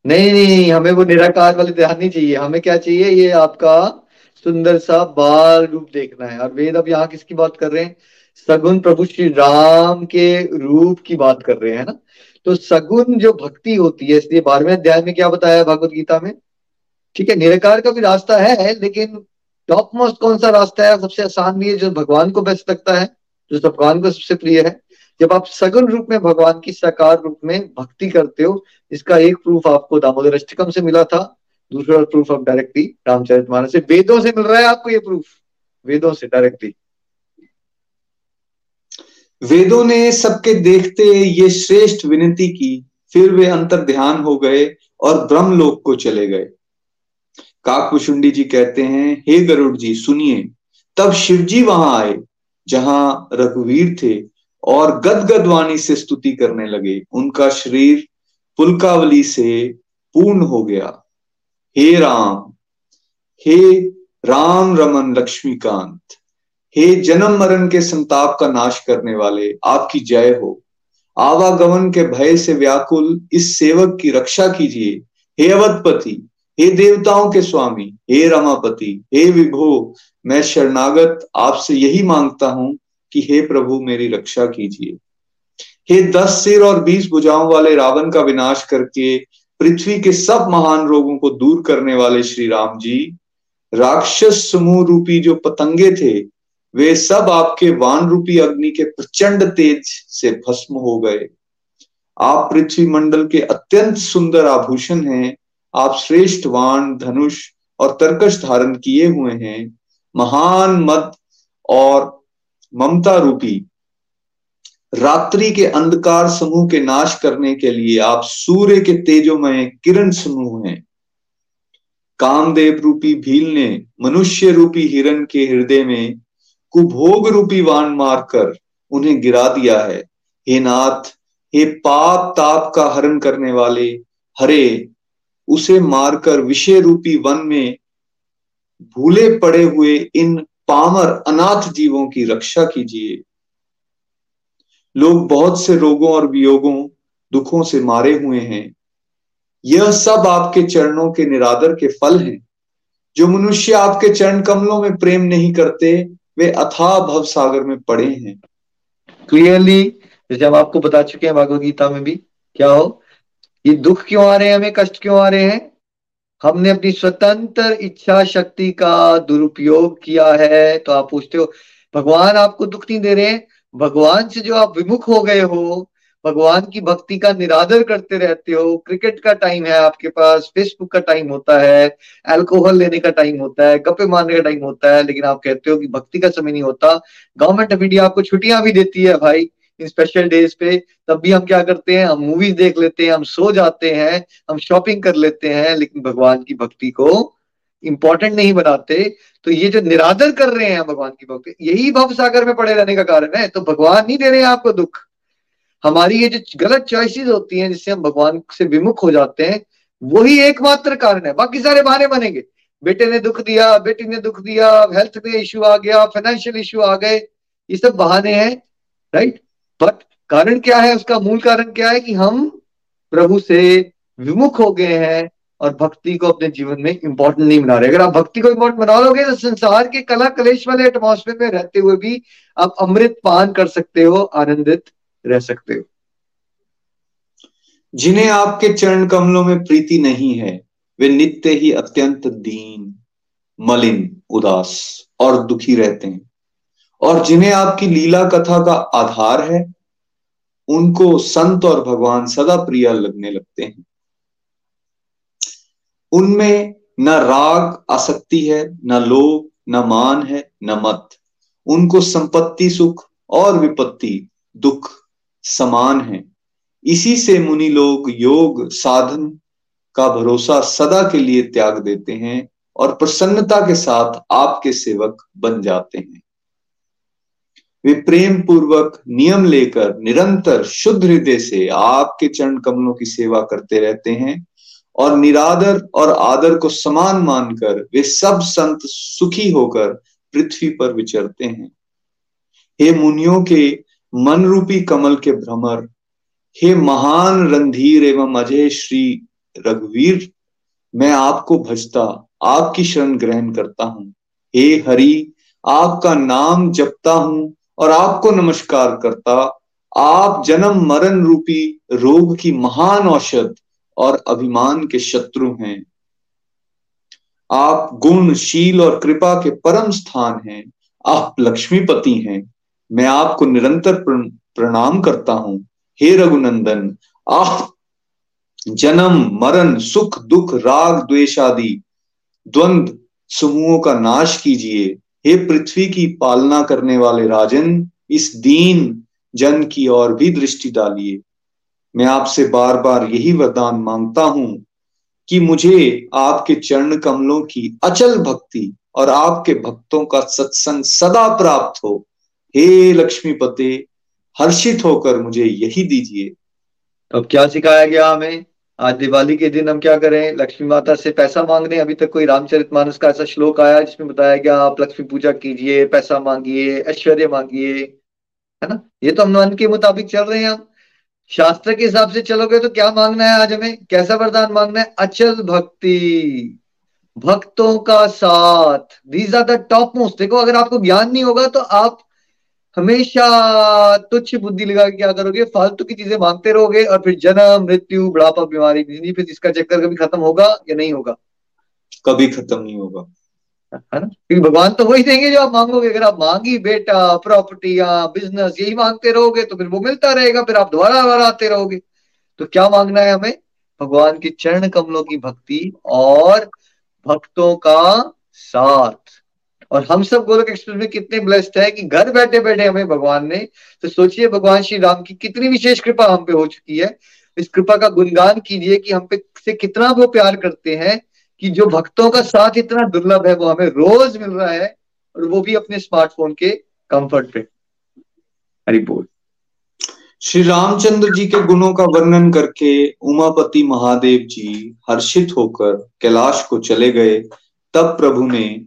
नहीं नहीं हमें वो निराकार वाले ध्यान नहीं चाहिए। हमें क्या चाहिए? ये आपका सुंदर सा बाल रूप देखना है। और वेद अब यहाँ किसकी बात कर रहे हैं? सगुन प्रभु श्री राम के रूप की बात कर रहे हैं ना? तो सगुन जो भक्ति होती है, इसलिए बारहवें अध्याय में क्या बताया भगवत गीता में? ठीक है, निराकार का भी रास्ता है, लेकिन टॉप मोस्ट कौन सा रास्ता है? सबसे आसान भी है, जो भगवान को बेस्ट लगता है, जो भगवान को सबसे प्रिय है। जब आप सगुन रूप में, भगवान की साकार रूप में भक्ति करते हो, इसका एक प्रूफ आपको दामोदर अष्टकम से मिला था। दूसरा proof of directly Ramcharit Manas से। वेदों से मिल रहा है आपको ये प्रूफ वेदों से डायरेक्टली वेदों ने सबके देखते ये श्रेष्ठ विनती की, फिर वे अंतर ध्यान हो गए और ब्रह्मलोक को चले गए। काकपुशुंडी जी कहते हैं, हे गरुड़ जी, सुनिए। तब शिवजी वहाँ आए, जहाँ रघुवीर थे और गदगद वाणी से स्तुति करने लगे। उनका शरीर पुलकावली से पूर्ण हो गया। हे राम हे राम रमन लक्ष्मीकांत, हे जन्म मरण के संताप का नाश करने वाले आपकी जय हो। आवागमन के भय से व्याकुल इस सेवक की रक्षा कीजिए। हे अवधपति, हे देवताओं के स्वामी, हे रमापति, हे विभो, मैं शरणागत आपसे यही माँगता हूँ कि हे प्रभु मेरी रक्षा कीजिए। हे दस सिर और बीस भुजाओं वाले रावण का विनाश करके पृथ्वी के सब महान रोगों को दूर करने वाले श्री राम जी, राक्षस समूह रूपी जो पतंगे थे, वे सब आपके वान रूपी अग्नि के प्रचंड तेज से भस्म हो गए। आप पृथ्वी मंडल के अत्यंत सुंदर आभूषण हैं। आप श्रेष्ठ वान, धनुष और तर्कश धारण किए हुए हैं। महान मत और ममता रूपी रात्रि के अंधकार समूह के नाश करने के लिए आप सूर्य के तेजोमय किरण समूह हैं। कामदेव रूपी भील ने मनुष्य रूपी हिरण के हृदय में कुभोग रूपी वान मारकर उन्हें गिरा दिया है। हे नाथ, हे पाप ताप का हरण करने वाले, हरे, उसे मारकर विषय रूपी वन में भूले पड़े हुए इन पामर अनाथ जीवों की रक्षा कीजिए। लोग बहुत से रोगों और वियोगों, दुखों से मारे हुए हैं। यह सब आपके चरणों के निरादर के फल हैं। जो मनुष्य आपके चरण कमलों में प्रेम नहीं करते, वे अथाह भव सागर में पड़े हैं। क्लियरली जैसे हम आपको बता चुके हैं भागवत गीता में भी, क्या हो? ये दुख क्यों आ रहे हैं, हमें कष्ट क्यों आ रहे हैं? हमने अपनी स्वतंत्र इच्छा शक्ति का दुरुपयोग किया है तो आप पूछते हो, भगवान आपको दुख नहीं दे रहे हैं? भगवान से जो आप विमुख हो गए हो, भगवान की भक्ति का निरादर करते रहते हो, क्रिकेट का टाइम है आपके पास, फेसबुक का टाइम होता है अल्कोहल लेने का टाइम होता है, गप्पे मारने का टाइम होता है, लेकिन आप कहते हो कि भक्ति का समय नहीं होता। गवर्नमेंट ऑफ़ इंडिया आपको छुट्टियाँ भी देती है भाई, इन स्पेशल डेज़ पे। तब भी हम क्या करते हैं, हम मूवीज़ देख लेते हैं, हम सो जाते हैं, हम शॉपिंग कर लेते हैं, लेकिन भगवान की भक्ति को इंपॉर्टेंट नहीं बनाते तो ये जो निरादर कर रहे हैं भगवान की भक्ति, यही भव सागर में पड़े रहने का कारण है तो भगवान नहीं दे रहे हैं आपको दुख। हमारी ये जो गलत चॉइसेस होती हैं, जिससे हम भगवान से विमुख हो जाते हैं, वही एकमात्र कारण है। बाकी सारे बहाने बनेंगे। बेटे ने दुख दिया, बेटी ने दुख दिया हेल्थ में इश्यू आ गया फाइनेंशियल इश्यू आ गए, ये सब बहाने हैं राइट बट कारण क्या है? उसका मूल कारण क्या है कि हम प्रभु से विमुख हो गए हैं और भक्ति को अपने जीवन में इंपॉर्टेंट नहीं बना रहे। अगर आप भक्ति को इंपॉर्टेंट बना लोगे तो संसार के कला कलेश वाले एटमोसफेयर में रहते हुए भी आप अमृत पान कर सकते हो, आनंदित रह सकते हो। जिन्हें आपके चरण कमलों में प्रीति नहीं है, वे नित्य ही अत्यंत दीन, मलिन, उदास और दुखी रहते हैं। और जिन्हें आपकी लीला कथा का आधार है, उनको संत और भगवान सदा प्रिय लगने लगते हैं। उनमें न राग आसक्ति है, न लोभ, न मान है, न मत। उनको संपत्ति सुख और विपत्ति, दुख समान है। इसी से मुनि लोग योग, साधन का भरोसा सदा के लिए त्याग देते हैं और प्रसन्नता के साथ आपके सेवक बन जाते हैं। वे प्रेम पूर्वक नियम लेकर निरंतर शुद्ध हृदय से आपके चरण कमलों की सेवा करते रहते हैं। और निरादर और आदर को समान मानकर वे सब संत सुखी होकर पृथ्वी पर विचरते हैं। हे मुनियों के मन रूपी कमल के भ्रमर, हे महान रणधीर एवं अजय श्री रघुवीर, मैं आपको भजता, आपकी शरण ग्रहण करता हूँ। हे हरि, आपका नाम जपता हूँ और आपको नमस्कार करता, आप जन्म मरण रूपी रोग की महान औषध और अभिमान के शत्रु हैं। आप गुण शील और कृपा के परम स्थान हैं। आप लक्ष्मीपति हैं। मैं आपको निरंतर प्रणाम करता हूँ। हे रघुनंदन, आप जन्म, मरण, सुख, दुख, राग, द्वेष आदि द्वंद समूहों का नाश कीजिए। हे पृथ्वी की पालना करने वाले राजन, इस दीन जन की ओर भी दृष्टि डालिए। मैं आपसे बार बार यही वरदान माँगता हूँ कि मुझे आपके चरण कमलों की अचल भक्ति और आपके भक्तों का सत्संग सदा प्राप्त हो। हे लक्ष्मीपते, हर्षित होकर मुझे यही दीजिए। तो अब क्या सिखाया गया हमें? आज दिवाली के दिन हम क्या करें? लक्ष्मी माता से पैसा मांग रहे हैं। अभी तक कोई रामचरित मानस का ऐसा श्लोक आया जिसमें बताया गया, आप लक्ष्मी पूजा कीजिए, पैसा मांगिए, ऐश्वर्य मांगिए, है ना? ये तो हम मन के मुताबिक चल रहे हैं हम शास्त्र के हिसाब से चलोगे तो क्या मांगना है आज हमें? कैसा वरदान मांगना है? अचल भक्ति। भक्तों का साथ। These are the top most देखो, अगर आपको ज्ञान नहीं होगा तो आप हमेशा तुच्छ बुद्धि लगा के क्या करोगे? फालतू की चीज़ें मांगते रहोगे और फिर जन्म, मृत्यु, बुढ़ापा, बीमारी फिर इसका चक्कर कभी खत्म होगा या नहीं होगा? कभी खत्म नहीं होगा। है ना? क्योंकि भगवान तो वही देंगे जो आप मांगोगे। अगर आप मांगी बेटा प्रॉपर्टियाँ बिज़नेस यही मांगते रहोगे तो फिर वो मिलता रहेगा, फिर आप दोबारा दोबारा आते रहोगे। तो क्या मांगना है हमें? भगवान के चरण कमलों की भक्ति और भक्तों का साथ। और हम सब गोलक एक्सप्रेस में कितने ब्लेस्ड है कि घर बैठे बैठे हमें भगवान ने तो सोचिए भगवान श्री राम की कितनी विशेष कृपा हम पे हो चुकी है। इस कृपा का गुणगान कीजिए कि हम पे से कितना वो प्यार करते हैं। कि जो भक्तों का साथ इतना दुर्लभ है, वो हमें रोज मिल रहा है और वो भी अपने स्मार्टफ़ोन के कंफर्ट पे। हरि बोल श्री रामचंद्र जी के गुणों का वर्णन करके उमापति महादेव जी हर्षित होकर कैलाश को चले गए। तब प्रभु ने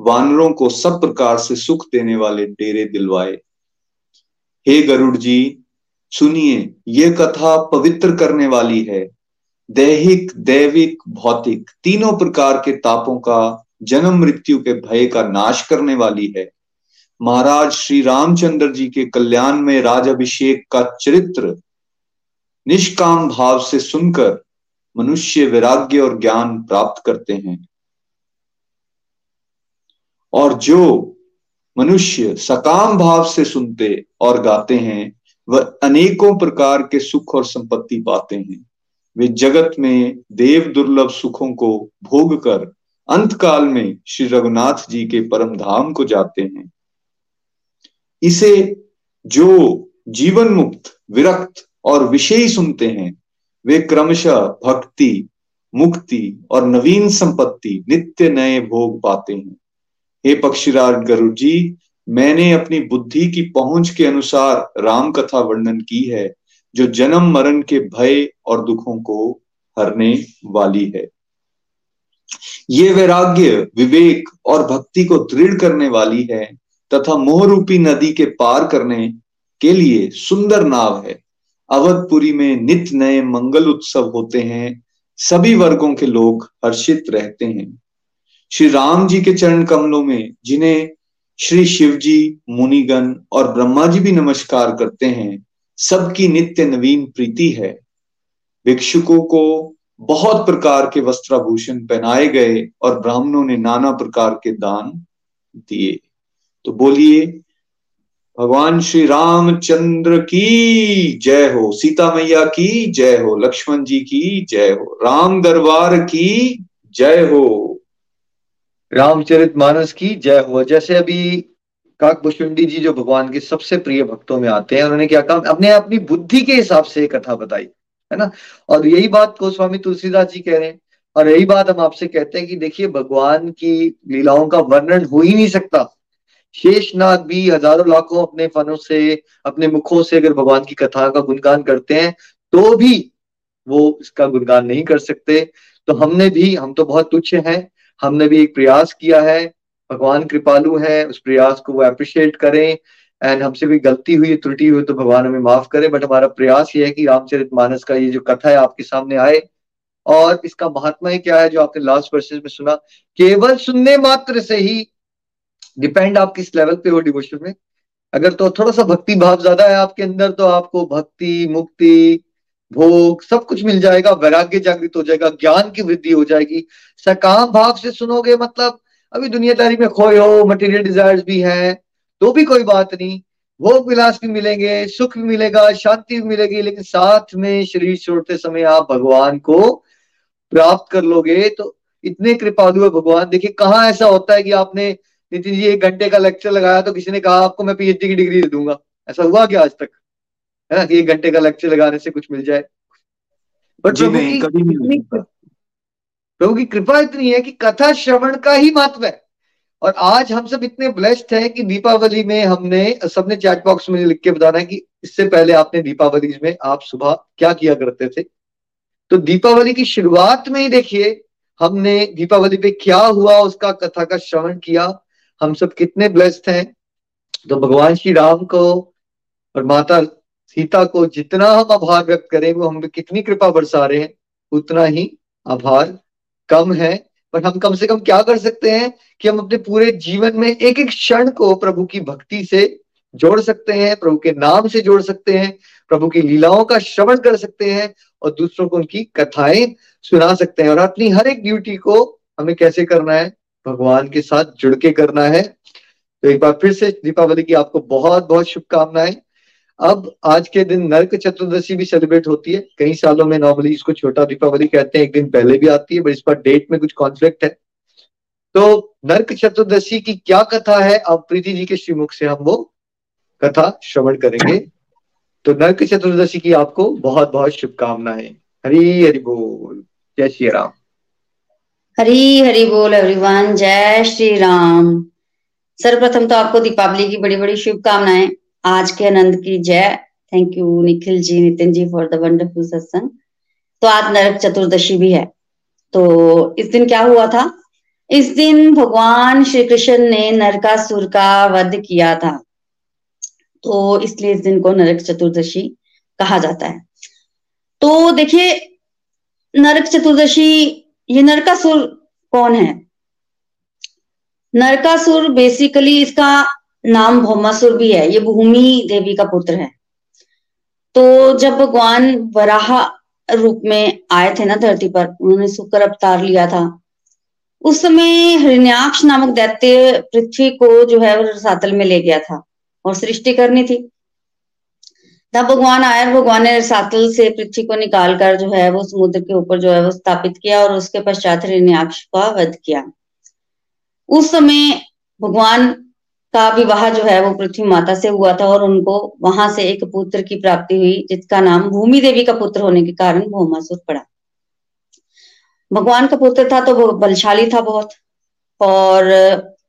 वानरों को सब प्रकार से सुख देने वाले डेरे दिलवाए। हे गरुड़ जी, सुनिए, ये कथा पवित्र करने वाली है। दैहिक दैविक, भौतिक तीनों प्रकार के तापों का, जन्म मृत्यु के भय का नाश करने वाली है। महाराज श्री रामचंद्र जी के कल्याण में राज अभिषेक का चरित्र निष्काम भाव से सुनकर मनुष्य वैराग्य और ज्ञान प्राप्त करते हैं। और जो मनुष्य सकाम भाव से सुनते और गाते हैं, वह अनेकों प्रकार के सुख और संपत्ति पाते हैं। वे जगत में देव दुर्लभ सुखों को भोग कर अंत काल में श्री रघुनाथ जी के परम धाम को जाते हैं। इसे जो जीवन मुक्त, विरक्त और विषयी सुनते हैं, वे क्रमशः भक्ति, मुक्ति और नवीन संपत्ति, नित्य नए भोग पाते हैं। हे पक्षीराज गरुड़ जी, मैंने अपनी बुद्धि की पहुँच के अनुसार राम कथा वर्णन की है। जो जन्म, मरण के भय और दुखों को हरने वाली है। ये वैराग्य, विवेक और भक्ति को दृढ़ करने वाली है तथा मोहरूपी नदी के पार करने के लिए सुंदर नाव है। अवधपुरी में नित नए मंगल उत्सव होते हैं। सभी वर्गों के लोग हर्षित रहते हैं। श्री राम जी के चरण कमलों में, जिन्हें श्री शिव जी मुनिगण और ब्रह्मा जी भी नमस्कार करते हैं सबकी नित्य नवीन प्रीति है। भिक्षुकों को बहुत प्रकार के वस्त्राभूषण पहनाए गए और ब्राह्मणों ने नाना प्रकार के दान दिए। तो बोलिए, भगवान श्री रामचंद्र की जय हो, सीता मैया की जय हो, लक्ष्मण जी की जय हो, राम दरबार की जय हो। रामचरित मानस की जय हो। जैसे अभी काकभुषुंडी जी जो भगवान के सबसे प्रिय भक्तों में आते हैं, उन्होंने क्या कहा? अपने अपनी बुद्धि के हिसाब से कथा बताई, है ना? और यही बात को स्वामी तुलसीदास जी कह रहे हैं, और यही बात हम आपसे कहते हैं कि देखिए, भगवान की लीलाओं का वर्णन हो ही नहीं सकता। शेषनाग भी हज़ारों लाखों अपने फनों से, अपने मुखों से अगर भगवान की कथा का गुणगान करते हैं तो भी वो इसका गुणगान नहीं कर सकते। तो हमने भी, हम तो बहुत तुच्छ हैं, हमने भी एक प्रयास किया है भगवान कृपालु है, उस प्रयास को वो अप्रिशिएट करें एंड हमसे भी गलती हुई, त्रुटि हुई तो भगवान हमें माफ़ करे बट हमारा प्रयास ये है कि रामचरित मानस का ये जो कथा है आपके सामने आए, और इसका महात्मा ही क्या है जो आपने लास्ट वर्सेस में सुना? केवल सुनने मात्र से ही डिपेंड आप किस लेवल पे हो डिवोशन में। अगर तो थोड़ा सा भक्ति भाव ज़्यादा है आपके अंदर तो आपको भक्ति, मुक्ति, भोग, सब कुछ मिल जाएगा, वैराग्य जागृत हो जाएगा, ज्ञान की वृद्धि हो जाएगी। सकाम भाव से सुनोगे मतलब अभी दुनियादारी में खोए हो मटेरियल डिजायर्स भी हैं तो भी कोई बात नहीं। भोग विलास भी मिलेंगे सुख भी मिलेगा शांति भी मिलेगी लेकिन साथ में शरीर छोड़ते समय आप भगवान को प्राप्त कर लोगे तो इतने कृपालु है भगवान। देखिए कहाँ ऐसा होता है कि आपने नितिन जी एक घंटे का लेक्चर लगाया तो किसी ने कहा आपको मैं पीएचडी की डिग्री दे दूँगा। ऐसा हुआ क्या आज तक? है ना कि एक घंटे का लेक्चर लगाने से कुछ मिल जाए? बट प्रभु की प्रभु की कृपा इतनी है कि कथा श्रवण का ही महत्व है। और आज हम सब इतने ब्लेस्ड हैं कि दीपावली में हमने, सबने चैट बॉक्स में लिख के बताना है कि इससे पहले आपने दीपावली में आप सुबह क्या किया करते थे? तो दीपावली की शुरुआत में ही देखिए, हमने दीपावली पे क्या हुआ, उसका कथा का श्रवण किया। हम सब कितने ब्लेस्ड हैं। तो भगवान श्री राम को और माता सीता को जितना हम आभार व्यक्त करें, वो हम कितनी कृपा बरसा रहे हैं, उतना ही आभार कम है पर हम कम से कम क्या कर सकते हैं कि हम अपने पूरे जीवन में एक एक क्षण को प्रभु की भक्ति से जोड़ सकते हैं, प्रभु के नाम से जोड़ सकते हैं, प्रभु की लीलाओं का श्रवण कर सकते हैं और दूसरों को उनकी कथाएँ सुना सकते हैं। और अपनी हर एक ड्यूटी को हमें कैसे करना है? भगवान के साथ जुड़ के करना है। तो एक बार फिर से दीपावली की आपको बहुत बहुत शुभकामनाएँ। अब आज के दिन नरक चतुर्दशी भी सेलिब्रेट होती है। कई सालों में नॉर्मली इसको छोटा दीपावली कहते हैं। एक दिन पहले भी आती है बट इस पर डेट में कुछ कॉन्फ्लिक्ट है। तो नरक चतुर्दशी की क्या कथा है? अब प्रीति जी के श्रीमुख से हम वो कथा श्रवण करेंगे। तो नरक चतुर्दशी की आपको बहुत बहुत शुभकामनाएँ। हरी हरि बोल। जय श्री राम। हरी हरि बोल एवरीवन जय श्री राम। सर्वप्रथम तो आपको दीपावली की बड़ी बड़ी शुभकामनाएँ। आज के आनंद की जय। Thank you Nikhil ji Nitin ji for the wonderful satsang तो आज नरक चतुर्दशी भी है। तो इस दिन क्या हुआ था? इस दिन भगवान श्री कृष्ण ने नरकासुर का वध किया था। तो इसलिए इस दिन को नरक चतुर्दशी कहा जाता है। तो देखिए, नरक चतुर्दशी, ये नरकासुर कौन है? नरकासुर बेसिकली इसका नाम भौमासुर भी है, ये भूमि देवी का पुत्र है। तो जब भगवान वराह रूप में आए थे ना धरती पर, उन्होंने शुक्र अवतार लिया था, उस समय हृण्याक्ष नामक दैत्य पृथ्वी को जो है रसातल में ले गया था और सृष्टि करनी थी। तब भगवान आए भगवान ने रसातल से पृथ्वी को निकालकर जो है वो समुद्र के ऊपर जो है वो स्थापित किया और उसके पश्चात हृण्याक्ष का वध किया। उस समय भगवान का विवाह जो है वो पृथ्वी माता से हुआ था और उनको वहाँ से एक पुत्र की प्राप्ति हुई, जिसका नाम भूमि देवी का पुत्र होने के कारण भौमासुर पड़ा। भगवान का पुत्र था तो वो बलशाली था बहुत, और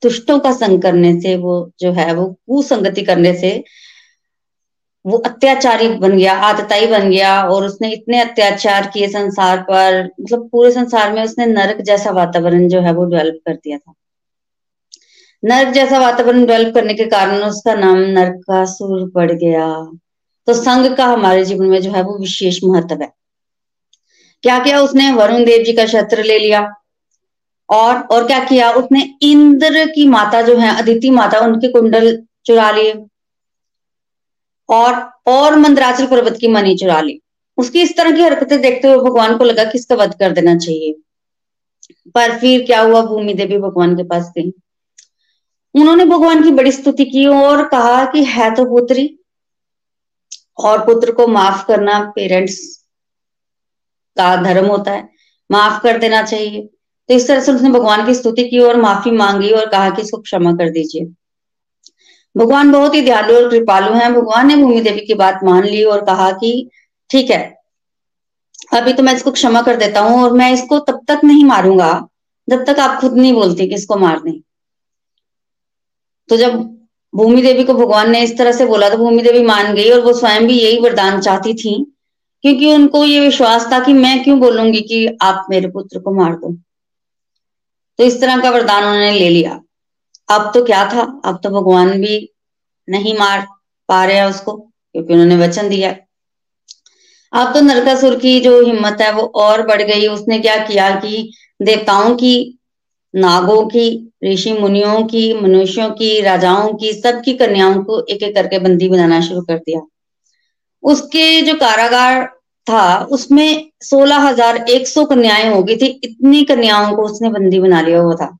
दुष्टों का संग करने से वो जो है वो कुसंगति करने से वो अत्याचारी बन गया आतताई बन गया, और उसने इतने अत्याचार किए संसार पर मतलब पूरे संसार में उसने नरक जैसा वातावरण जो है वो डेवलप कर दिया था। नर्क जैसा वातावरण डेवलप करने के कारण उसका नाम नरकासुर पड़ गया। तो संघ का हमारे जीवन में जो है वो विशेष महत्व है। क्या किया उसने? वरुण देव जी का छत्र ले लिया। और और क्या किया? उसने इंद्र की माता जो है, अदिति माता, उनके कुंडल चुरा लिए। और और मंदराचल पर्वत की मनी चुरा ली। उसकी इस तरह की हरकतें देखते हुए भगवान को लगा कि इसका वध कर देना चाहिए। पर फिर क्या हुआ? भूमि देवी भगवान के पास गई। उन्होंने भगवान की बड़ी स्तुति की और कहा कि है तो पुत्री, और पुत्र को माफ़ करना पेरेंट्स का धर्म होता है। माफ़ कर देना चाहिए। तो इस तरह से उसने भगवान की स्तुति की और माफ़ी मांगी और कहा कि इसको क्षमा कर दीजिए। भगवान बहुत ही दयालु और कृपालु हैं। भगवान ने भूमि देवी की बात मान ली और कहा कि ठीक है, अभी तो मैं इसको क्षमा कर देता हूँ और मैं इसको तब तक नहीं मारूँगा, जब तक आप खुद नहीं बोलते कि इसको मार दें तो जब भूमि देवी को भगवान ने इस तरह से बोला तो भूमि देवी मान गई और वो स्वयं भी यही वरदान चाहती थी, क्योंकि उनको ये विश्वास था कि मैं क्यों बोलूँगी कि आप मेरे पुत्र को मार दो। तो इस तरह का वरदान उन्होंने ले लिया। अब तो क्या था? अब तो भगवान भी नहीं मार पा रहे हैं उसको, क्योंकि उन्होंने वचन दिया। अब तो नरकासुर की जो हिम्मत है वो और बढ़ गई। उसने क्या किया कि देवताओं की नागों की, ऋषि मुनियों की, मनुष्यों की, राजाओं की, सबकी कन्याओं को एक एक करके बंदी बनाना शुरू कर दिया। उसके जो कारागार था, उसमें सोलह हज़ार एक सौ कन्याएँ हो गई थी। इतनी कन्याओं को उसने बंदी बना लिया हुआ था।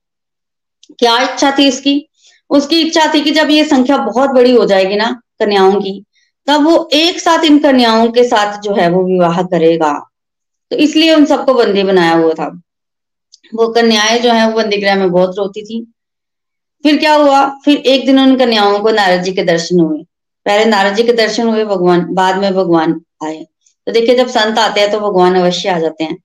क्या इच्छा थी इसकी? उसकी इच्छा थी कि जब ये संख्या बहुत बड़ी हो जाएगी ना कन्याओं की, तब वो एक साथ इन कन्याओं के साथ जो है वो विवाह करेगा। तो इसलिए उन सबको बंदी बनाया हुआ था। वो कन्याएँ जो है, वो बंदी में बहुत रोती थी। फिर क्या हुआ? फिर एक दिन उन कन्याओं को नारद जी के दर्शन हुए। पहले नारद जी के दर्शन हुए, भगवान, बाद में भगवान आए। तो देखिए, जब संत आते हैं तो भगवान अवश्य आ जाते हैं।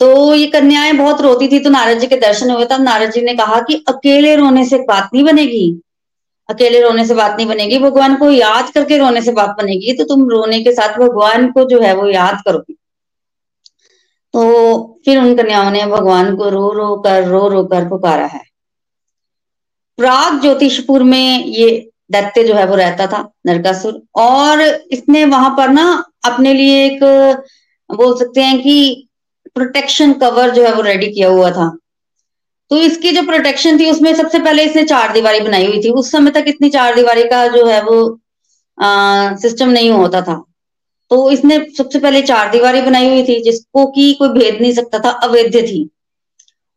तो ये कन्याएँ बहुत रोती थी तो नारद जी के दर्शन हुए। तब नारद जी ने कहा कि अकेले रोने से बात नहीं बनेगी। अकेले रोने से बात नहीं बनेगी। भगवान को याद करके रोने से बात बनेगी। तो तुम रोने के साथ भगवान को जो है, वो याद करोगे। तो फिर उन कन्याओं ने भगवान को रो रो कर रो रो कर पुकारा है। प्राग ज्योतिषपुर में ये दैत्य जो है वो रहता था नरकासुर। और इसने वहाँ पर ना अपने लिए एक बोल सकते हैं कि प्रोटेक्शन कवर जो है वो रेडी किया हुआ था। तो इसकी जो प्रोटेक्शन थी उसमें सबसे पहले इसने चार दीवारी बनाई हुई थी। उस समय तक इतनी चार दीवारी का जो है वो आ, सिस्टम नहीं होता था। तो इसने सबसे पहले चार दीवारी बनाई हुई थी, जिसको कि कोई भेद नहीं सकता था, अवैध थी।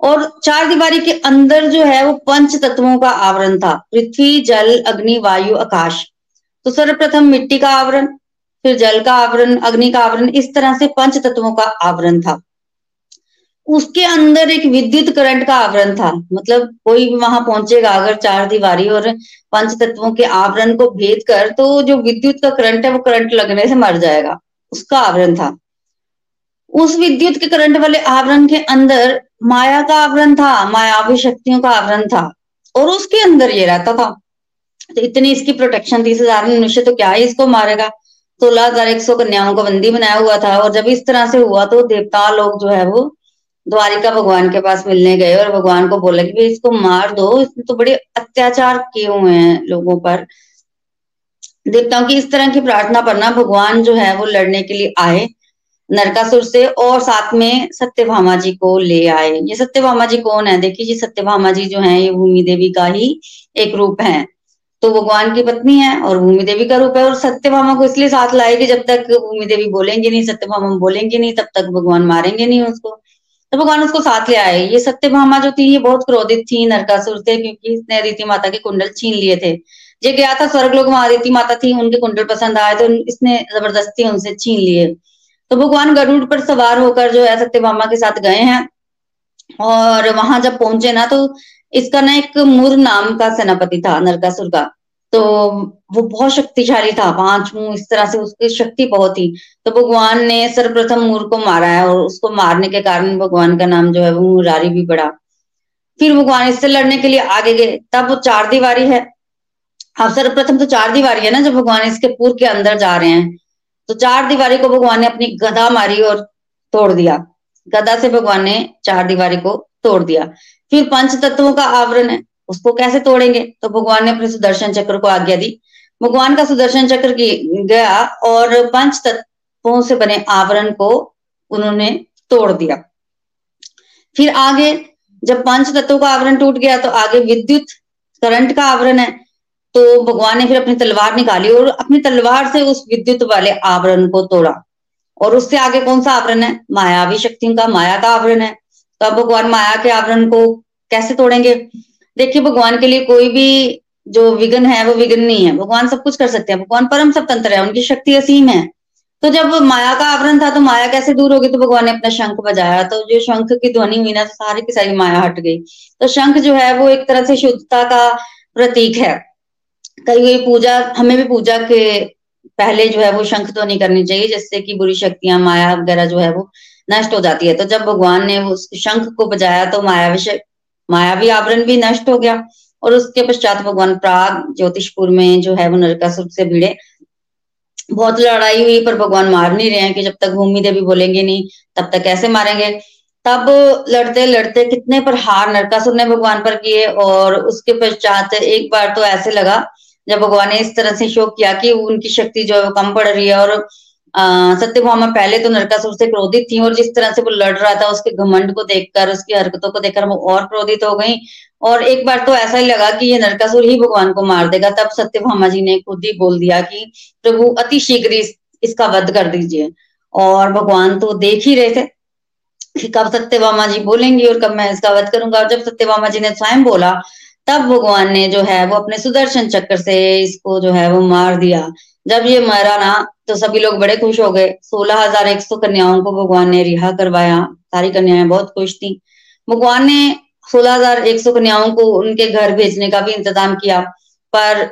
और चार दीवारी के अंदर जो है, वो पंच तत्वों का आवरण था। पृथ्वी, जल, अग्नि, वायु, आकाश। तो सर्वप्रथम मिट्टी का आवरण, फिर जल का आवरण, अग्नि का आवरण, इस तरह से पंच तत्वों का आवरण था। उसके अंदर एक विद्युत करंट का आवरण था। मतलब कोई भी वहाँ पहुंचेगा, अगर चार दीवारी और पंच तत्वों के आवरण को भेद कर तो जो विद्युत का करंट है, वो करंट लगने से मर जाएगा। उसका आवरण था। उस विद्युत के करंट वाले आवरण के अंदर माया का आवरण था मायावी शक्तियों का आवरण था, और उसके अंदर ये रहता था। तो इतनी इसकी प्रोटेक्शन तीस हज़ार मनुष्य तो क्या ही इसको मारेगा? सोलह हज़ार एक सौ कन्याओं को बंदी बनाया हुआ था, और जब इस तरह से हुआ तो देवता लोग जो है वो द्वारिका भगवान के पास मिलने गए और भगवान को बोला कि भाई इसको मार दो इसने तो बड़े अत्याचार किए हुए हैं लोगों पर। देवताओं की इस तरह की प्रार्थना पर ना भगवान जो है वो लड़ने के लिए आए नरकासुर से और साथ में सत्यभामा जी को ले आए। ये सत्यभामा जी कौन है? देखिए जी, सत्यभामा जी जो है, ये भूमि देवी का ही एक रूप है। तो भगवान की पत्नी है और भूमि देवी का रूप है और सत्यभामा को इसलिए साथ लाए कि जब तक भूमि देवी बोलेंगे नहीं, सत्यभामा बोलेंगे नहीं, तब तक भगवान मारेंगे नहीं उसको। तो भगवान उसको साथ ले आए। ये सत्यभामा जो थी, ये बहुत क्रोधित थी नरकासुर से, क्योंकि इसने अदिति माता के कुंडल छीन लिए थे। ये गया था स्वर्ग लोग वहाँ अदिति माता थी, उनके कुंडल पसंद आए तो इसने ज़बरदस्ती उनसे छीन लिए। तो भगवान गरुड़ पर सवार होकर जो है सत्यभामा के साथ गए हैं। और वहाँ जब पहुँचे ना तो इसका ना एक मुर नाम का सेनापति था, नरकासुर का। तो वो बहुत शक्तिशाली था पाँच मुँह, इस तरह से उसकी शक्ति बहुत थी। तो भगवान ने सर्वप्रथम मूर को मारा है और उसको मारने के कारण भगवान का नाम जो है वो मुरारी भी पड़ा। फिर भगवान इससे लड़ने के लिए आगे गए। तब वो चार दीवारी है। अब सर्वप्रथम तो चार दीवारी है ना, जब भगवान इसके पूर्व के अंदर जा रहे हैं। तो चार दीवारी को भगवान ने अपनी गदा मारी और तोड़ दिया। गदा से भगवान ने चार दीवारी को तोड़ दिया। फिर पंच तत्वों का आवरण है। उसको कैसे तोड़ेंगे? तो भगवान ने अपने सुदर्शन चक्र को आज्ञा दी। भगवान का सुदर्शन चक्र की गया और पंच तत्वों से बने आवरण को उन्होंने तोड़ दिया। फिर आगे जब पंच तत्वों का आवरण टूट गया तो आगे विद्युत करंट का आवरण है। तो भगवान ने फिर अपनी तलवार निकाली और अपनी तलवार से उस विद्युत वाले आवरण को तोड़ा। और उससे आगे कौन सा आवरण है? मायावी शक्ति का, माया का आवरण है। तो अब भगवान माया के आवरण को कैसे तोड़ेंगे? देखिए, भगवान के लिए कोई भी जो विघन है, वो विघन नहीं है। भगवान सब कुछ कर सकते हैं। भगवान परम स्वतंत्र है, उनकी शक्ति असीम है। तो जब माया का आवरण था तो माया कैसे दूर होगी? तो भगवान ने अपना शंख बजाया। तो जो शंख की ध्वनि हुई ना तो सारी की सारी माया हट गई। तो शंख जो है, वो एक तरह से शुद्धता का प्रतीक है। कई कई पूजा, हमें भी पूजा के पहले जो है, वो शंख तो नहीं करनी चाहिए, जिससे कि बुरी शक्तियाँ, माया वगैरह जो है, वो नष्ट हो जाती है। तो जब भगवान ने उस शंख को बजाया तो माया विषय मायावी आवरण भी नष्ट हो गया और उसके पश्चात भगवान प्राग ज्योतिषपुर में जो है वो नरकासुर से भिड़े। बहुत लड़ाई हुई, पर भगवान मार नहीं रहे हैं कि जब तक भूमि देवी बोलेंगे नहीं, तब तक कैसे मारेंगे? तब लड़ते लड़ते कितने पर हार नरकासुर ने भगवान पर किए और उसके पश्चात एक बार तो ऐसे लगा, जब भगवान ने इस तरह से शोक किया कि उनकी शक्ति जो है वो कम पड़ रही है और सत्यभामा पहले तो नरकासुर से क्रोधित थी और जिस तरह से वो लड़ रहा था उसके घमंड को देखकर उसकी हरकतों को देखकर वो और क्रोधित हो गई। और एक बार तो ऐसा ही लगा कि ये नरकासुर ही भगवान को मार देगा। तब सत्यभामा जी ने खुद ही बोल दिया कि प्रभु अति शीघ्र इस, इसका वध कर दीजिए। और भगवान तो देख ही रहे थे कि कब सत्यभामा जी बोलेंगी और कब मैं इसका वध करूँगा। और जब सत्यभामा जी ने स्वयं बोला तब भगवान ने जो है वो अपने सुदर्शन चक्र से इसको जो है वो मार दिया। जब ये मरा ना तो सभी लोग बड़े खुश हो गए। सोलह हज़ार एक सौ कन्याओं को भगवान ने रिहा करवाया। सारी कन्याएँ बहुत खुश थी। भगवान ने सोलह हज़ार एक सौ कन्याओं को उनके घर भेजने का भी इंतज़ाम किया। पर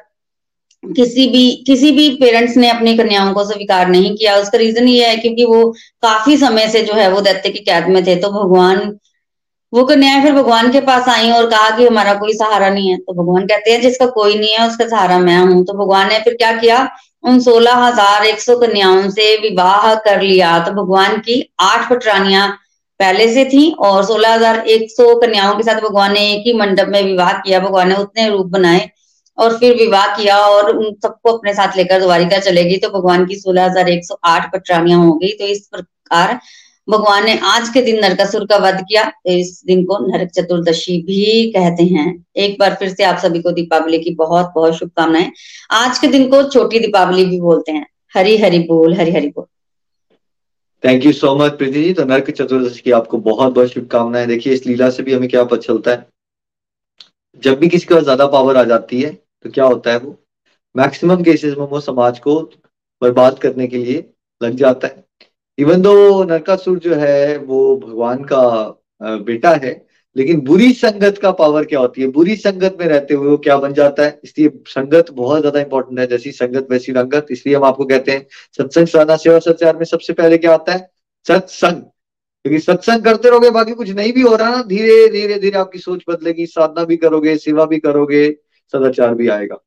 किसी भी किसी भी पेरेंट्स ने अपनी कन्याओं को स्वीकार नहीं किया। उसका रीजन ये है क्योंकि वो काफ़ी समय से जो है वो दैत्य की कैद में थे। तो भगवान, वो कन्याएँ फिर भगवान के पास आई और कहा कि हमारा कोई सहारा नहीं है। तो भगवान कहते हैं, जिसका कोई नहीं है, उसका सहारा मैं हूँ। तो भगवान ने फिर क्या किया? उन सोलह हज़ार एक सौ कन्याओं से विवाह कर लिया। तो भगवान की आठ पटरानियाँ पहले से थी और सोलह हज़ार एक सौ कन्याओं के साथ भगवान ने एक ही मंडप में विवाह किया। भगवान ने उतने रूप बनाए और फिर विवाह किया और उन सबको अपने साथ लेकर द्वारिका चलेगी तो भगवान की सोलह हज़ार एक सौ आठ पटरानियाँ हो गई। तो इस प्रकार भगवान ने आज के दिन नरकासुर का वध किया तो इस दिन को नरक चतुर्दशी भी कहते हैं। एक बार फिर से आप सभी को दीपावली की बहुत बहुत शुभकामनाएँ। आज के दिन को छोटी दीपावली भी बोलते हैं। हरी हरी बोल, हरी हरी बोल। Thank you so much Preeti ji तो नरक चतुर्दशी की आपको बहुत बहुत शुभकामनाएँ। देखिए, इस लीला से भी हमें क्या पता चलता है। जब भी किसी के पास ज़्यादा पावर आ जाती है तो क्या होता है वो? मैक्सिमम केसेस में वो समाज को बर्बाद करने के लिए लग जाता है। इवन दो नरकासुर जो है, वो भगवान का बेटा है, लेकिन बुरी संगत का पावर क्या होती है? बुरी संगत में रहते हुए वो क्या बन जाता है? इसलिए संगत बहुत ज़्यादा इंपॉर्टेंट है, जैसी संगत वैसी रंगत। इसलिए हम आपको कहते हैं, सत्संग साधना सेवा सत्यार में सबसे पहले क्या आता है? सत्संग। क्योंकि सत्संग करते रहोगे, बाकी कुछ नहीं भी हो रहा ना, धीरे धीरे धीरे आपकी सोच बदलेगी, साधना भी करोगे, सेवा भी करोगे, सदाचार भी आएगा।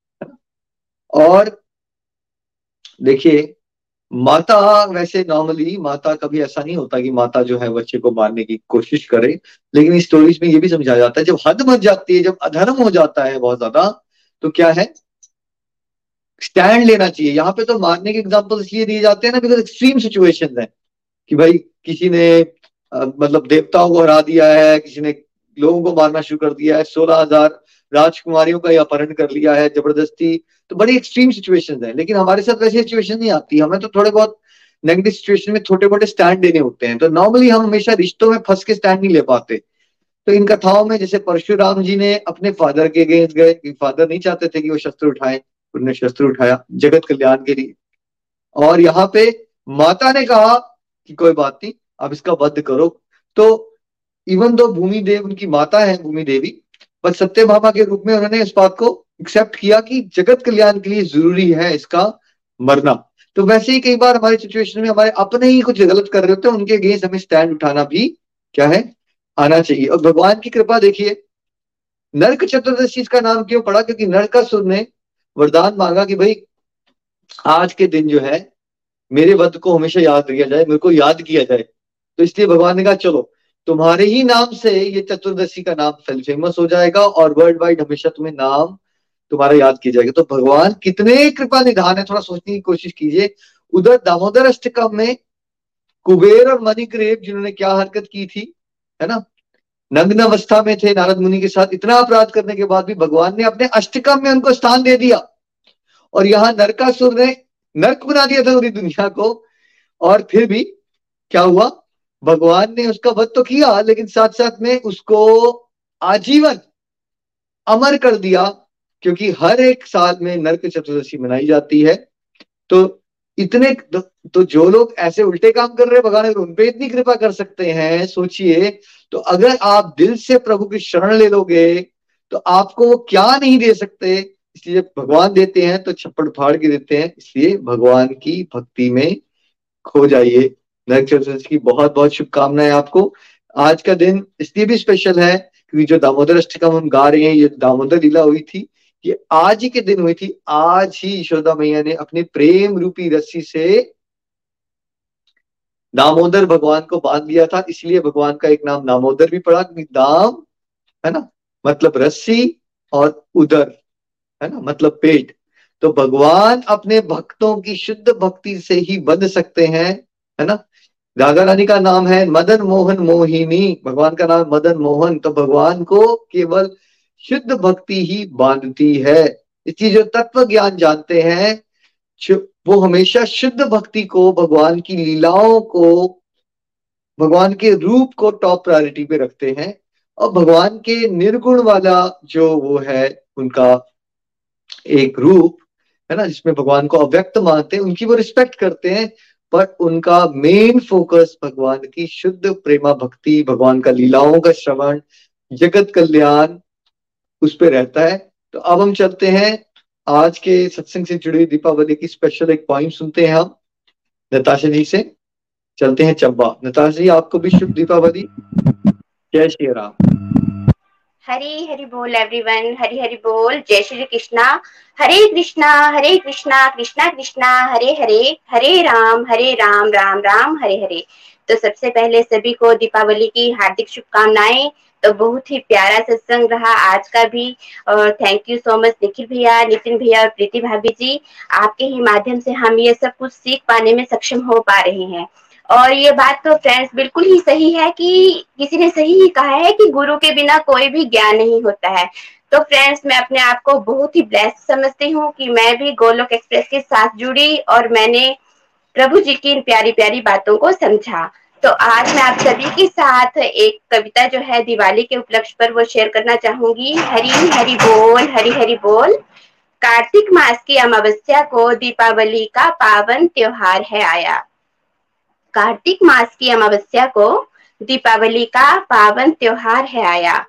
और देखिए माता वैसे नॉर्मली माता कभी ऐसा नहीं होता कि माता जो है बच्चे को मारने की कोशिश करे, लेकिन इस स्टोरीज में ये भी समझाया जाता है, जब हद मच जाती है, जब अधर्म हो जाता है बहुत ज़्यादा तो क्या है? स्टैंड लेना चाहिए। यहाँ पे तो मारने के एग्ज़ाम्पल इसलिए दिए जाते हैं ना बिकॉज़ एक्सट्रीम सिचुएशन है, कि भाई किसी ने मतलब देवताओं को हरा दिया है, किसी ने लोगों को मारना शुरू कर दिया है, सोलह हज़ार राजकुमारियों का अपहरण कर लिया है, ज़बरदस्ती तो बड़ी एक्सट्रीम सिचुएशन है, लेकिन हमारे साथ वैसी सिचुएशन नहीं आती। हमें तो थोड़े बहुत नेगेटिव सिचुएशन में छोटे मोटे स्टैंड लेने होते हैं। तो नॉर्मली हम हमेशा रिश्तों में फंस के स्टैंड नहीं ले पाते। तो इन कथाओं में जैसे परशुराम जी ने अपने फादर के अगेंस्ट गए फादर नहीं चाहते थे कि वो शस्त्र उठाए, उन्होंने शस्त्र उठाया जगत कल्याण के लिए। और यहाँ पे माता ने कहा कि कोई बात नहीं आप इसका वध करो। तो इवन दो भूमि देव उनकी माता है भूमि देवी पर सत्य भामा के रूप में उन्होंने इस बात को एक्सेप्ट किया कि जगत कल्याण के लिए ज़रूरी है इसका मरना। तो वैसे ही कई बार हमारी सिचुएशन में हमारे अपने ही कुछ गलत कर रहे होते हैं, उनके अगेंस्ट हमें स्टैंड उठाना भी क्या है? आना चाहिए। और भगवान की कृपा देखिए, नरक चतुर्दशी का नाम क्यों पड़ा? क्योंकि नरकासुर ने वरदान मांगा कि भाई, आज के दिन जो है, मेरे वध को हमेशा याद किया जाए, मेरे को याद किया जाए। तो इसलिए भगवान ने कहा, चलो तुम्हारे ही नाम से ये चतुर्दशी का नाम फ़ेमस हो जाएगा और वर्ल्ड वाइड हमेशा तुम्हें नाम तुम्हारा याद किया जाएगा। तो भगवान कितने कृपा निधान है, थोड़ा सोचने की कोशिश कीजिए। उधर दामोदर अष्टकम में कुबेर और मणिग्रेव, जिन्होंने क्या हरकत की थी, है ना? नग्न अवस्था में थे नारद मुनि के साथ। इतना अपराध करने के बाद भी भगवान ने अपने अष्टकम में उनको स्थान दे दिया। और यहाँ नरकासुर ने नर्क बना दिया था पूरी दुनिया को। और फिर भी क्या हुआ? भगवान ने उसका वध तो किया, लेकिन साथ साथ में उसको आजीवन अमर कर दिया, क्योंकि हर एक साल में नरक चतुर्दशी मनाई जाती है। तो इतने तो जो लोग ऐसे उल्टे काम कर रहे हैं, भगवान अगर उनपे इतनी कृपा कर सकते हैं, सोचिए तो अगर आप दिल से प्रभु की शरण ले लोगे तो आपको वो क्या नहीं दे सकते। इसलिए भगवान देते हैं तो छप्पड़ फाड़ के देते हैं, इसलिए भगवान की भक्ति में खो जाइए। चतुर्दशी की बहुत बहुत शुभकामनाएँ आपको। आज का दिन इसलिए भी स्पेशल है क्योंकि जो दामोदर अष्टकम हम गा रहे हैं, ये दामोदर लीला हुई थी कि आज ही के दिन हुई थी। आज ही यशोदा मैया ने अपने प्रेम रूपी रस्सी से दामोदर भगवान को बाँध दिया था, इसलिए भगवान का एक नाम दामोदर भी पड़ा, क्योंकि दाम, है ना मतलब रस्सी और उदर, है ना मतलब पेट। तो भगवान अपने भक्तों की शुद्ध भक्ति से ही बंध सकते हैं। है ना? राधा रानी का नाम है मदन मोहन मोहिनी। भगवान का नाम मदन मोहन। तो भगवान को केवल शुद्ध भक्ति ही बांधती है। इसकी जो तत्व ज्ञान जानते हैं वो हमेशा शुद्ध भक्ति को, भगवान की लीलाओं को, भगवान के रूप को टॉप प्रायोरिटी पे रखते हैं। और भगवान के निर्गुण वाला जो वो है, उनका एक रूप, है ना, जिसमें भगवान को अव्यक्त मानते हैं, उनकी वो रिस्पेक्ट करते हैं। पर उनका मेन फोकस भगवान की शुद्ध प्रेमा भक्ति, भगवान का लीलाओं का श्रवण, जगत कल्याण, उस पर रहता है। तो अब हम चलते हैं। आज के सत्संग से जुड़ी दीपावली की स्पेशल एक पॉइंट सुनते हैं हम, नताशा जी से। चलते हैं चंबा। नताशा जी, आपको भी शुभ दीपावली। जय श्री राम। हरी हरि बोल एवरीवन हरी हरि बोल, जय श्री कृष्णा, हरे कृष्णा हरे कृष्णा कृष्णा कृष्णा, हरे हरे हरे राम हरे राम राम राम, हरे हरे। तो सबसे पहले सभी को दीपावली की हार्दिक शुभकामनाएँ। तो बहुत ही प्यारा सत्संग रहा आज का भी। और thank you so much Nikhil भैया, नितिन भैया और प्रीति भाभी जी। आपके ही माध्यम से हम ये सब कुछ सीख पाने में सक्षम हो पा रहे हैं। और ये बात तो फ्रेंड्स बिल्कुल ही सही है कि किसी ने सही ही कहा है कि गुरु के बिना कोई भी ज्ञान नहीं होता है। तो फ्रेंड्स, मैं अपने आप को बहुत ही ब्लेस्ड समझती हूँ कि मैं भी गोलोक एक्सप्रेस के साथ जुड़ी और मैंने प्रभु जी की इन प्यारी प्यारी बातों को समझा। तो आज मैं आप सभी के साथ एक कविता जो है दिवाली के उपलक्ष्य पर वो शेयर करना चाहूँगी। हरी हरी बोल, हरी हरी बोल। कार्तिक मास की अमावस्या को दीपावली का पावन त्योहार है आया। कार्तिक मास की अमावस्या को दीपावली का पावन त्योहार है आया।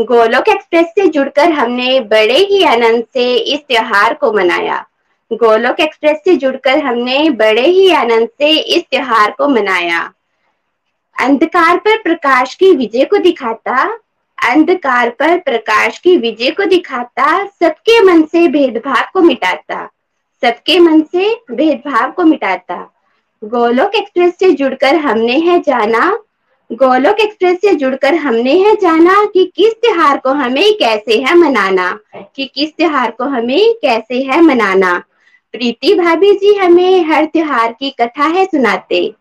गोलोक एक्सप्रेस से जुड़कर हमने बड़े ही आनंद से इस त्योहार को मनाया। गोलोक एक्सप्रेस से जुड़कर हमने बड़े ही आनंद से इस त्योहार को मनाया। अंधकार पर प्रकाश की विजय को दिखाता, अंधकार पर प्रकाश की विजय को दिखाता, सबके मन से भेदभाव को मिटाता, सबके मन से भेदभाव को मिटाता। गोलोक एक्सप्रेस से जुड़कर हमने है जाना। गोलोक एक्सप्रेस से जुड़कर हमने है जाना कि किस त्योहार को हमें कैसे है मनाना। कि किस त्योहार को हमें कैसे है मनाना। प्रीति भाभी जी हमें हर त्योहार की कथा है सुनाते।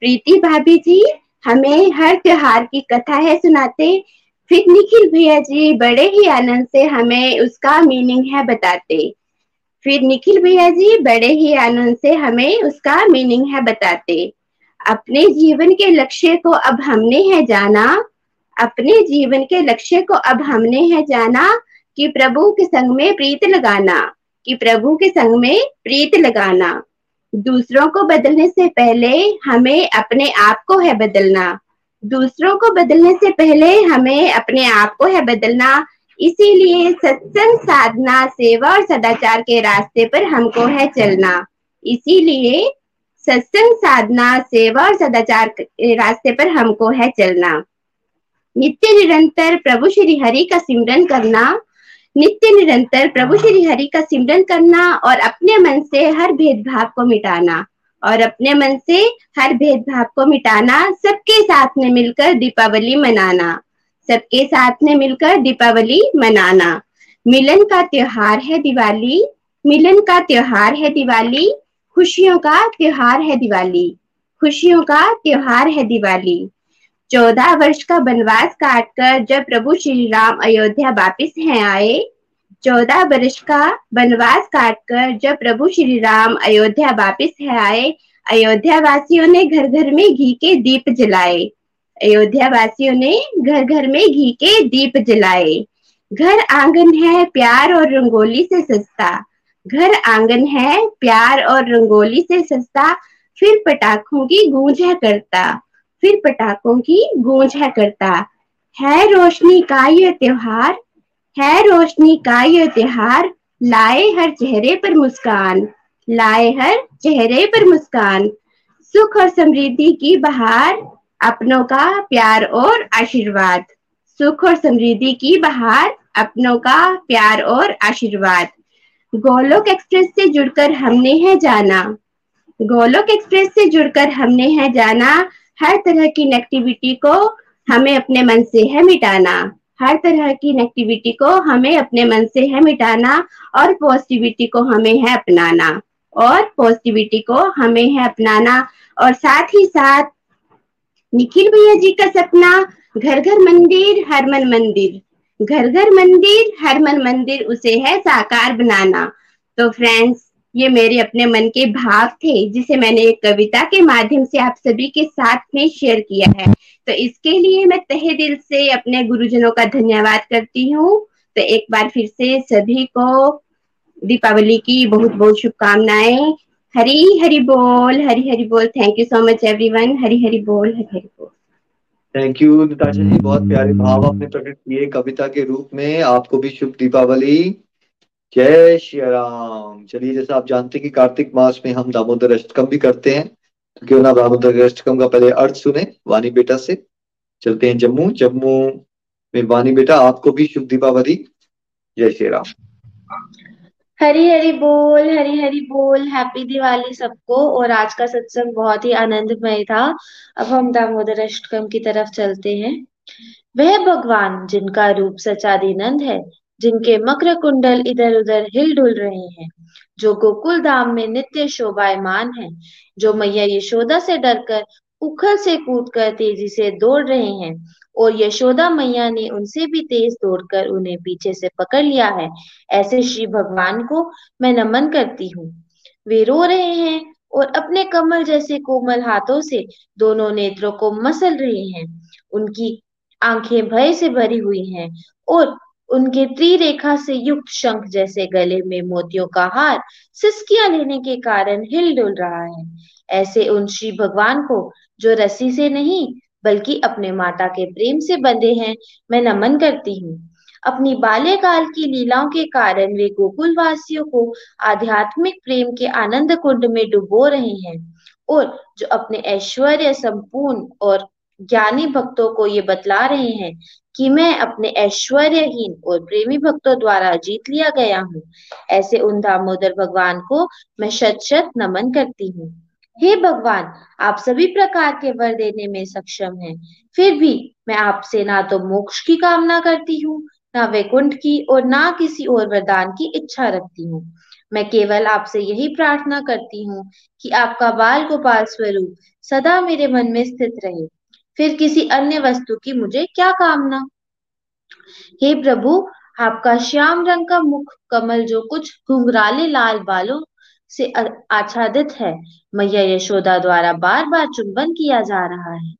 प्रीति भाभी जी हमें हर त्योहार की कथा है सुनाते। फिर निखिल भैया जी बड़े ही आनंद से हमें उसका मीनिंग है बताते। फिर निखिल भैया जी बड़े ही आनंद से हमें उसका मीनिंग है बताते। अपने जीवन के लक्ष्य को अब हमने है जाना। अपने जीवन के लक्ष्य को अब हमने है जाना कि प्रभु के संग में प्रीत लगाना, कि प्रभु के संग में प्रीत लगाना। दूसरों को बदलने से पहले हमें अपने आप को है बदलना। दूसरों को बदलने से पहले हमें अपने आप को है बदलना। इसीलिए सत्संग, साधना, सेवा और सदाचार के रास्ते पर हमको है चलना। इसीलिए सत्संग, साधना, सेवा और सदाचार रास्ते पर हमको है चलना। नित्य निरंतर प्रभु श्री हरि का सिमरन करना, नित्य निरंतर प्रभु श्री हरि का सिमरन करना और अपने मन से हर भेदभाव को मिटाना और अपने मन से हर भेदभाव को मिटाना, सबके साथ में मिलकर दीपावली मनाना। सबके साथ में मिलकर दीपावली मनाना। मिलन का त्योहार है दिवाली। मिलन का त्योहार है दिवाली। खुशियों का त्योहार है दिवाली। खुशियों का त्योहार है दिवाली। चौदह वर्ष का वनवास काटकर जब प्रभु श्री राम अयोध्या वापिस हैं आए, चौदह वर्ष का वनवास काटकर जब प्रभु श्री राम अयोध्या वापिस है आए अयोध्या वासियों ने घर घर में घी के दीप जलाए। अयोध्या वासियों ने घर घर में घी के दीप जलाए। घर आँगन है प्यार और रंगोली से सस्ता। घर आँगन है प्यार और रंगोली से सस्ता। फिर पटाखों की गूंज है करता। फिर पटाखों की गूंज है करता। है रोशनी का यह त्योहार। है रोशनी का यह त्योहार। लाए हर चेहरे पर मुस्कान। लाए हर चेहरे पर मुस्कान। सुख और समृद्धि की बहार। अपनों का प्यार और आशीर्वाद। सुख और समृद्धि की बहार अपनों का प्यार और आशीर्वाद। गोलोक एक्सप्रेस से जुड़कर हमने है जाना। गोलोक एक्सप्रेस से जुड़कर हमने है जाना। हर तरह की नेगेटिविटी को हमें अपने मन से है मिटाना। हर तरह की नेगेटिविटी को हमें अपने मन से है मिटाना और पॉजिटिविटी को हमें है अपनाना। और पॉजिटिविटी को हमें है अपनाना और साथ ही साथ निखिल भैया जी का सपना घर घर मंदिर हर मन मंदिर। घर घर मंदिर हर मन मंदिर, उसे है साकार बनाना। तो फ्रेंड्स ये मेरे अपने मन के भाव थे, जिसे मैंने एक कविता के माध्यम से आप सभी के साथ में शेयर किया है। तो इसके लिए मैं तहे दिल से अपने गुरुजनों का धन्यवाद करती हूँ। तो एक बार फिर से सभी को दीपावली की बहुत बहुत शुभकामनाएँ। हरी हरी बोल, हरी हरी बोल। Thank you so much everyone Hari Hari बोल, हरी हरी बोल। Thank you Nitasha ji. बहुत प्यारे भाव आपने प्रकट किए कविता के रूप में। आपको भी शुभ दीपावली। जय श्री राम। चलिए, जैसा आप जानते हैं कि कार्तिक मास में हम दामोदर अष्टकम भी करते हैं। तो क्यों ना दामोदर अष्टकम का पहले अर्थ सुने वानी बेटा से। चलते हैं जम्मू। जम्मू में वानी बेटा, आपको भी शुभ दीपावली। जय श्री राम। हरी हरी बोल, हरी हरी बोल हैप्पी दिवाली सबको। और आज का सत्संग बहुत ही आनंदमय था। अब हम दामोदर अष्टकम की तरफ़ चलते हैं। वह भगवान जिनका रूप सचादिनंद है, जिनके मकर कुंडल इधर उधर हिल डुल रहे हैं, जो गोकुल धाम में नित्य शोभायमान है, जो मैया यशोदा से डरकर उखल से कूदकर तेज़ी से दौड़ रहे हैं और यशोदा मैया ने उनसे भी तेज दौड़कर उन्हें पीछे से पकड़ लिया है। ऐसे श्री भगवान को मैं नमन करती हूँ। वे रो रहे हैं और अपने कमल जैसे कोमल हाथों से दोनों नेत्रों को मसल रहे हैं। उनकी आँखें भय से भरी हुई हैं और उनके त्रिरेखा से युक्त शंख जैसे गले में मोतियों का हार सिस्किया लेने के कारण हिल डुल रहा है। ऐसे उन श्री भगवान को जो रस्सी से नहीं, बल्कि अपने माता के प्रेम से बंधे हैं, मैं नमन करती हूँ। अपनी बाल्यकाल की लीलाओं के कारण वे गोकुल वासियों को आध्यात्मिक प्रेम के आनंद कुंड में डुबो रहे हैं और जो अपने ऐश्वर्य संपूर्ण और ज्ञानी भक्तों को ये बतला रहे हैं कि मैं अपने ऐश्वर्यहीन और प्रेमी भक्तों द्वारा जीत लिया गया हूँ, ऐसे उन दामोदर भगवान को मैं शत शत नमन करती हूँ। हे भगवान, आप सभी प्रकार के वर देने में सक्षम हैं। फिर भी मैं आपसे ना तो मोक्ष की कामना करती हूँ, ना वैकुंठ की और ना किसी और वरदान की इच्छा रखती हूँ। मैं केवल आपसे यही प्रार्थना करती हूँ कि आपका बाल गोपाल स्वरूप सदा मेरे मन में स्थित रहे। फिर किसी अन्य वस्तु की मुझे क्या कामना? हे प्रभु, आपका श्याम रंग का मुख, कमल जो कुछ घुंघराले लाल बालों से आच्छादित है। मैया यशोदा द्वारा बार बार चुंबन किया जा रहा है।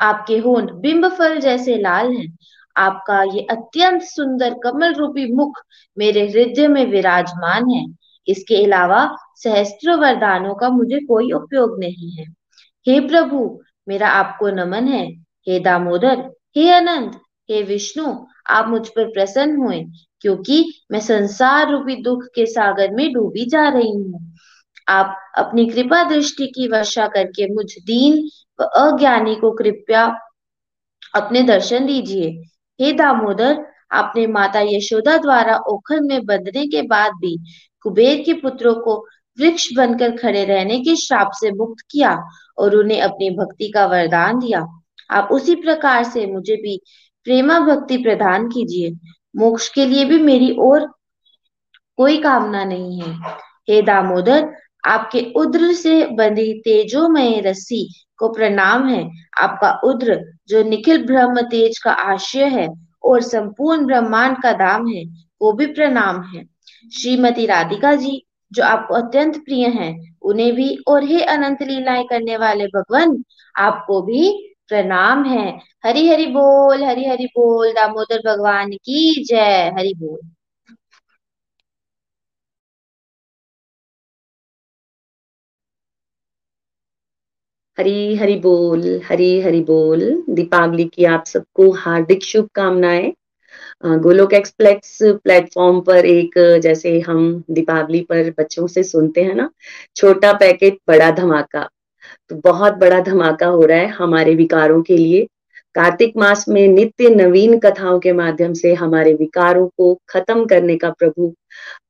आपके होंठ बिंब फल जैसे लाल हैं। आपका ये अत्यंत सुंदर कमल रूपी मुख मेरे हृदय में विराजमान है। इसके अलावा सहस्त्र वरदानों का मुझे कोई उपयोग नहीं है। हे प्रभु, मेरा आपको नमन है। हे दामोदर, हे अनंत, हे विष्णु आप मुझ पर प्रसन्न हुए, क्योंकि मैं संसार रूपी दुख के सागर में डूबी जा रही हूँ। आप अपनी कृपा दृष्टि की वर्षा करके मुझ दीन व अज्ञानी को कृपया अपने दर्शन दीजिए। हे दामोदर, आपने माता यशोदा द्वारा ओखल में बंधने के बाद भी कुबेर के पुत्रों को वृक्ष बनकर खड़े रहने के श्राप से मुक्त किया और उन्हें अपनी भक्ति का वरदान दिया। आप उसी प्रकार से मुझे भी प्रेमा भक्ति प्रदान कीजिए। मोक्ष के लिए भी मेरी और कोई कामना नहीं है। हे दामोदर, आपके उद्र से बंधी तेजोमय रस्सी को प्रणाम है। आपका उद्र, जो निखिल ब्रह्म तेज का आशय है और संपूर्ण ब्रह्मांड का दाम है, वो भी प्रणाम है। श्रीमती राधिका जी, जो आपको अत्यंत प्रिय हैं, उन्हें भी और हे अनंत लीलाएँ करने वाले भगवान, आपको भी प्रणाम है। हरि हरि बोल हरि हरि बोल, दामोदर भगवान की जय। हरि बोल। हरी हरि बोल हरी हरि बोल। दीपावली की आप सबको हार्दिक शुभकामनाएँ। गोलोक एक्सप्लेक्स प्लेटफॉर्म पर एक, जैसे हम दीपावली पर बच्चों से सुनते हैं ना, छोटा पैकेट, बड़ा धमाका। बहुत बड़ा धमाका हो रहा है हमारे विकारों के लिए। कार्तिक मास में नित्य नवीन कथाओं के माध्यम से हमारे विकारों को खत्म करने का प्रभु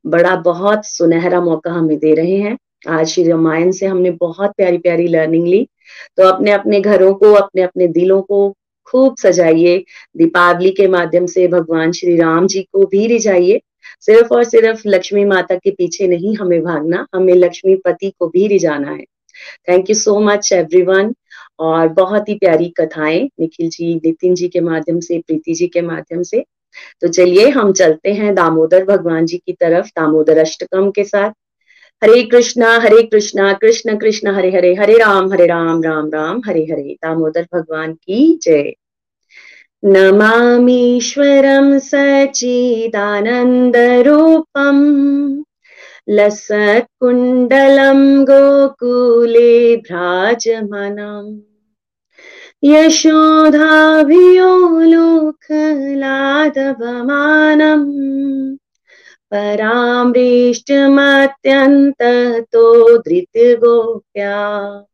बड़ा बहुत सुनहरा मौका हमें दे रहे हैं। आज श्री रामायण से हमने बहुत प्यारी प्यारी लर्निंग ली। तो अपने अपने घरों को अपने अपने दिलों को खूब सजाइए। दीपावली के माध्यम से भगवान श्री राम जी को भी रिझाइए सिर्फ़ और सिर्फ़ लक्ष्मी माता के पीछे नहीं हमें भागना, हमें लक्ष्मी पति को भी रिझाना है। Thank you so much everyone और बहुत ही प्यारी कथाएँ निखिल जी, नितिन जी के माध्यम से, प्रीति जी के माध्यम से। तो चलिए, हम चलते हैं दामोदर भगवान जी की तरफ़, दामोदर अष्टकम के साथ। हरे कृष्णा हरे कृष्णा, कृष्ण कृष्ण, हरे हरे हरे राम हरे राम राम राम, हरे हरे। दामोदर भगवान की जय। नमामीश्वरं सचिदानन्दरूपम् लसत्कुण्डलं गोकुले भ्राजमानम्। यशोधाभियो लोकलादवमानम्। परामृष्टमत्यन्ततो धृतगोप्या।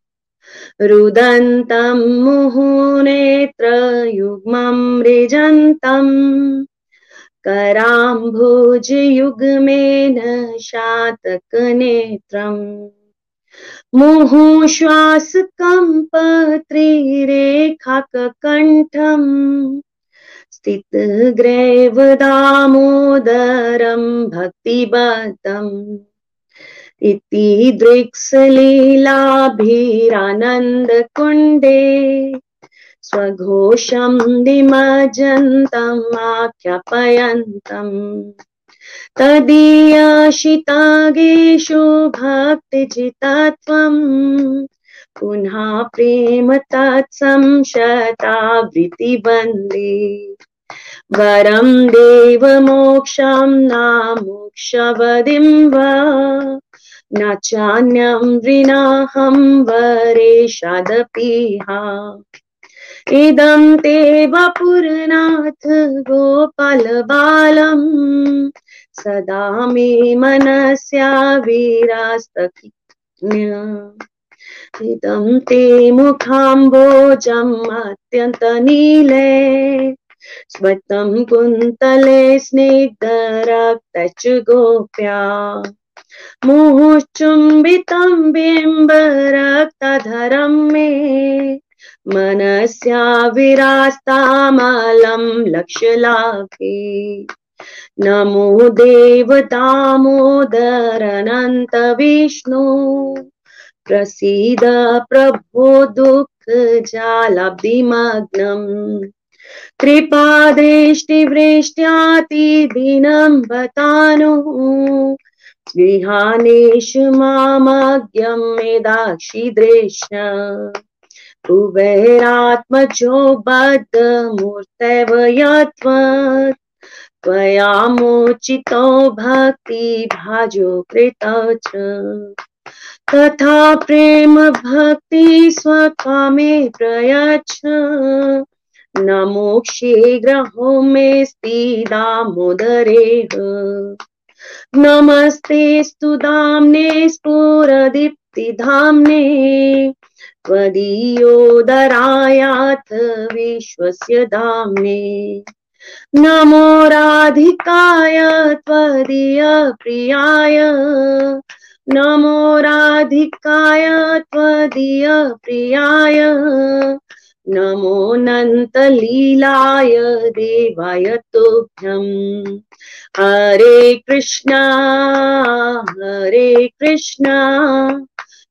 रुदन्तं मुहुनेत्रयुग्मं मृजन्तम् कराम्भोज युग में न शातक नेत्रम् मुहुश्वास कम्प त्रिरेखाककण्ठम् स्थित ग्रैव दामोदरम् भक्तिबतम् इति दृक्सलीलाभिरानन्दकुण्डे स्वघोषं निमज्जन्तम् आख्यापयन्तम् तदीयशितागेषु भक्तिजितत्वम्। पुनः प्रेम तत्संशतावृत्तिबन्दे वरं देवमोक्षं नामोक्षवदिं वा। न चान्यं वृणाहं वरेशादपिहा इदं ते वपुरनाथ गोपालबालम् सदा मे मनस्या वीरास्तज्ञ इदं ते मुखाम्बोजम् अत्यन्तनीले। स्वतं कुन्तले स्निग्धरक्तच गोप्या मुहुश्चुम्बितं बिम्बरक्तधरं मे। मनस्या विरास्तामलं लक्ष्यलाभे नमो देव दामोदरनन्त विष्णु प्रसीद प्रभो दुःखजालब्धिमग्नम् कृपादृष्टिवृष्ट्यातिदिनं बतानुः विहानेषु मामज्ञं मेदाक्षिदृश्य कुबेरात्मजो बद्धमूर्तैव यत्वत् त्वया मोचितो भक्तिभाजो कृतौ च तथा प्रेम भक्ति स्वकामे प्रयच्छ। न मोक्षे ग्रहो मे स्थिदामोदरेह। नमस्ते स्तु दाम्ने स्फुरदीप्तिधाम्ने त्वदीयोदरायाथ विश्वस्य दाम्ने नमो राधिकाय त्वदीय प्रियाय। नमो राधिकाय त्वदीय प्रियाय। नमोऽनन्तलीलाय देवाय तुभ्यम् हरे कृष्णा हरे कृष्णा।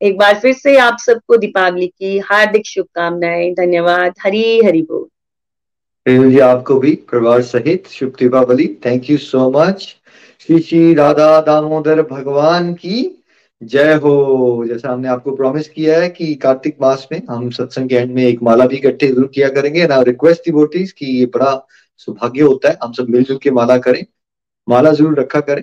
एक बार फिर से आप सबको दीपावली की हार्दिक शुभकामनाएँ, धन्यवाद, हरी, हरि बोल। रेणु जी, आपको भी परिवार सहित शुभ Deepavali. Thank you so much Shri Shri Radha Damodar भगवान की जय हो। जैसा हमने आपको प्रॉमिस किया है कि कार्तिक मास में हम सत्संग के एंड में एक माला भी इकट्ठे ज़रूर किया करेंगे। ना रिक्वेस्ट डिवोटीज कि ये बड़ा सौभाग्य होता है। हम सब मिलजुल के माला करें। माला ज़रूर रखा करें।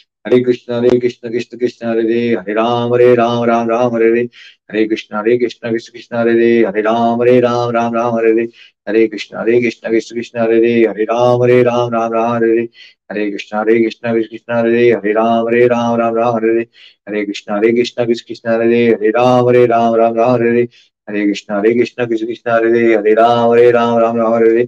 कृष्ण हरे कृष्ण कृष्ण कृष्ण हरे हरे राम हरे राम राम राम हरे रे हरे कृष्ण हरे कृष्ण कृष्ण कृष्ण हरे हरे राम हरे राम राम राम हरे रे हरे कृष्ण हरे कृष्ण कृष्ण कृष्ण हरे हरे राम हरे राम राम राम हरे हरे कृष्ण हरे कृष्ण कृष्ण कृष्ण हरे हरे राम हरे राम राम राम हरे हरे कृष्ण हरे कृष्ण कृष्ण कृष्ण हरे हरे राम हरे राम राम राम हरे हरे कृष्ण हरे कृष्ण कृष्ण कृष्ण हरे हरे राम हरे राम राम राम हरे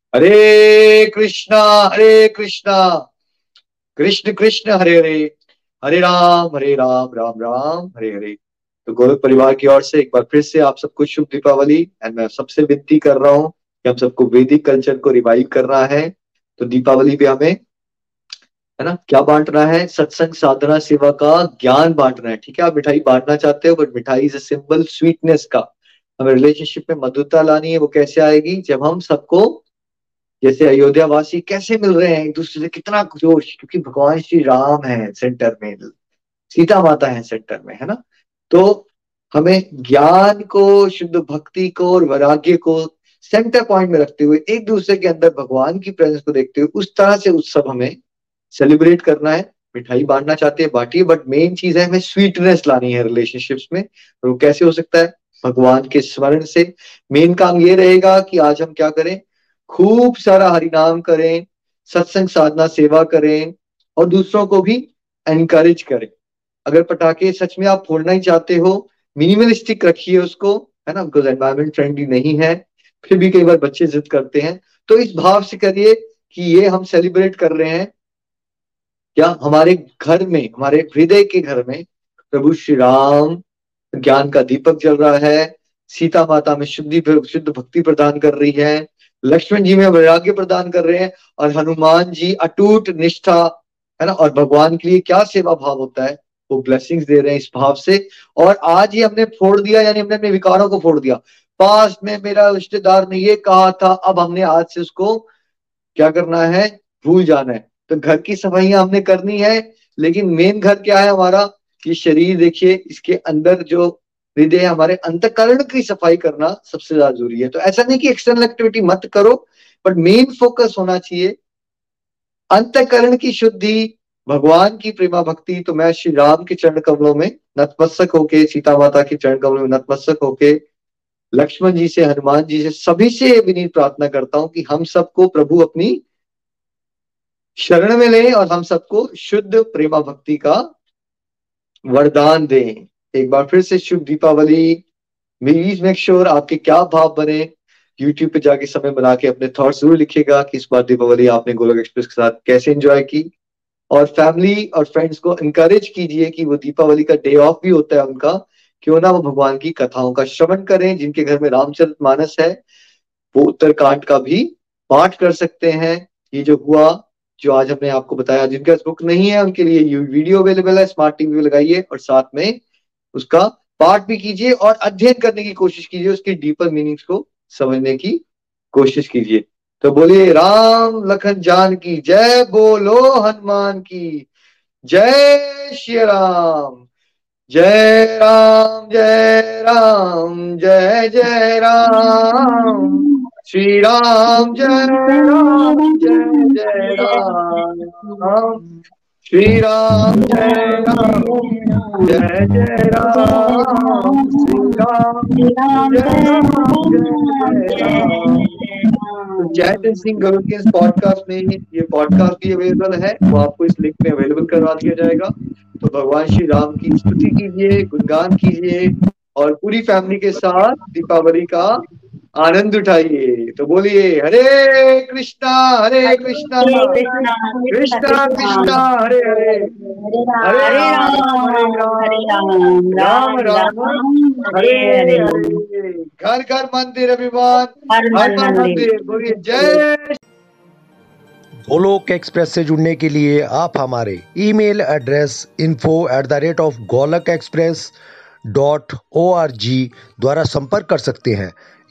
हरे कृष्णा हरे कृष्णा। कृष्ण कृष्ण, हरे हरे। हरे राम हरे राम राम राम, हरे हरे। तो गोलक परिवार की ओर से एक बार फिर से आप सबको शुभ दीपावली। एंड मैं सबसे विनती कर रहा हूँ कि हम सबको वैदिक कल्चर को रिवाइव करना है। तो दीपावली पे हमें, है ना, क्या बांटना है? सत्संग साधना सेवा का ज्ञान बांटना है। ठीक है, आप मिठाई बांटना चाहते हो बट मिठाई इज़ ए सिंबल स्वीटनेस का। हमें रिलेशनशिप में मधुरता लानी है, वो कैसे आएगी? जब हम सबको जैसे अयोध्या वासी कैसे मिल रहे हैं एक दूसरे से? कितना जोश, क्योंकि भगवान श्री राम है सेंटर में, सीता माता है सेंटर में, है ना? तो हमें ज्ञान को, शुद्ध भक्ति को और वैराग्य को सेंटर पॉइंट में रखते हुए, एक दूसरे के अंदर भगवान की प्रेजेंस को देखते हुए, उस तरह से उत्सव हमें सेलिब्रेट करना है। मिठाई बांटना चाहते हैं, बांटिए बट मेन चीज़ है हमें स्वीटनेस लानी है रिलेशनशिप्स में, और वो कैसे हो सकता है? भगवान के स्मरण से। मेन काम ये रहेगा कि आज हम क्या करें? खूब सारा हरिनाम करें, सत्संग साधना सेवा करें और दूसरों को भी एनकरेज करें। अगर पटाखे सच में आप फोड़ना ही चाहते हो मिनिमलिस्टिक रखिए उसको, है ना? बिकॉज़ एनवायरमेंट फ्रेंडली नहीं है, फिर भी कई बार बच्चे जिद करते हैं। तो इस भाव से करिए कि ये हम सेलिब्रेट कर रहे हैं। क्या हमारे घर में, हमारे हृदय के घर में प्रभु श्री राम ज्ञान का दीपक जल रहा है, सीता माता में शुद्धि, शुद्ध भक्ति प्रदान कर रही है लक्ष्मण जी में वैराग्य प्रदान कर रहे हैं और हनुमान जी अटूट निष्ठा, है ना? और भगवान के लिए क्या सेवा भाव होता है? वो ब्लेसिंग्स दे रहे हैं इस भाव से। और आज ही हमने फोड़ दिया, यानी हमने अपने विकारों को फोड़ दिया। पास में मेरा रिश्तेदार ने ये कहा था, अब हमने आज से उसको क्या करना है? भूल जाना है। तो घर की सफाइयाँ हमने करनी है, लेकिन मेन घर क्या है हमारा? कि शरीर, देखिए, इसके अंदर जो हृदय हमारे अंतकरण की सफ़ाई करना सबसे ज़्यादा ज़रूरी है। तो ऐसा नहीं कि एक्सटर्नल एक्टिविटी मत करो बट मेन फोकस होना चाहिए। अंतकरण की शुद्धि, भगवान की प्रेमा भक्ति तो मैं श्री राम के चरण कमलों में नतमस्तक होके, सीता माता के चरण कमलों में नतमस्तक होके, लक्ष्मण जी से, हनुमान जी से, सभी से विनीत प्रार्थना करता हूँ कि हम सबको प्रभु अपनी शरण में लें और हम सबको शुद्ध प्रेमा भक्ति का वरदान दें। एक बार फिर से शुभ दीपावली। प्लीज़ मेक श्योर आपके क्या भाव बने। यूट्यूब पे जाके समय बना के अपने थॉट्स ज़रूर लिखेगा कि इस बार दीपावली आपने गोलक एक्सप्रेस के साथ कैसे एंजॉय की। और फैमिली और फ्रेंड्स को इनकरेज कीजिए कि वो दीपावली का डे ऑफ़ भी होता है उनका। क्यों ना वो भगवान की कथाओं का श्रवण करें, जिनके घर में रामचरित मानस है। वो उत्तरकांड का भी पाठ कर सकते हैं। ये जो हुआ, जो आज हमने आपको बताया, जिनके पास बुक नहीं है, उनके लिए वीडियो अवेलेबल है स्मार्ट टीवी लगाइए और साथ में उसका पाठ भी कीजिए और अध्ययन करने की कोशिश कीजिए, उसके डीपर मीनिंग्स को समझने की कोशिश कीजिए। तो बोलिए, राम लखन जान की जय, बोलो हनुमान की। जय श्री राम। जय राम जय राम, जय जय राम। श्री राम, जय राम, जय जय राम। श्री राम जय राम जय जय राम श्री राम जय राम जय जय सिंह गरुड़ के इस पॉडकास्ट में ये पॉडकास्ट भी अवेलेबल है वो आपको इस लिंक में अवेलेबल करवा दिया जाएगा तो भगवान श्री राम की स्तुति कीजिए गुणगान कीजिए और पूरी फैमिली के साथ दीपावली का आनंद उठाइए। तो बोलिए हरे कृष्णा हरे कृष्णा कृष्णा कृष्णा हरे हरे हरे। राम हरे राम राम राम हरे हरे घर घर मंदिर अभिमान हर घर मंदिर। बोलिए जय गोलोक एक्सप्रेस से जुड़ने के लिए आप हमारे email address info at the rate of Golak express dot O R G द्वारा संपर्क कर सकते हैं।